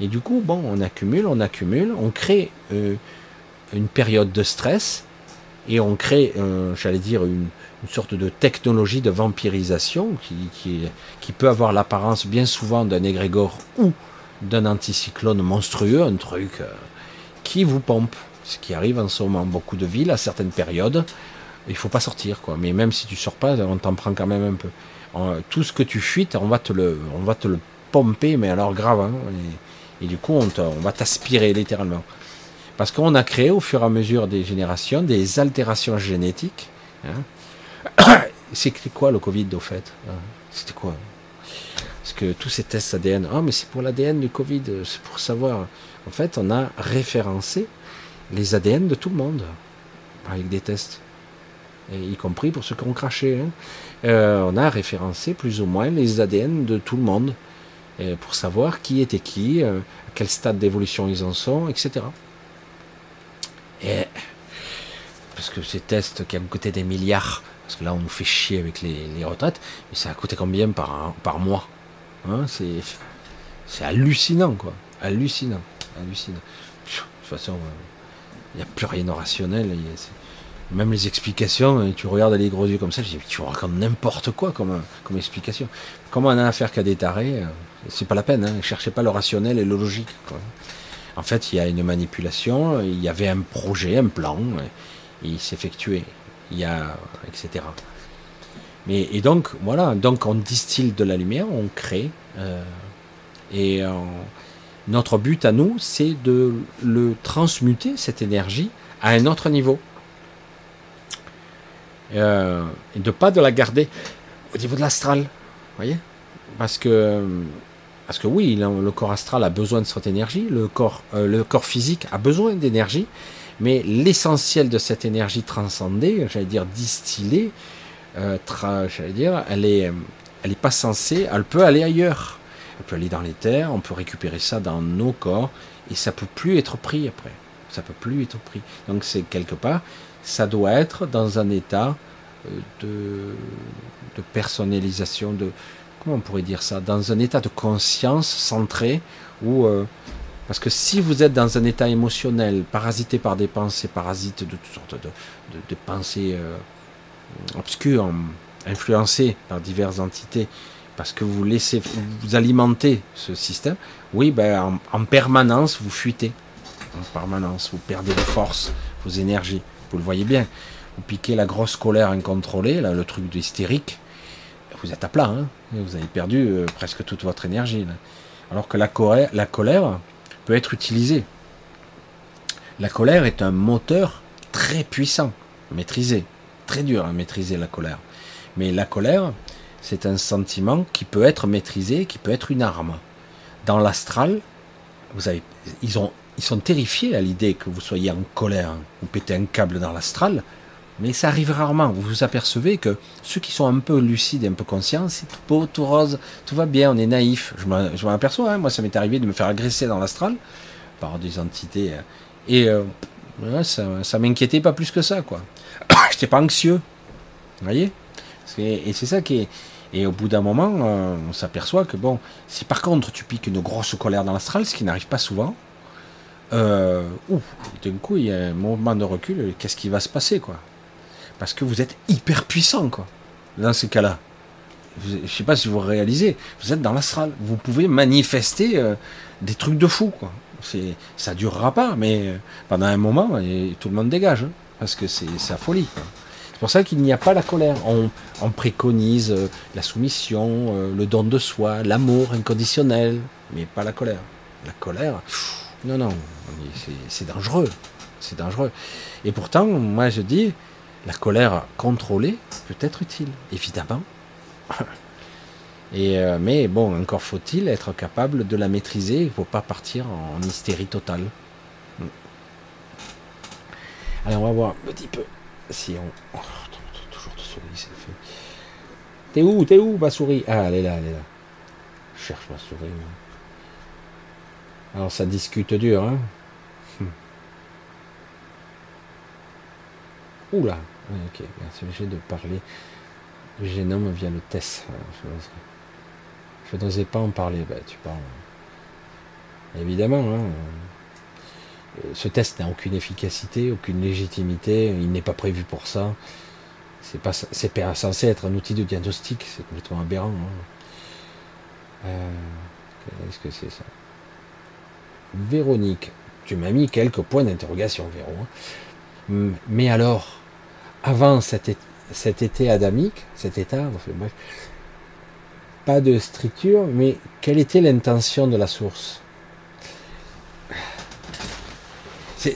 Et du coup, bon, on accumule, on accumule, on crée euh, une période de stress et on crée, j'allais dire, une, sorte de technologie de vampirisation qui, qui peut avoir l'apparence bien souvent d'un égrégore ou d'un anticyclone monstrueux, un truc euh, qui vous pompe. Ce qui arrive en ce moment, beaucoup de villes à certaines périodes, il faut pas sortir quoi. Mais même si tu sors pas, on t'en prend quand même un peu. tout ce que tu fuites, on va te le, on va te le pomper, mais alors grave. Hein, et, du coup, on, va t'aspirer littéralement. Parce qu'on a créé au fur et à mesure des générations des altérations génétiques. Hein. C'était quoi le Covid au fait hein? C'était quoi? Que tous ces tests ADN, ah mais c'est pour l'ADN du Covid, c'est pour savoir. En fait, on a référencé les ADN de tout le monde avec des tests, y compris pour ceux qui ont craché. Hein. Euh, on a référencé plus ou moins les ADN de tout le monde pour savoir qui était qui, euh, à quel stade d'évolution ils en sont, etc. Et parce que ces tests qui ont coûté des milliards, parce que là on nous fait chier avec les, retraites, mais ça a coûté combien par, par mois? Hein, C'est hallucinant, quoi. Hallucinant. Hallucinant. De toute façon, il n'y a plus rien de rationnel. Même les explications, tu regardes les gros yeux comme ça, tu racontes n'importe quoi comme, comme explication. Comment on a affaire qu'à des tarés euh, C'est pas la peine, hein, cherchez pas le rationnel et le logique. En fait, il y a une manipulation, il y avait un projet, un plan, il s'effectuait, il y a, etc. Mais, et donc, voilà, donc on distille de la lumière, on crée, euh, et notre but à nous, c'est de le transmuter, cette énergie, à un autre niveau. Euh, et de pas de la garder au niveau de l'astral, voyez? Parce que parce que oui, le corps astral a besoin de cette énergie, le corps, euh, le corps physique a besoin d'énergie, mais l'essentiel de cette énergie transcendée, j'allais dire distillée, euh, j'allais dire, elle est, elle est pas censée, elle peut aller ailleurs. Elle peut aller dans les terres, on peut récupérer ça dans nos corps, et ça peut plus être pris après. Ça peut plus être pris. Donc c'est quelque part, ça doit être dans un état euh, de, de personnalisation, de comment on pourrait dire ça, dans un état de conscience centré où euh, parce que si vous êtes dans un état émotionnel, parasité par des pensées, parasite de toutes sortes de, de, pensées euh, obscures, influencées par diverses entités, parce que vous laissez, vous alimentez ce système, oui, ben, en, en permanence, vous fuitez. En permanence, vous perdez vos forces, vos énergies. Vous le voyez bien. Vous piquez la grosse colère incontrôlée, là, le truc d'hystérique, vous êtes à plat. Hein vous avez perdu euh, presque toute votre énergie. Alors que la la colère peut être utilisée. La colère est un moteur très puissant, maîtrisé. Très dur à maîtriser la colère. Mais la colère, c'est un sentiment qui peut être maîtrisé, qui peut être une arme. Dans l'astral, vous avez, ils, ont, ils sont terrifiés à l'idée que vous soyez en colère, vous pétez un câble dans l'astral, mais ça arrive rarement. Vous vous apercevez que ceux qui sont un peu lucides et un peu conscients, c'est tout beau, tout rose, tout va bien, on est naïf. Je m'en aperçois, hein. moi ça m'est arrivé de me faire agresser dans l'astral par des entités. Euh, et euh, ça, ça m'inquiétait pas plus que ça, quoi. J'étais pas anxieux. Vous voyez Et c'est ça qui est. Et au bout d'un moment, euh, on s'aperçoit que bon, si par contre tu piques une grosse colère dans l'astral, ce qui n'arrive pas souvent, euh, d'un coup il y a un moment de recul, qu'est-ce qui va se passer, quoi parce que vous êtes hyper puissant, quoi. Dans ce cas-là. Je ne sais pas si vous réalisez, vous êtes dans l'astral. Vous pouvez manifester euh, des trucs de fou, quoi. C'est, ça durera pas, mais euh, pendant un moment, et tout le monde dégage, hein, parce que c'est, la folie. C'est pour ça qu'il n'y a pas la colère. On, préconise euh, la soumission, le don de soi, l'amour inconditionnel, mais pas la colère. La colère, non, non, c'est dangereux. C'est dangereux. Et pourtant, moi je dis, la colère contrôlée peut être utile, évidemment. Et euh, mais bon, encore faut-il être capable de la maîtriser. Il ne faut pas partir en hystérie totale. Allez, on va voir un petit peu si on. Oh, toujours de souris, c'est fait. T'es où T'es où ma souris? Ah, elle est là, elle est là. Je cherche ma souris. Alors ça discute dur, hein hmm. Oula oui, ok, c'est obligé de parler du génome via le test. Je n'osais pas en parler. Bah, tu parles. Évidemment, hein. Ce test n'a aucune efficacité, aucune légitimité, il n'est pas prévu pour ça. C'est pas, c'est censé être un outil de diagnostic, c'est complètement aberrant. Hein. Euh, qu'est-ce que c'est ça? Véronique, tu m'as mis quelques points d'interrogation, Véro. Hein. Mais alors, avant cet, été adamique, cet état, pas de structure, mais quelle était l'intention de la source?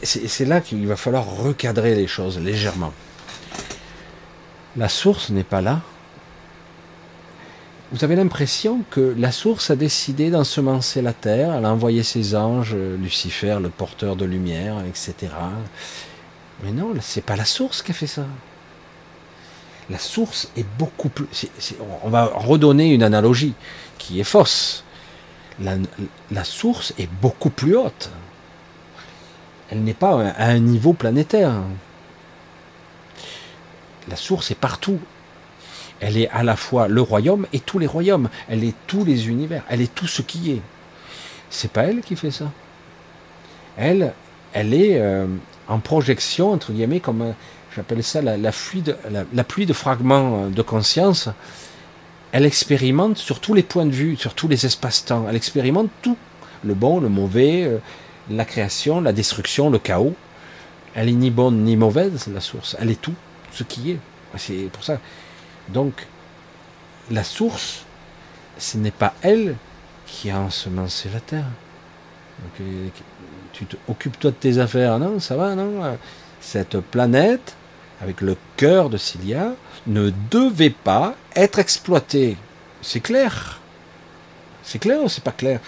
C'est là qu'il va falloir recadrer les choses légèrement. La source n'est pas là. Vous avez l'impression que la source a décidé d'ensemencer la terre, elle a envoyé ses anges, Lucifer, le porteur de lumière, etc. Mais non, c'est pas la source qui a fait ça. La source est beaucoup plus. on va redonner une analogie qui est fausse. la source est beaucoup plus haute elle n'est pas à un niveau planétaire. La source est partout. Elle est à la fois le royaume et tous les royaumes. Elle est tous les univers. Elle est tout ce qui est. C'est pas elle qui fait ça. Elle, elle est euh, en projection entre guillemets comme euh, j'appelle ça la, pluie de fragments euh, de conscience. Elle expérimente sur tous les points de vue, sur tous les espaces-temps. Elle expérimente tout, le bon, le mauvais, la création, la destruction, le chaos. Elle est ni bonne ni mauvaise, la source. Elle est tout, ce qui est. C'est pour ça. Donc, la source, ce n'est pas elle qui a ensemencé la terre. Euh, tu occupes-toi de tes affaires, non Ça va, non Cette planète, avec le cœur de Cilia, ne devait pas être exploitée. C'est clair. C'est clair ou c'est pas clair?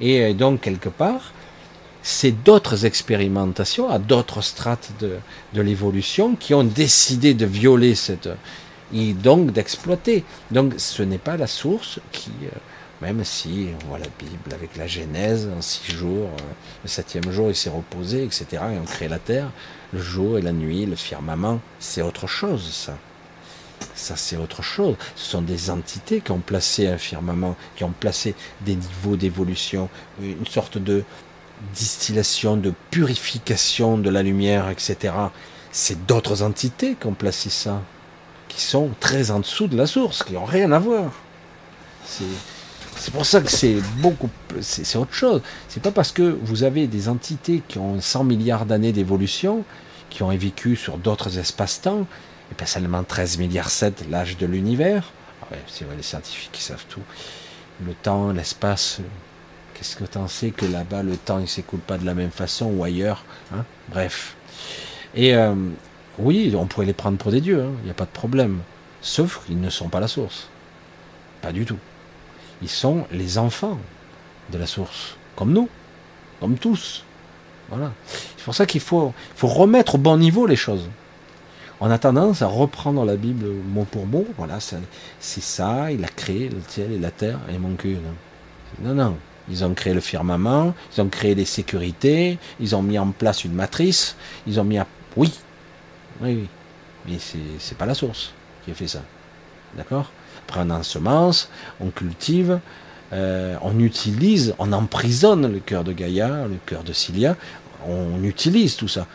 Et euh, donc, quelque part, c'est d'autres expérimentations à d'autres strates de, l'évolution qui ont décidé de violer cette et donc d'exploiter. Donc ce n'est pas la source qui, euh, même si on voit la Bible avec la Genèse en six jours, euh, le septième jour il s'est reposé, etc. Et on crée la terre, le jour et la nuit, le firmament, c'est autre chose ça. Ça, c'est autre chose. Ce sont des entités qui ont placé un firmament, qui ont placé des niveaux d'évolution, une sorte de, distillation, de purification de la lumière, etc. C'est d'autres entités qui ont placé ça, qui sont très en dessous de la source, qui n'ont rien à voir. C'est pour ça que c'est beaucoup, c'est autre chose. C'est pas parce que vous avez des entités qui ont 100 milliards d'années d'évolution, qui ont vécu sur d'autres espaces-temps, et pas seulement 13 milliards 7, l'âge de l'univers. Ah c'est vrai, les scientifiques qui savent tout. Le temps, l'espace, est-ce que tu en sais que là-bas, le temps, il s'écoule pas de la même façon ou ailleurs hein? Bref. Et euh, oui, on pourrait les prendre pour des dieux, hein, il n'y a pas de problème. Sauf qu'ils ne sont pas la source. Pas du tout. Ils sont les enfants de la source, comme nous, comme tous. Voilà. C'est pour ça qu'il faut, faut remettre au bon niveau les choses. On a tendance à reprendre la Bible mot pour mot. Voilà, c'est ça, il a créé le ciel et la terre et mon cul. Non, non, ils ont créé le firmament, ils ont créé des sécurités, ils ont mis en place une matrice, ils ont mis à... Oui, oui, oui. Mais c'est pas la source qui a fait ça. D'accord? Après, on ensemence, on cultive, euh, on utilise, on emprisonne le cœur de Gaïa, le cœur de Cilia, on utilise tout ça.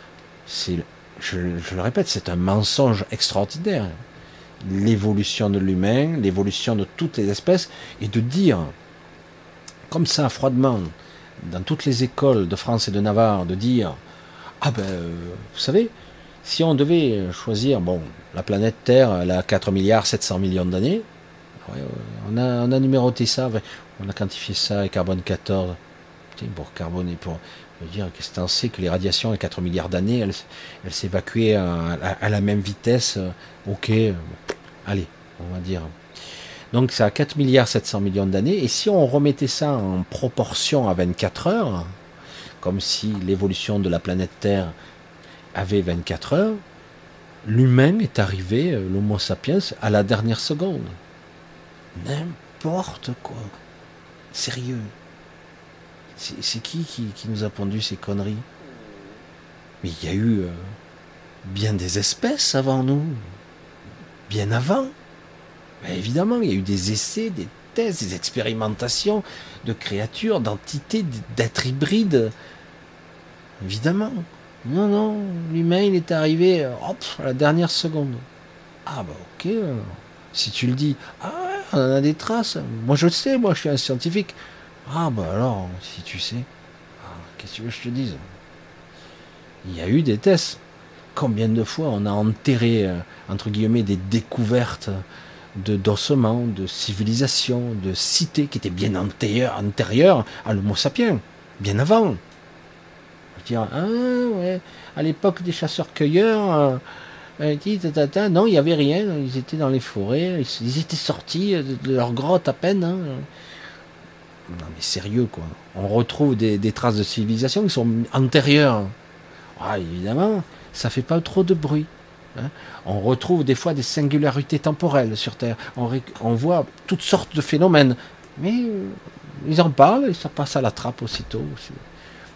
Je, je le répète, c'est un mensonge extraordinaire. L'évolution de l'humain, l'évolution de toutes les espèces, et de dire comme ça, froidement, dans toutes les écoles de France et de Navarre, de dire Ah ben, euh, vous savez, si on devait choisir, bon, la planète Terre, elle a 4 milliards 700 millions d'années, on, a, on a numéroté ça, on a quantifié ça avec carbone 14. pour carbone et pour dire, qu'est-ce que sait que les radiations à 4 milliards d'années, elles, elles s'évacuaient à, à, la même vitesse, ok, allez, on va dire donc ça a 4 milliards 700 millions d'années. Et si on remettait ça en proportion à 24 heures, comme si l'évolution de la planète Terre avait 24 heures, l'humain est arrivé, euh, l'Homo sapiens, à la dernière seconde. N'importe quoi. Sérieux. C'est qui, qui, nous a pondu ces conneries? Mais il y a eu euh, bien des espèces avant nous. Bien avant évidemment, il y a eu des essais, des tests, des expérimentations de créatures, d'entités, d'êtres hybrides. Évidemment. Non, non, l'humain, il est arrivé hop, à la dernière seconde. Ah bah ok, si tu le dis, ah on en a des traces. Moi je le sais, moi je suis un scientifique. Ah bah alors, si tu sais, ah, qu'est-ce que tu veux que je te dise? Il y a eu des tests. Combien de fois on a enterré, euh, entre guillemets, des découvertes de d'ossements, de civilisation, de cités qui étaient bien antérieures, à l'Homo sapiens, bien avant. dire, ah ouais, à l'époque des chasseurs-cueilleurs, euh, non, il n'y avait rien, ils étaient dans les forêts, ils étaient sortis de leur grotte à peine. Hein. Non mais sérieux quoi. On retrouve des, traces de civilisation qui sont antérieures. Ah, évidemment, ça fait pas trop de bruit. Hein. On retrouve des fois des singularités temporelles sur Terre. On, voit toutes sortes de phénomènes. Mais euh, ils en parlent et ça passe à la trappe aussitôt.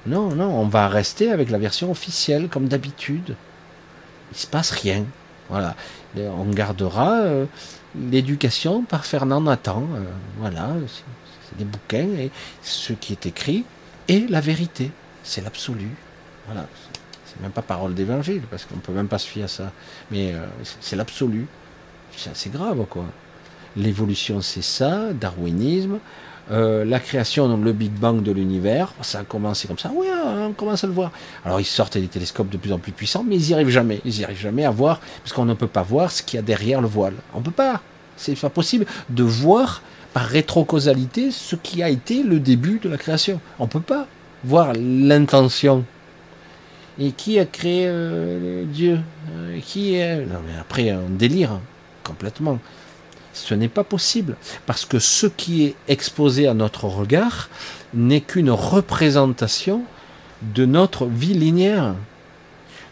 Non, non, on va rester avec la version officielle comme d'habitude. Il se passe rien. Voilà. On gardera euh, l'éducation par Fernand Nathan. Euh, voilà des bouquins, et ce qui est écrit est la vérité. C'est l'absolu. Voilà. C'est même pas parole d'évangile, parce qu'on peut même pas se fier à ça. Mais euh, c'est l'absolu. C'est grave, quoi. L'évolution, c'est ça, darwinisme. Euh, la création, donc le Big Bang de l'univers, ça a commencé comme ça. Oui, on commence à le voir. Alors ils sortent des télescopes de plus en plus puissants, mais ils n'y arrivent jamais. Ils n'y arrivent jamais à voir, parce qu'on ne peut pas voir ce qu'il y a derrière le voile. On ne peut pas. C'est pas possible de voir par rétrocausalité ce qui a été le début de la création. On ne peut pas voir l'intention. Et qui a créé euh, Dieu? Euh, Qui est Non mais après on délire hein, complètement. Ce n'est pas possible parce que ce qui est exposé à notre regard n'est qu'une représentation de notre vie linéaire.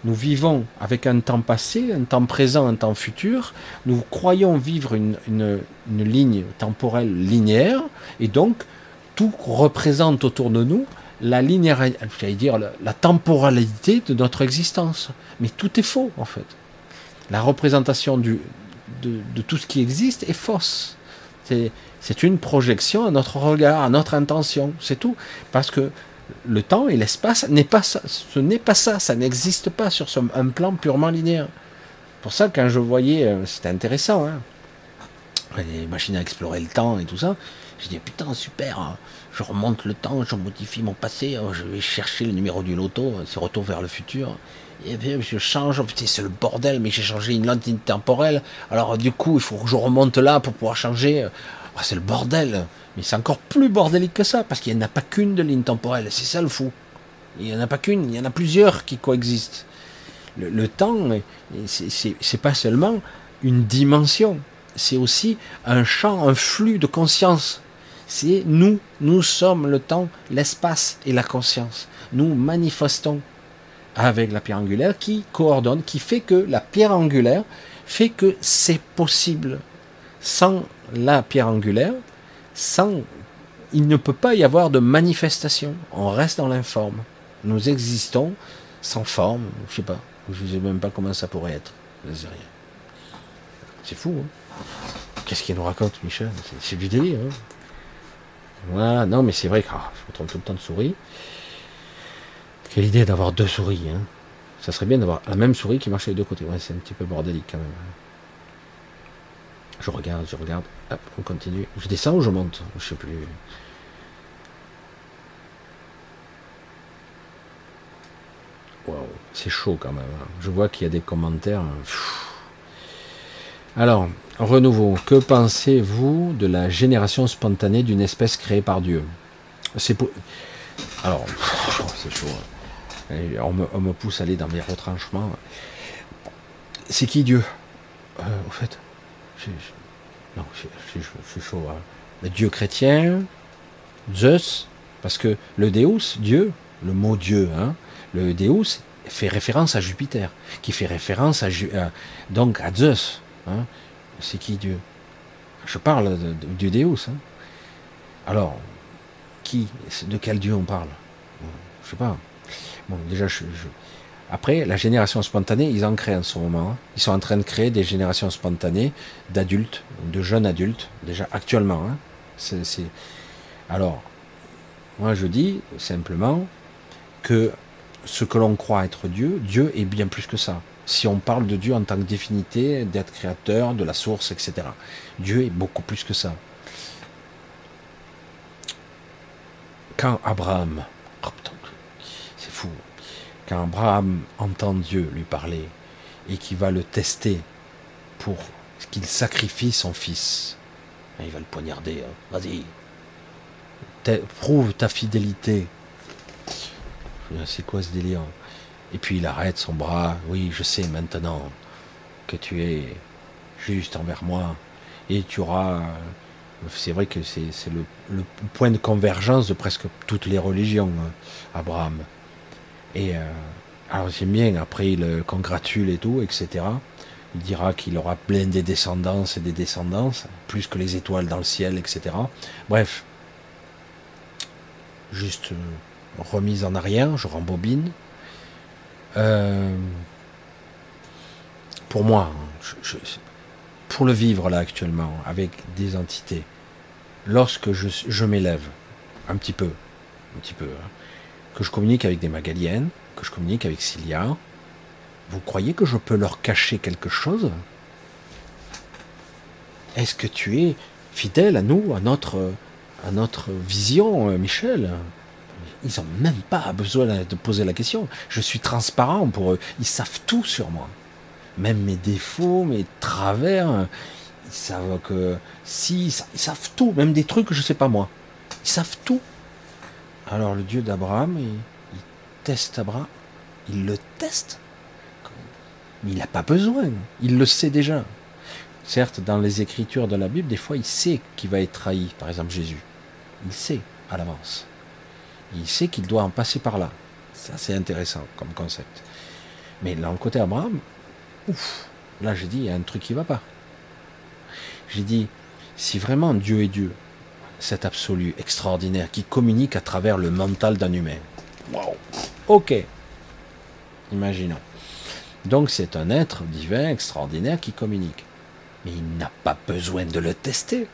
Nous vivons avec un temps passé, un temps présent, un temps futur. Nous croyons vivre une, ligne temporelle linéaire, et donc tout représente autour de nous la linéaire, j'allais dire la, temporalité de notre existence. Mais tout est faux en fait. La représentation de, tout ce qui existe est fausse. C'est une projection à notre regard, à notre intention, c'est tout. Parce que le temps et l'espace n'est pas ça. Ce n'est pas ça. Ça n'existe pas sur un plan purement linéaire. Pour ça, quand je voyais, euh, c'était intéressant, hein, les machines à explorer le temps et tout ça, je dis putain super, hein. Je remonte le temps, je modifie mon passé, hein. je vais chercher le numéro du loto, c'est retour vers le futur. Et puis je change, c'est le bordel, mais j'ai changé une lentille temporelle. Alors du coup, il faut que je remonte là pour pouvoir changer. Ah, c'est le bordel. Mais c'est encore plus bordélique que ça, parce qu'il n'y en a pas qu'une de ligne temporelle. C'est ça le fou. Il n'y en a pas qu'une, il y en a plusieurs qui coexistent. Le, temps, c'est pas seulement une dimension, c'est aussi un champ, un flux de conscience. C'est nous, nous sommes le temps, l'espace et la conscience. Nous manifestons avec la pierre angulaire qui coordonne, qui fait que la pierre angulaire fait que c'est possible. Sans la pierre angulaire, sans, il ne peut pas y avoir de manifestation. On reste dans l'informe. Nous existons sans forme, je sais pas. Je ne sais même pas comment ça pourrait être. C'est fou. Hein Qu'est-ce qu'il nous raconte, Michel? C'est du délire. Hein voilà, non, mais c'est vrai que je me trompe tout le temps de souris. Quelle idée d'avoir deux souris. Hein ça serait bien d'avoir la même souris qui marche les deux côtés. Ouais, c'est un petit peu bordélique quand même. Je regarde, je regarde. Hop, on continue. Je descends ou je monte? Je sais plus. Waouh, c'est chaud quand même. Hein. Je vois qu'il y a des commentaires. Alors, renouveau. Que pensez-vous de la génération spontanée d'une espèce créée par Dieu? C'est. Alors, c'est chaud. Hein. On me, pousse à aller dans mes retranchements. C'est qui Dieu? Euh, Au fait, non, je, suis chaud. Hein. Dieu chrétien, Zeus, parce que le Deus, Dieu, le mot Dieu, hein, le Deus fait référence à Jupiter, qui fait référence à, donc à Zeus. Hein. C'est qui Dieu? Je parle du Deus. Hein. Alors, qui De quel Dieu on parle? Je sais pas. Bon, déjà, après, la génération spontanée, ils en créent en ce moment. Hein. Ils sont en train de créer des générations spontanées d'adultes, de jeunes adultes, déjà actuellement. Alors, moi je dis simplement que ce que l'on croit être Dieu, Dieu est bien plus que ça. Si on parle de Dieu en tant que définité, d'être créateur, de la source, etc. Dieu est beaucoup plus que ça. Quand Abraham, c'est fou, quand Abraham entend Dieu lui parler et qu'il va le tester pour qu'il sacrifie son fils, hein, il va le poignarder. Hein. Vas-y, prouve ta fidélité. c'est quoi ce délire? Et puis il arrête son bras. Oui, je sais maintenant que tu es juste envers moi. Et tu auras. C'est vrai que c'est le, point de convergence de presque toutes les religions, hein, Abraham. Et euh, alors j'aime bien, après il le congratule et tout, etc. Il dira qu'il aura plein des descendances et des descendances, plus que les étoiles dans le ciel, etc. Bref, juste euh, remise en arrière, je rembobine. Euh, pour moi, pour le vivre là actuellement, avec des entités, lorsque je, m'élève, un petit peu, un petit peu, hein, que je communique avec des Magaliennes, que je communique avec Cilia, vous croyez que je peux leur cacher quelque chose? Est-ce que tu es fidèle à nous, à notre, à notre vision, euh, Michel? Ils n'ont même pas besoin de poser la question. Je suis transparent pour eux. Ils savent tout sur moi. Même mes défauts, mes travers. Ils savent que si, ils savent tout, même des trucs que je ne sais pas moi. Ils savent tout. Alors le Dieu d'Abraham, il, il teste Abraham. Il le teste? Mais il n'a pas besoin, il le sait déjà. Certes, dans les écritures de la Bible, des fois, il sait qu'il va être trahi, par exemple Jésus. Il sait à l'avance. Il sait qu'il doit en passer par là. C'est intéressant comme concept. Mais dans le côté Abraham, là j'ai dit, il y a un truc qui ne va pas. J'ai dit, si vraiment Dieu est Dieu, cet absolu extraordinaire qui communique à travers le mental d'un humain. Wow. Ok. Imaginons. Donc c'est un être divin extraordinaire qui communique. Mais il n'a pas besoin de le tester.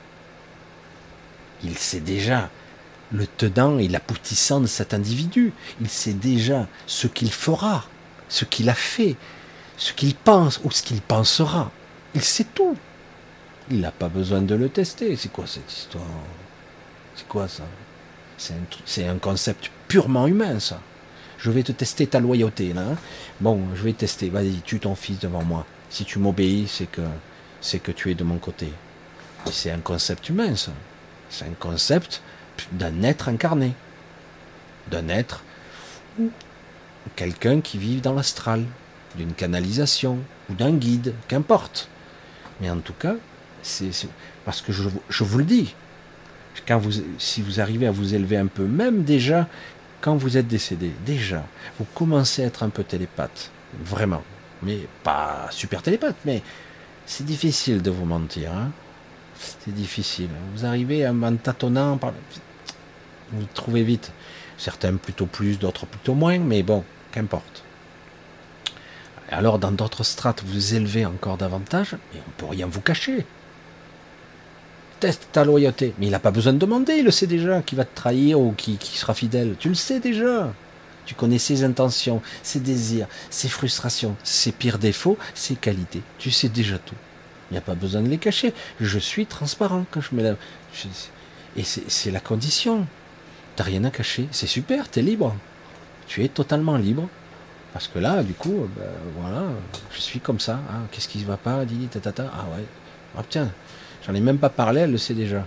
Il sait déjà le tenant et l'aboutissant de cet individu. Il sait déjà ce qu'il fera, ce qu'il a fait, ce qu'il pense ou ce qu'il pensera. Il sait tout. Il n'a pas besoin de le tester. C'est quoi cette histoire? C'est quoi ça? C'est un, concept purement humain, ça. Je vais te tester ta loyauté là. Hein. Bon, je vais tester. Vas-y, tue ton fils devant moi. Si tu m'obéis, c'est que c'est que tu es de mon côté. C'est un concept humain, ça. C'est un concept d'un être incarné, d'un être ou quelqu'un qui vit dans l'astral, d'une canalisation ou d'un guide, qu'importe. Mais en tout cas, c'est parce que je, vous le dis. Quand si vous arrivez à vous élever un peu, même déjà quand vous êtes décédé, déjà, vous commencez à être un peu télépathe. Vraiment. Mais pas super télépathe, mais c'est difficile de vous mentir. Hein. c'est difficile. Vous arrivez en tâtonnant, vous trouvez vite. Certains plutôt plus, d'autres plutôt moins, mais bon, qu'importe. Alors, dans d'autres strates, vous élevez encore davantage, mais on ne peut rien vous cacher teste ta loyauté. Mais il n'a pas besoin de demander, il le sait déjà, qui va te trahir ou qui, sera fidèle. Tu le sais déjà. Tu connais ses intentions, ses désirs, ses frustrations, ses pires défauts, ses qualités. Tu sais déjà tout. Il n'y a pas besoin de les cacher. Je suis transparent quand je m'élève. Et c'est la condition. Tu n'as rien à cacher. C'est super, tu es libre. Tu es totalement libre. Parce que là, du coup, ben, voilà, je suis comme ça. Ah, qu'est-ce qui ne va pas. Ah ouais. Ah tiens, J'en ai même pas parlé, elle le sait déjà.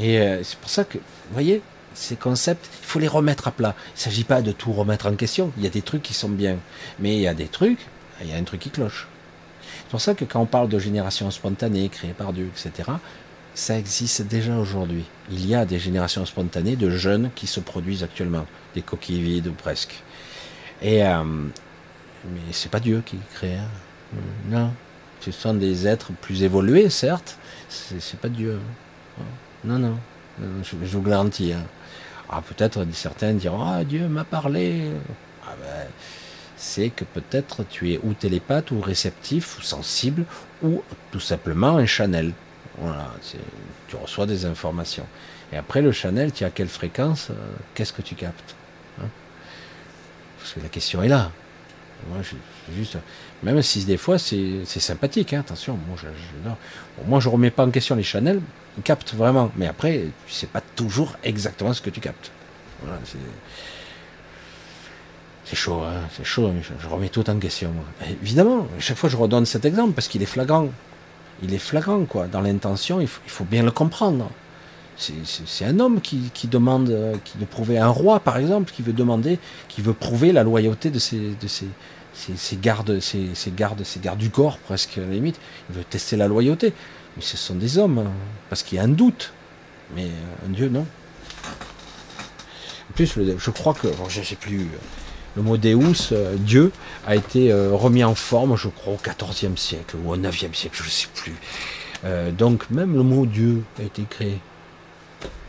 Et euh, c'est pour ça que, vous voyez, ces concepts, il faut les remettre à plat. Il ne s'agit pas de tout remettre en question. Il y a des trucs qui sont bien. Mais il y a des trucs, il y a un truc qui cloche. C'est pour ça que quand on parle de génération spontanée, créée par Dieu, etc., ça existe déjà aujourd'hui. Il y a des générations spontanées de jeunes qui se produisent actuellement, des coquilles vides ou presque. Et euh, mais c'est pas Dieu qui crée. Hein. Non, ce sont des êtres plus évolués, certes. C'est pas Dieu. Non, non. Je, vous garantis. Hein. Ah, peut-être certains diront Ah, Dieu m'a parlé. Ah, ben, c'est que peut-être tu es ou télépathe, ou réceptif, ou sensible, ou tout simplement un channel. Voilà, tu reçois des informations. Et après, le channel, tu as quelle fréquence euh, Qu'est-ce que tu captes hein? Parce que la question est là. Moi, je, juste, même si des fois c'est sympathique, hein, attention, moi je, je, moi je remets pas en question les channels, ils captent vraiment, mais après tu sais pas toujours exactement ce que tu captes. Voilà, c'est chaud, hein, c'est chaud, je, remets tout en question. Évidemment, chaque fois je redonne cet exemple parce qu'il est flagrant. Il est flagrant, quoi. Dans l'intention, il, faut bien le comprendre. c'est un homme qui, demande, euh, qui veut prouver un roi, par exemple, qui veut demander, qui veut prouver la loyauté de ses, de ses, ses, gardes, ses, gardes, ses gardes du corps, presque à la limite. Il veut tester la loyauté. Mais ce sont des hommes, hein, parce qu'il y a un doute. Mais euh, un dieu, non. En plus, je crois que, bon, j'ai plus euh, le mot Deus, Dieu, a été remis en forme, je crois, au XIVe siècle ou au IXe siècle, je ne sais plus. donc même le mot Dieu a été créé.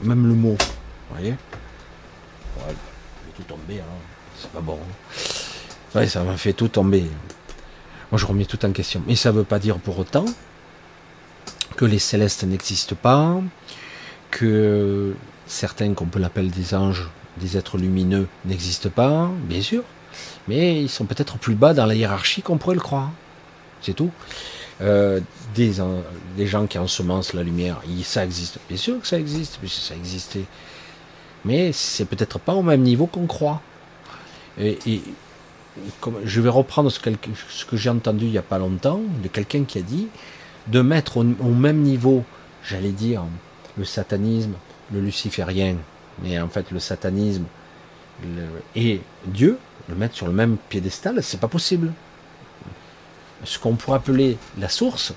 Même le mot. Vous voyez Ouais, tout tomber, hein. c'est pas bon. Ouais, ça m'a fait tout tomber. Moi, je remets tout en question. Mais ça ne veut pas dire pour autant que les célestes n'existent pas, que certains qu'on peut l'appeler des anges, des êtres lumineux, n'existent pas, bien sûr. Mais ils sont peut-être plus bas dans la hiérarchie qu'on pourrait le croire. C'est tout. Euh, des, gens qui ensemencent la lumière, ça existe. Bien sûr que ça existe, puisque ça existait. Mais c'est peut-être pas au même niveau qu'on croit. Et, je vais reprendre ce, ce que j'ai entendu il n'y a pas longtemps de quelqu'un qui a dit de mettre au, même niveau, j'allais dire, le satanisme, le luciférien, mais en fait le satanisme et Dieu, le mettre sur le même piédestal, c'est pas possible ce qu'on pourrait appeler la source,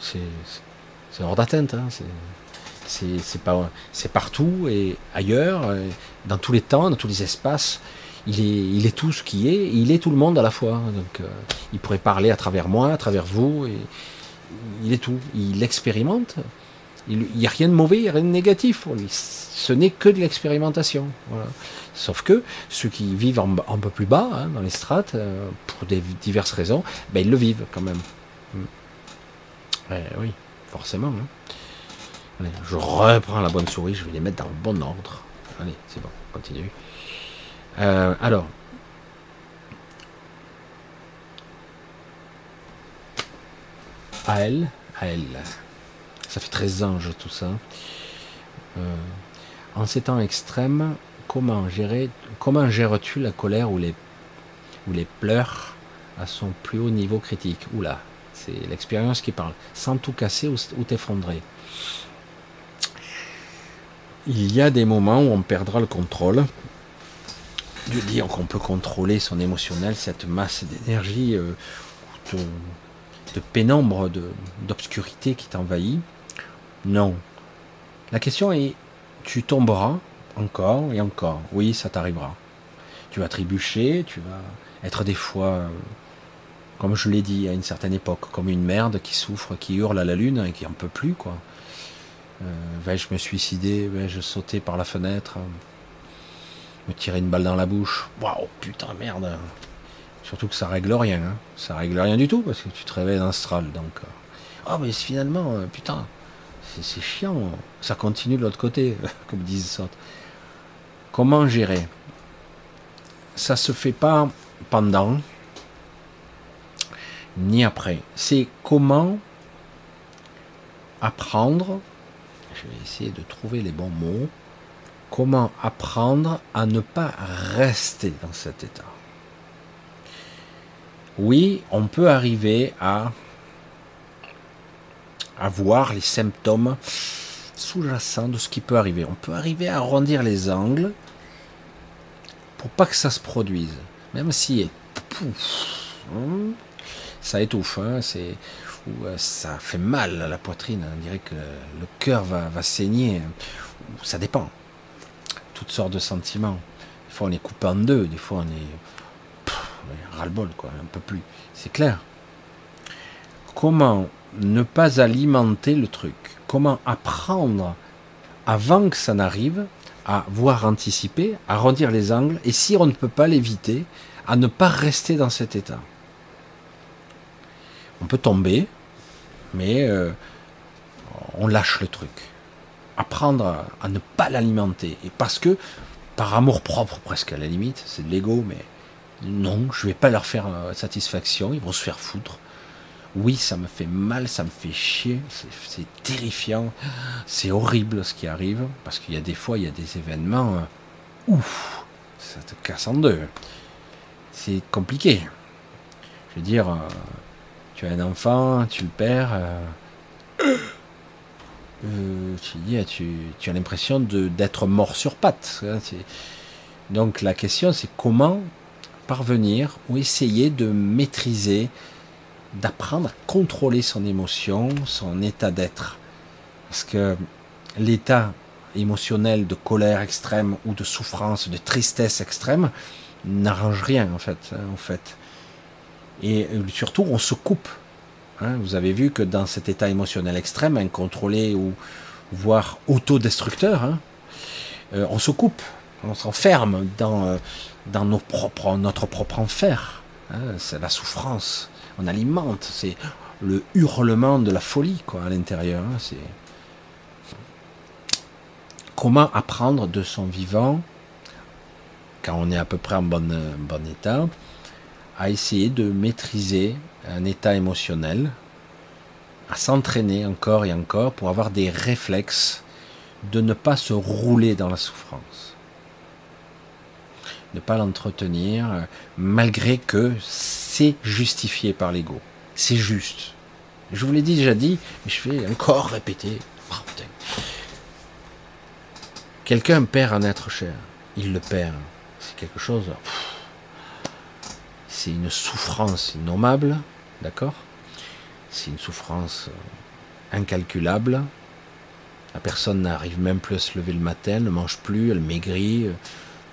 c'est hors d'atteinte. Hein, c'est partout et ailleurs, euh, dans tous les temps, dans tous les espaces. Il est, il est tout ce qui est, il est tout le monde à la fois. Donc, euh, il pourrait parler à travers moi, à travers vous, il est tout. Il expérimente. Il n'y a rien de mauvais, il n'y a rien de négatif pour lui. Ce n'est que de l'expérimentation. Sauf que ceux qui vivent un, peu plus bas, hein, dans les strates, euh, pour diverses raisons, ben, ils le vivent quand même. Hmm. oui, forcément. Hein. je reprends la bonne souris, je vais les mettre dans le bon ordre. Allez, c'est bon, continue. Euh, alors. À elle, à elle. Ça fait 13 anges tout ça. Euh, en ces temps extrêmes, comment gérer, gères-tu la colère ou les, pleurs à son plus haut niveau critique? Oula, c'est l'expérience qui parle, sans tout casser ou, t'effondrer. Il y a des moments où on perdra le contrôle. De dire qu'on peut contrôler son émotionnel, cette masse d'énergie, euh, de pénombre, d'obscurité qui t'envahit. Non. La question est, tu tomberas encore et encore. Oui, ça t'arrivera. Tu vas trébucher, tu vas être des fois, euh, comme je l'ai dit à une certaine époque, comme une merde qui souffre, qui hurle à la lune et qui en peut plus, quoi. Euh, vais-je me suicider? Vais-je sauter par la fenêtre? Me tirer une balle dans la bouche? Waouh, putain, merde Surtout que ça règle rien, hein. ça règle rien du tout parce que tu te réveilles d'un astral. Donc, oh, mais finalement, euh, putain, c'est chiant, ça continue de l'autre côté, comme disent ça. Comment gérer? Ça se fait pas pendant ni après. C'est comment apprendre, je vais essayer de trouver les bons mots, comment apprendre à ne pas rester dans cet état. Oui, on peut arriver à, à voir les symptômes sous-jacent de ce qui peut arriver. On peut arriver à arrondir les angles pour pas que ça se produise. Même si hein, ça étouffe, hein, c'est, euh, ça fait mal à la poitrine, on dirait que le cœur va, saigner, ça dépend. Toutes sortes de sentiments. Des fois on est coupé en deux, des fois on est ras-le-bol, quoi, un peu plus. C'est clair. Comment ne pas alimenter le truc Comment apprendre avant que ça n'arrive à voir anticiper, à rendir les angles, et si on ne peut pas l'éviter, à ne pas rester dans cet état. On peut tomber, mais euh, on lâche le truc. Apprendre à, ne pas l'alimenter. Et parce que, par amour propre presque à la limite, c'est de l'ego, mais non, je ne vais pas leur faire euh, satisfaction, ils vont se faire foutre. Oui, ça me fait mal, ça me fait chier, c'est terrifiant, c'est horrible ce qui arrive, parce qu'il y a des fois, il y a des événements, euh, ouf, ça te casse en deux. C'est compliqué. Je veux dire, euh, tu as un enfant, tu le perds, euh, tu, tu, as l'impression d'être mort sur pattes. Hein, donc la question c'est comment parvenir ou essayer de maîtriser, d'apprendre à contrôler son émotion, son état d'être. Parce que l'état émotionnel de colère extrême ou de souffrance, de tristesse extrême, n'arrange rien en fait. Hein, en fait. Et surtout, on se coupe. Hein. Vous avez vu que dans cet état émotionnel extrême, incontrôlé ou voire autodestructeur, hein, euh, on se coupe, on s'enferme dans, euh, dans notre propre enfer. c'est la souffrance. On alimente. C'est le hurlement de la folie quoi à l'intérieur. c'est comment apprendre de son vivant, quand on est à peu près en bon état, à essayer de maîtriser un état émotionnel, à s'entraîner encore et encore pour avoir des réflexes de ne pas se rouler dans la souffrance, ne pas l'entretenir, malgré que c'est justifié par l'ego. C'est juste. Je vous l'ai déjà dit, mais je vais encore répéter. Oh, Quelqu'un perd un être cher. Il le perd. C'est quelque chose. C'est une souffrance innommable. D'accord? C'est une souffrance euh, incalculable. La personne n'arrive même plus à se lever le matin, ne mange plus, elle maigrit.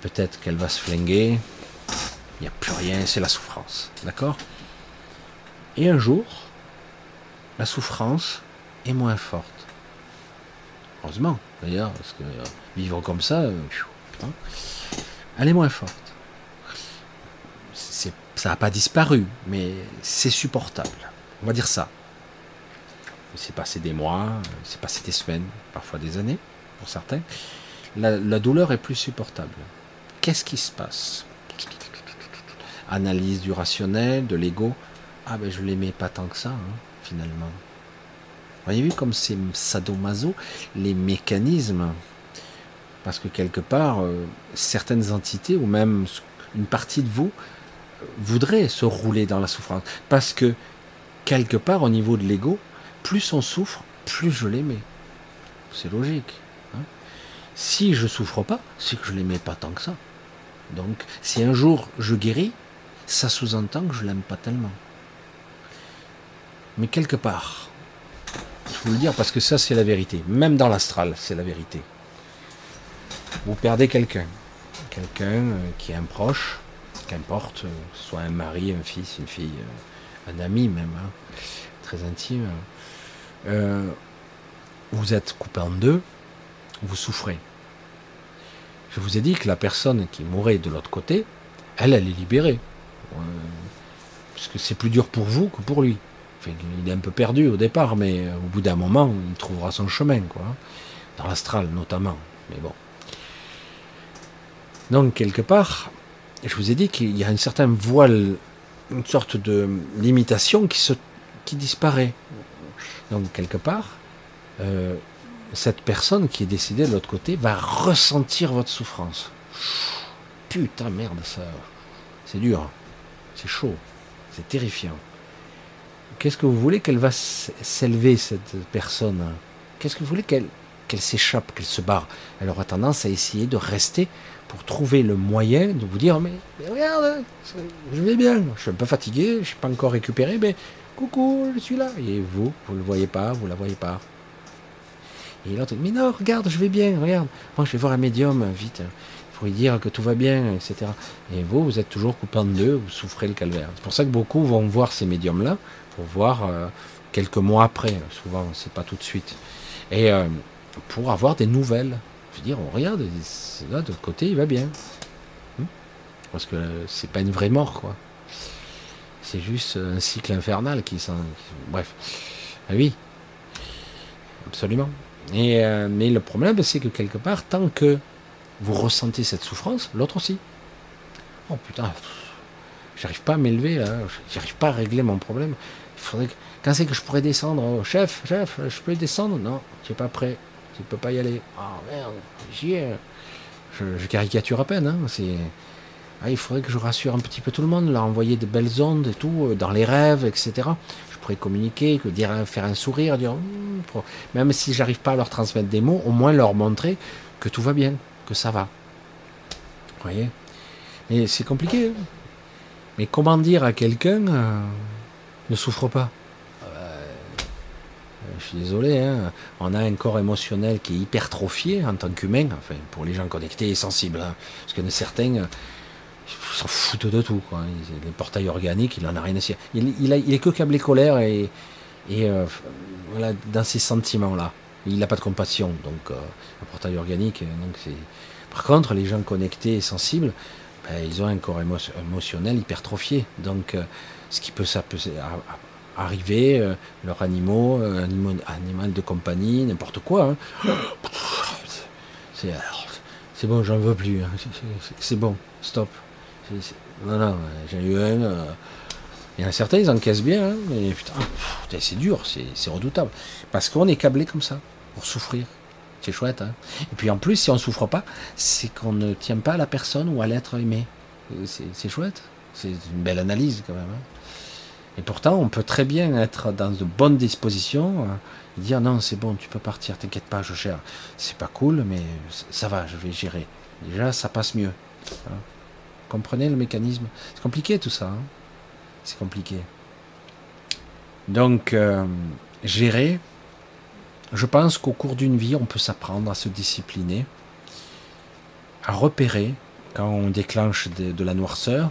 Peut-être qu'elle va se flinguer. Il n'y a plus rien, c'est la souffrance. D'accord? Et un jour, la souffrance est moins forte. Heureusement, d'ailleurs, parce que euh, vivre comme ça, euh, elle est moins forte. ça n'a pas disparu, mais c'est supportable. On va dire ça. C'est passé des mois, c'est passé des semaines, parfois des années, pour certains. La, douleur est plus supportable. Qu'est-ce qui se passe? Analyse du rationnel, de l'ego. Ah ben je l'aimais pas tant que ça, hein, finalement. Vous avez vu comme c'est sadomaso, les mécanismes? Parce que quelque part, euh, certaines entités, ou même une partie de vous, voudraient se rouler dans la souffrance. Parce que, quelque part, au niveau de l'ego, plus on souffre, plus je l'aimais. C'est logique. Hein. si je souffre pas, c'est que je l'aimais pas tant que ça. Donc, si un jour je guéris, ça sous-entend que je l'aime pas tellement. Mais quelque part, je vous le dire parce que ça c'est la vérité. Même dans l'astral, c'est la vérité vous perdez quelqu'un. Quelqu'un euh, qui est un proche, qu'importe, euh, soit un mari, un fils, une fille, euh, un ami même, hein, très intime. vous êtes coupé en deux, vous souffrez. Je vous ai dit que la personne qui mourait de l'autre côté, elle, elle est libérée. parce que c'est plus dur pour vous que pour lui. il est un peu perdu au départ, mais au bout d'un moment, il trouvera son chemin, quoi. Dans l'astral notamment. Mais bon. Donc, quelque part, je vous ai dit qu'il y a une certaine voile, une sorte de limitation qui, se, qui disparaît. Donc, quelque part, euh, cette personne qui est décédée de l'autre côté va ressentir votre souffrance. Putain, merde, ça. C'est dur. C'est chaud. C'est terrifiant. Qu'est-ce que vous voulez qu'elle va s'élever, cette personne? Qu'est-ce que vous voulez qu'elle qu'elle s'échappe, qu'elle se barre? Elle aura tendance à essayer de rester pour trouver le moyen de vous dire mais, regarde, je vais bien, je suis un peu fatigué, je ne suis pas encore récupéré, mais coucou, je suis là. Et vous, vous ne le voyez pas, vous ne la voyez pas. Et l'autre dit mais non, regarde, je vais bien, regarde. Moi, je vais voir un médium, vite, pour lui dire que tout va bien, etc. Et vous, vous êtes toujours coupé en deux, vous souffrez le calvaire. C'est pour ça que beaucoup vont voir ces médiums-là, pour voir euh, quelques mois après, souvent, c'est pas tout de suite. Et euh, pour avoir des nouvelles dire, on regarde, là, de côté, il va bien. Hmm Parce que c'est pas une vraie mort, quoi. C'est juste un cycle infernal qui s'en. Bref. Ah oui. Absolument. Euh, mais le problème, c'est que quelque part, tant que vous ressentez cette souffrance, l'autre aussi. Oh putain, j'arrive pas à m'élever là, j'arrive pas à régler mon problème. Il faudrait que, quand c'est que je pourrais descendre, oh, chef, chef, je peux descendre? Non, tu n'es pas prêt tu peux pas y aller. Ah merde, j'y ai. Je, caricature à peine. Hein, c'est... Ah, il faudrait que je rassure un petit peu tout le monde, leur envoyer de belles ondes et tout, euh, dans les rêves, etc. Communiquer, que dire, faire un sourire, dire, hum, même si j'arrive pas à leur transmettre des mots, au moins leur montrer que tout va bien, que ça va. Vous voyez? Mais c'est compliqué. Hein. Mais comment dire à quelqu'un euh, ne souffre pas euh, Je suis désolé, hein. on a un corps émotionnel qui est hypertrophié en tant qu'humain, enfin pour les gens connectés et sensibles, hein. parce que certains s'en foutent de tout. Quoi. Les portails organiques, il en a rien à cirer. Il, il, il est que câblé colère et, et euh, voilà, dans ces sentiments-là. Il n'a pas de compassion, donc un portail organique. Donc c'est. Par contre, les gens connectés et sensibles, ben, ils ont un corps émotionnel hypertrophié. Donc, euh, ce qui peut, arriver, euh, leurs animaux, euh, animal de compagnie, n'importe quoi. Hein. C'est bon, j'en veux plus. Hein. C'est bon, stop. J'ai eu un. Il y en a certains, ils encaissent bien, hein, mais putain, c'est dur, c'est redoutable. Parce qu'on est câblé comme ça, pour souffrir. C'est chouette. Hein et puis en plus, si on ne souffre pas, c'est qu'on ne tient pas à la personne ou à l'être aimé. C'est chouette. C'est une belle analyse quand même. Hein et pourtant, on peut très bien être dans de bonnes dispositions euh, et dire non, c'est bon, tu peux partir, t'inquiète pas, je gère. C'est pas cool, mais ça va, je vais gérer. Déjà, ça passe mieux. Hein Comprenez le mécanisme C'est compliqué tout ça. Hein c'est compliqué. Donc, euh, gérer, je pense qu'au cours d'une vie, on peut s'apprendre à se discipliner, à repérer quand on déclenche de, la noirceur,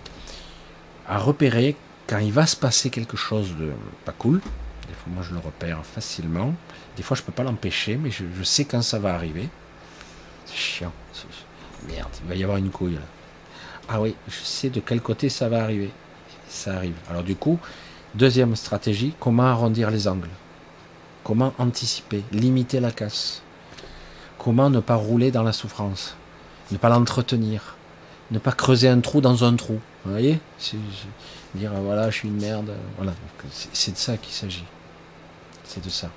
à repérer quand il va se passer quelque chose de pas cool. Des fois, moi, je le repère facilement. Des fois, je peux pas l'empêcher, mais je, sais quand ça va arriver. C'est chiant. Merde, il va y avoir une couille là. Ah oui, je sais de quel côté ça va arriver. Ça arrive. Alors du coup, deuxième stratégie, comment arrondir les angles Comment anticiper, limiter la casse Comment ne pas rouler dans la souffrance Ne pas l'entretenir Ne pas creuser un trou dans un trou. Vous voyez? Dire voilà, je suis une merde. Voilà. C'est de ça qu'il s'agit. C'est de ça.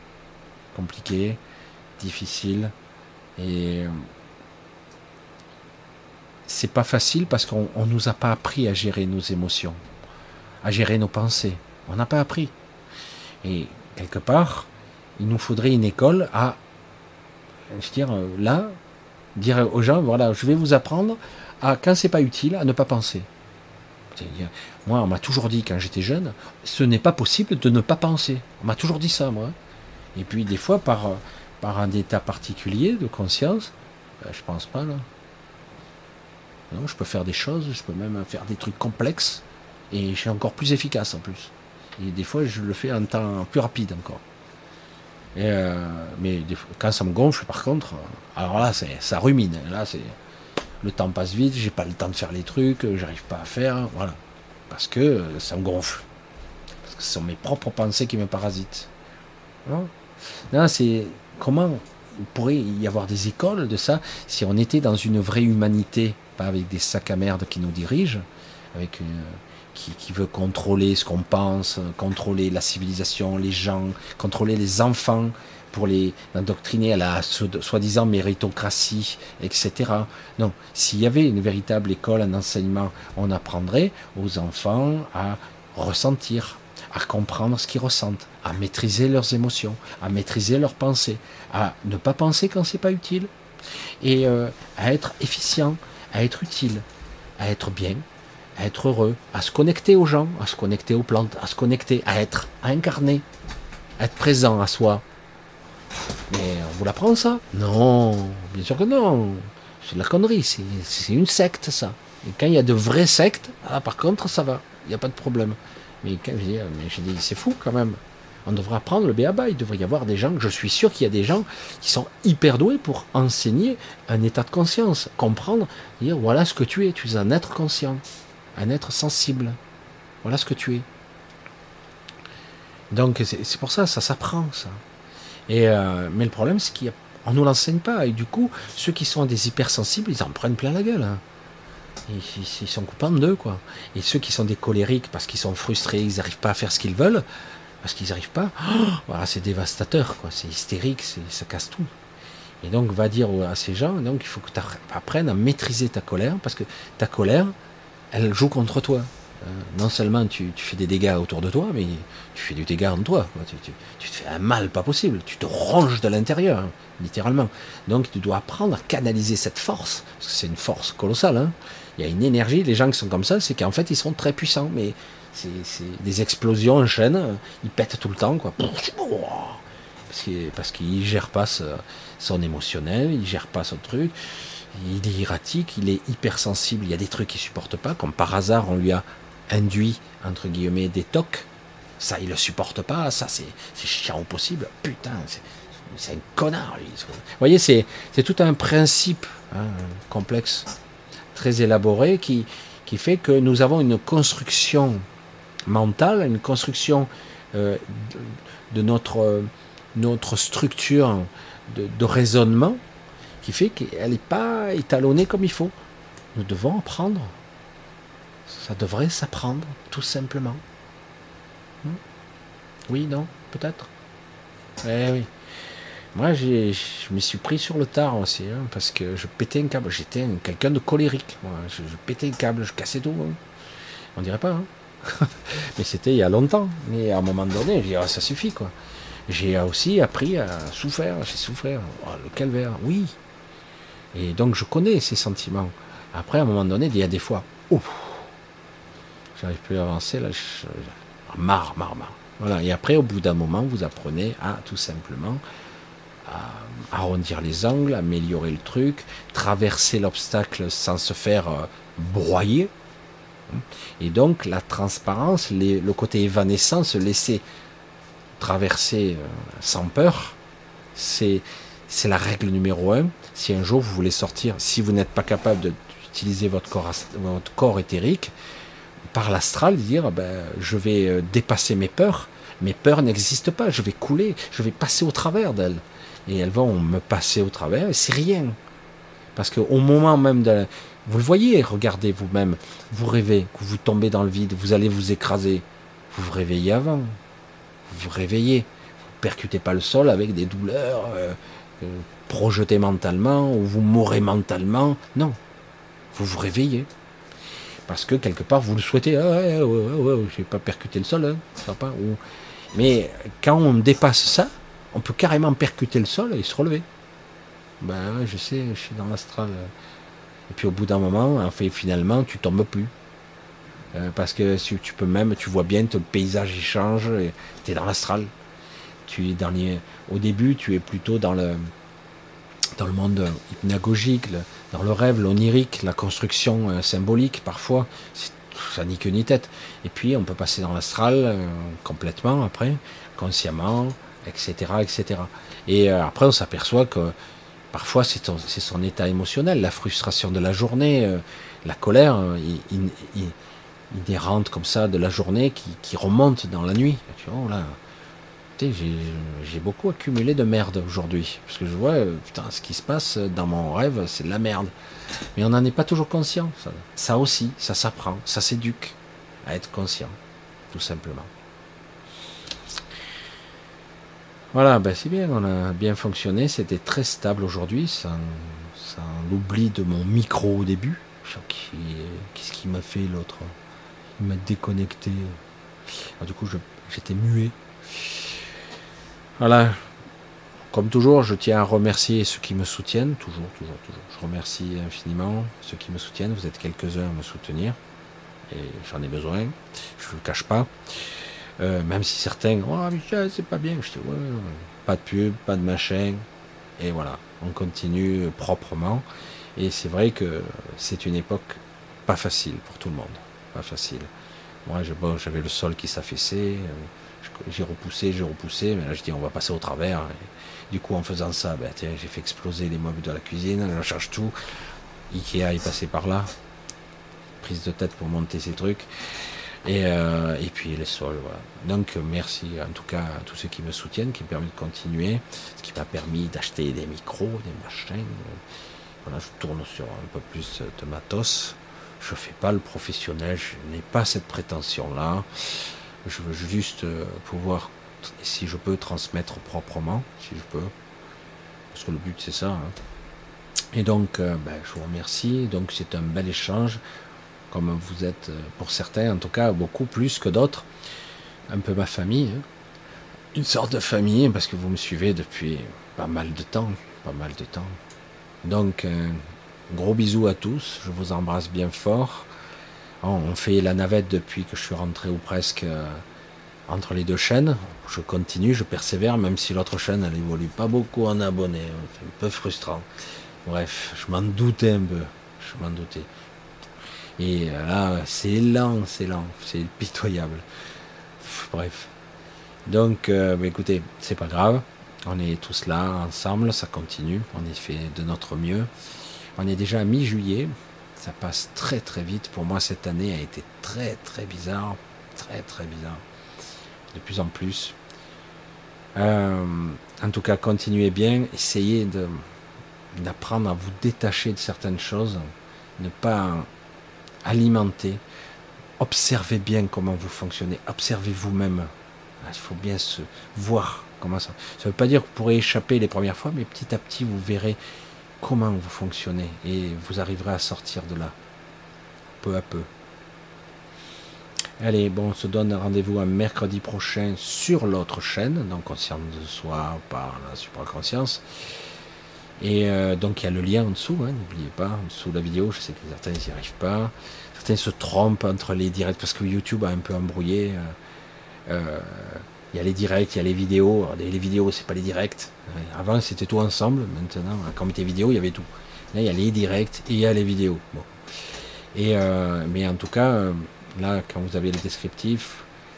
Compliqué, difficile. Et c'est pas facile parce qu'on ne nous a pas appris à gérer nos émotions, à gérer nos pensées. On n'a pas appris. Et quelque part, il nous faudrait une école à, je dire, euh, là, dire aux gens, voilà, je vais vous apprendre à, quand c'est pas utile, à ne pas penser. Moi, on m'a toujours dit quand j'étais jeune, ce n'est pas possible de ne pas penser. On m'a toujours dit ça, moi. Et puis des fois, par, par un état particulier de conscience, ben, je pense pas là. Non, je peux faire des choses, je peux même faire des trucs complexes, et je suis encore plus efficace en plus. Et des fois, je le fais en temps plus rapide encore. Euh, mais quand ça me gonfle, par contre, alors là, ça rumine. Là, c'est le temps passe vite, j'ai pas le temps de faire les trucs, j'arrive pas à faire, voilà, parce que ça me gonfle. Parce que ce sont mes propres pensées qui me parasitent. Non, c'est comment pourrait y avoir des écoles de ça si on était dans une vraie humanité, pas avec des sacs à merde qui nous dirigent, avec une, qui, veut contrôler ce qu'on pense, contrôler la civilisation, les gens, contrôler les enfants pour les endoctriner à la soi-disant méritocratie, etc. Non, s'il y avait une véritable école, un enseignement, on apprendrait aux enfants à ressentir, à comprendre ce qu'ils ressentent, à maîtriser leurs émotions, à maîtriser leurs pensées, à ne pas penser quand c'est pas utile, et euh, à être efficient, à être utile, à être bien, à être heureux, à se connecter aux gens, à se connecter aux plantes, à se connecter, à être, à incarner, à être présent à soi. Mais on vous l'apprend ça? Non, bien sûr que non. C'est de la connerie, c'est une secte ça. Et quand il y a de vraies sectes, ah, par contre ça va, il n'y a pas de problème. Mais quand je dis, c'est fou quand même. On devrait apprendre le béaba, il devrait y avoir des gens, je suis sûr qu'il y a des gens qui sont hyper doués pour enseigner un état de conscience, comprendre, dire voilà ce que tu es, tu es un être conscient un être sensible. Voilà ce que tu es. Donc c'est pour ça, ça s'apprend ça. Et euh, mais le problème c'est qu'on nous l'enseigne pas et du coup ceux qui sont des hypersensibles ils en prennent plein la gueule. Hein. Ils, sont coupants d'eux quoi. Et ceux qui sont des colériques parce qu'ils sont frustrés, ils n'arrivent pas à faire ce qu'ils veulent parce qu'ils n'arrivent pas. voilà c'est dévastateur quoi. C'est hystérique, ça casse tout. Et donc va dire à ces gens donc il faut que tu apprennes à maîtriser ta colère parce que ta colère elle joue contre toi. non seulement tu, fais des dégâts autour de toi, mais tu fais du dégât en toi. Tu, te fais un mal pas possible. Tu te ronges de l'intérieur, littéralement. Donc tu dois apprendre à canaliser cette force, parce que c'est une force colossale. Hein. Il y a une énergie. Les gens qui sont comme ça, c'est qu'en fait ils sont très puissants, mais c'est des explosions en chaîne. Ils pètent tout le temps, quoi. Parce qu'il gère pas son émotionnel, il gère pas son truc il est erratique, il est hypersensible, il y a des trucs qu'il supporte pas, comme par hasard on lui a induit, entre guillemets, des tocs. Ça, il le supporte pas, ça, c'est chiant au possible. Putain, c'est un connard, lui. Vous voyez, c'est tout un principe hein, complexe, très élaboré, qui, qui fait que nous avons une construction mentale, une construction euh, de, notre, notre structure de, de raisonnement qui fait qu'elle n'est pas étalonnée comme il faut. Nous devons apprendre. Ça devrait s'apprendre, tout simplement. Hmm? Oui, non, peut-être Eh oui. Moi, je me suis pris sur le tard aussi, hein, parce que je pétais un câble. J'étais quelqu'un de colérique. Je, pétais un câble, je cassais tout. Hein. On dirait pas. Hein. Mais c'était il y a longtemps. Mais à un moment donné, j'ai dit, ah, ça suffit, quoi. J'ai aussi appris à souffrir. J'ai souffert. Oh, le calvaire, oui. Et donc je connais ces sentiments. Après, à un moment donné, il y a des fois, ouf, j'arrive plus à avancer, là, je, marre, marre, marre. Voilà. Et après, au bout d'un moment, vous apprenez à tout simplement arrondir les angles, améliorer le truc, traverser l'obstacle sans se faire euh, broyer. Et donc la transparence, le côté évanescent, se laisser traverser euh, sans peur, c'est la règle numéro un. Si un jour vous voulez sortir, si vous n'êtes pas capable d'utiliser votre corps, votre corps éthérique, par l'astral, dire ben, je vais euh, dépasser mes peurs. Mes peurs n'existent pas, je vais couler, je vais passer au travers d'elles. Et elles vont me passer au travers, c'est rien. Parce qu'au moment même de. Vous le voyez, regardez vous-même, vous rêvez, vous tombez dans le vide, vous allez vous écraser. Vous vous réveillez avant. Vous vous réveillez. Vous percutez pas le sol avec des douleurs, euh, projeter mentalement ou vous mourrez mentalement. Non, vous vous réveillez. Parce que quelque part vous le souhaitez. Ah ouais, ouais, ouais, j'ai pas percuté le sol, hein. Mais quand on dépasse ça, on peut carrément percuter le sol et se relever. Ben je sais, je suis dans l'astral. Et puis au bout d'un moment, en finalement, tu tombes plus. Euh, parce que tu peux même, tu vois bien, le paysage il change, tu es dans l'astral. Tu es au début, tu es plutôt dans le, dans le monde hypnagogique, dans le rêve, l'onirique, la construction euh, symbolique parfois. Ça ni queue ni tête. Et puis on peut passer dans l'astral euh, complètement après, consciemment, etc. etc. Et euh, après on s'aperçoit que parfois c'est son, état émotionnel, la frustration de la journée, la colère inhérente comme ça de la journée qui, qui remonte dans la nuit. Tu vois, là, j'ai beaucoup accumulé de merde aujourd'hui. Parce que je vois, euh, putain, ce qui se passe dans mon rêve, c'est de la merde. Mais on n'en est pas toujours conscient. Ça, aussi, ça s'apprend, ça s'éduque à être conscient, tout simplement. Voilà, ben c'est bien, on a bien fonctionné, c'était très stable aujourd'hui, sans, l'oubli de mon micro au début. Qu'est-ce qui m'a fait l'autre Il m'a déconnecté. du coup, j'étais muet. Voilà. Comme toujours, je tiens à remercier ceux qui me soutiennent, toujours, toujours, toujours. Je remercie infiniment ceux qui me soutiennent. Vous êtes quelques-uns à me soutenir. Et j'en ai besoin. Je ne le cache pas. Euh, même si certains, oh Michel, c'est pas bien. Je dis, ouais, pas de pub, pas de machin. Et voilà, on continue proprement. Et c'est vrai que c'est une époque pas facile pour tout le monde. Pas facile. Moi, j'avais le sol qui s'affaissait. Euh, j'ai repoussé, j'ai repoussé, mais là je dis on va passer au travers. du coup en faisant ça, ben, j'ai fait exploser les meubles de la cuisine, je cherche tout. Ikea est passé par là. Prise de tête pour monter ces trucs. Et, euh, et puis les sols, voilà. Donc merci en tout cas à tous ceux qui me soutiennent, qui me permettent de continuer, ce qui m'a permis d'acheter des micros, des machins. Voilà, je tourne sur un peu plus de matos. Je fais pas le professionnel, je n'ai pas cette prétention-là. Je veux juste euh, pouvoir, si je peux, transmettre proprement, si je peux. Parce que le but, c'est ça. Hein. Et donc, euh, ben, je vous remercie. Donc, c'est un bel échange. Comme vous êtes pour certains, en tout cas beaucoup plus que d'autres, un peu ma famille, hein. une sorte de famille, parce que vous me suivez depuis pas mal de temps, pas mal de temps. Donc, gros bisou à tous, je vous embrasse bien fort. On fait la navette depuis que je suis rentré ou presque euh, entre les deux chaînes. Je continue, je persévère, même si l'autre chaîne, elle évolue pas beaucoup en abonnés. C'est un peu frustrant. Bref, je m'en doutais un peu. Je m'en doutais. Et euh, là, c'est lent, c'est lent, c'est pitoyable. Bref. Donc, euh, bah, écoutez, c'est pas grave. On est tous là ensemble, ça continue. On y fait de notre mieux. On est déjà à mi-juillet. Ça passe très très vite. Pour moi, cette année a été très très bizarre. Très très bizarre. De plus en plus. Euh, en tout cas, continuez bien. Essayez d'apprendre à vous détacher de certaines choses. Ne pas alimenter. Observez bien comment vous fonctionnez. Observez vous-même. Il faut bien se voir comment ça. Ça ne veut pas dire que vous pourrez échapper les premières fois, mais petit à petit, vous verrez comment vous fonctionnez et vous arriverez à sortir de là, peu à peu. Allez, bon, on se donne rendez-vous un mercredi prochain sur l'autre chaîne, donc conscience de soi par la supraconscience. Et euh, donc il y a le lien en dessous, hein, n'oubliez pas, en dessous de la vidéo, je sais que certains n'y arrivent pas. Certains se trompent entre les directs parce que YouTube a un peu embrouillé. Euh, euh, il y a les directs, il y a les vidéos. les, vidéos, c'est pas les directs. Avant, c'était tout ensemble. Maintenant, quand on mettait vidéo, il y avait tout. Là, il y a les directs et il y a les vidéos. Et, mais en tout cas, là, quand vous avez les descriptifs,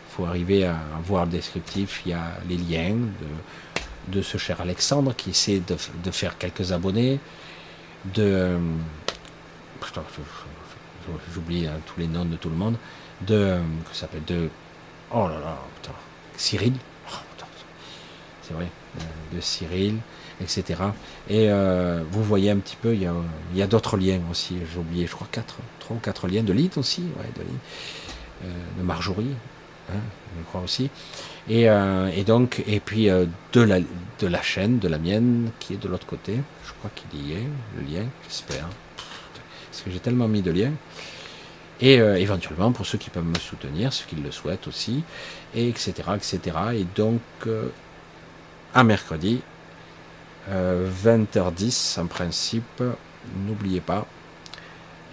il faut arriver à voir le descriptif. Il y a les liens de, de ce cher Alexandre qui essaie de, de faire quelques abonnés. De. Euh, j'oublie hein, tous les noms de tout le monde. De. Que ça s'appelle De. Oh là là, putain. Cyril, oh, c'est vrai, euh, de Cyril, etc. Et euh, vous voyez un petit peu, il y a, d'autres liens aussi, j'ai oublié, je crois, quatre, trois ou quatre liens, de Lyd aussi, ouais, de, euh, de Marjorie, hein, je crois aussi. Et, donc, et puis de, la, de la chaîne, de la mienne, qui est de l'autre côté, je crois qu'il y est, le lien, j'espère. Parce que j'ai tellement mis de liens et euh, éventuellement pour ceux qui peuvent me soutenir, ceux qui le souhaitent aussi, et etc. etc. Et donc, euh, à mercredi, 20h10 euh, en principe, n'oubliez pas.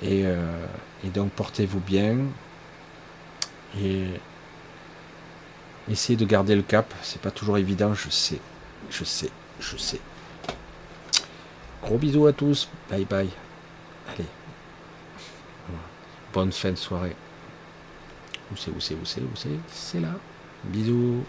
Et, et donc, portez-vous bien. Et essayez de garder le cap. C'est pas toujours évident, je sais. Je sais, je sais. Gros bisous à tous. Bye bye. Allez. Bonne fin de soirée. Où c'est, où c'est, où c'est, où c'est? C'est là. Bisous.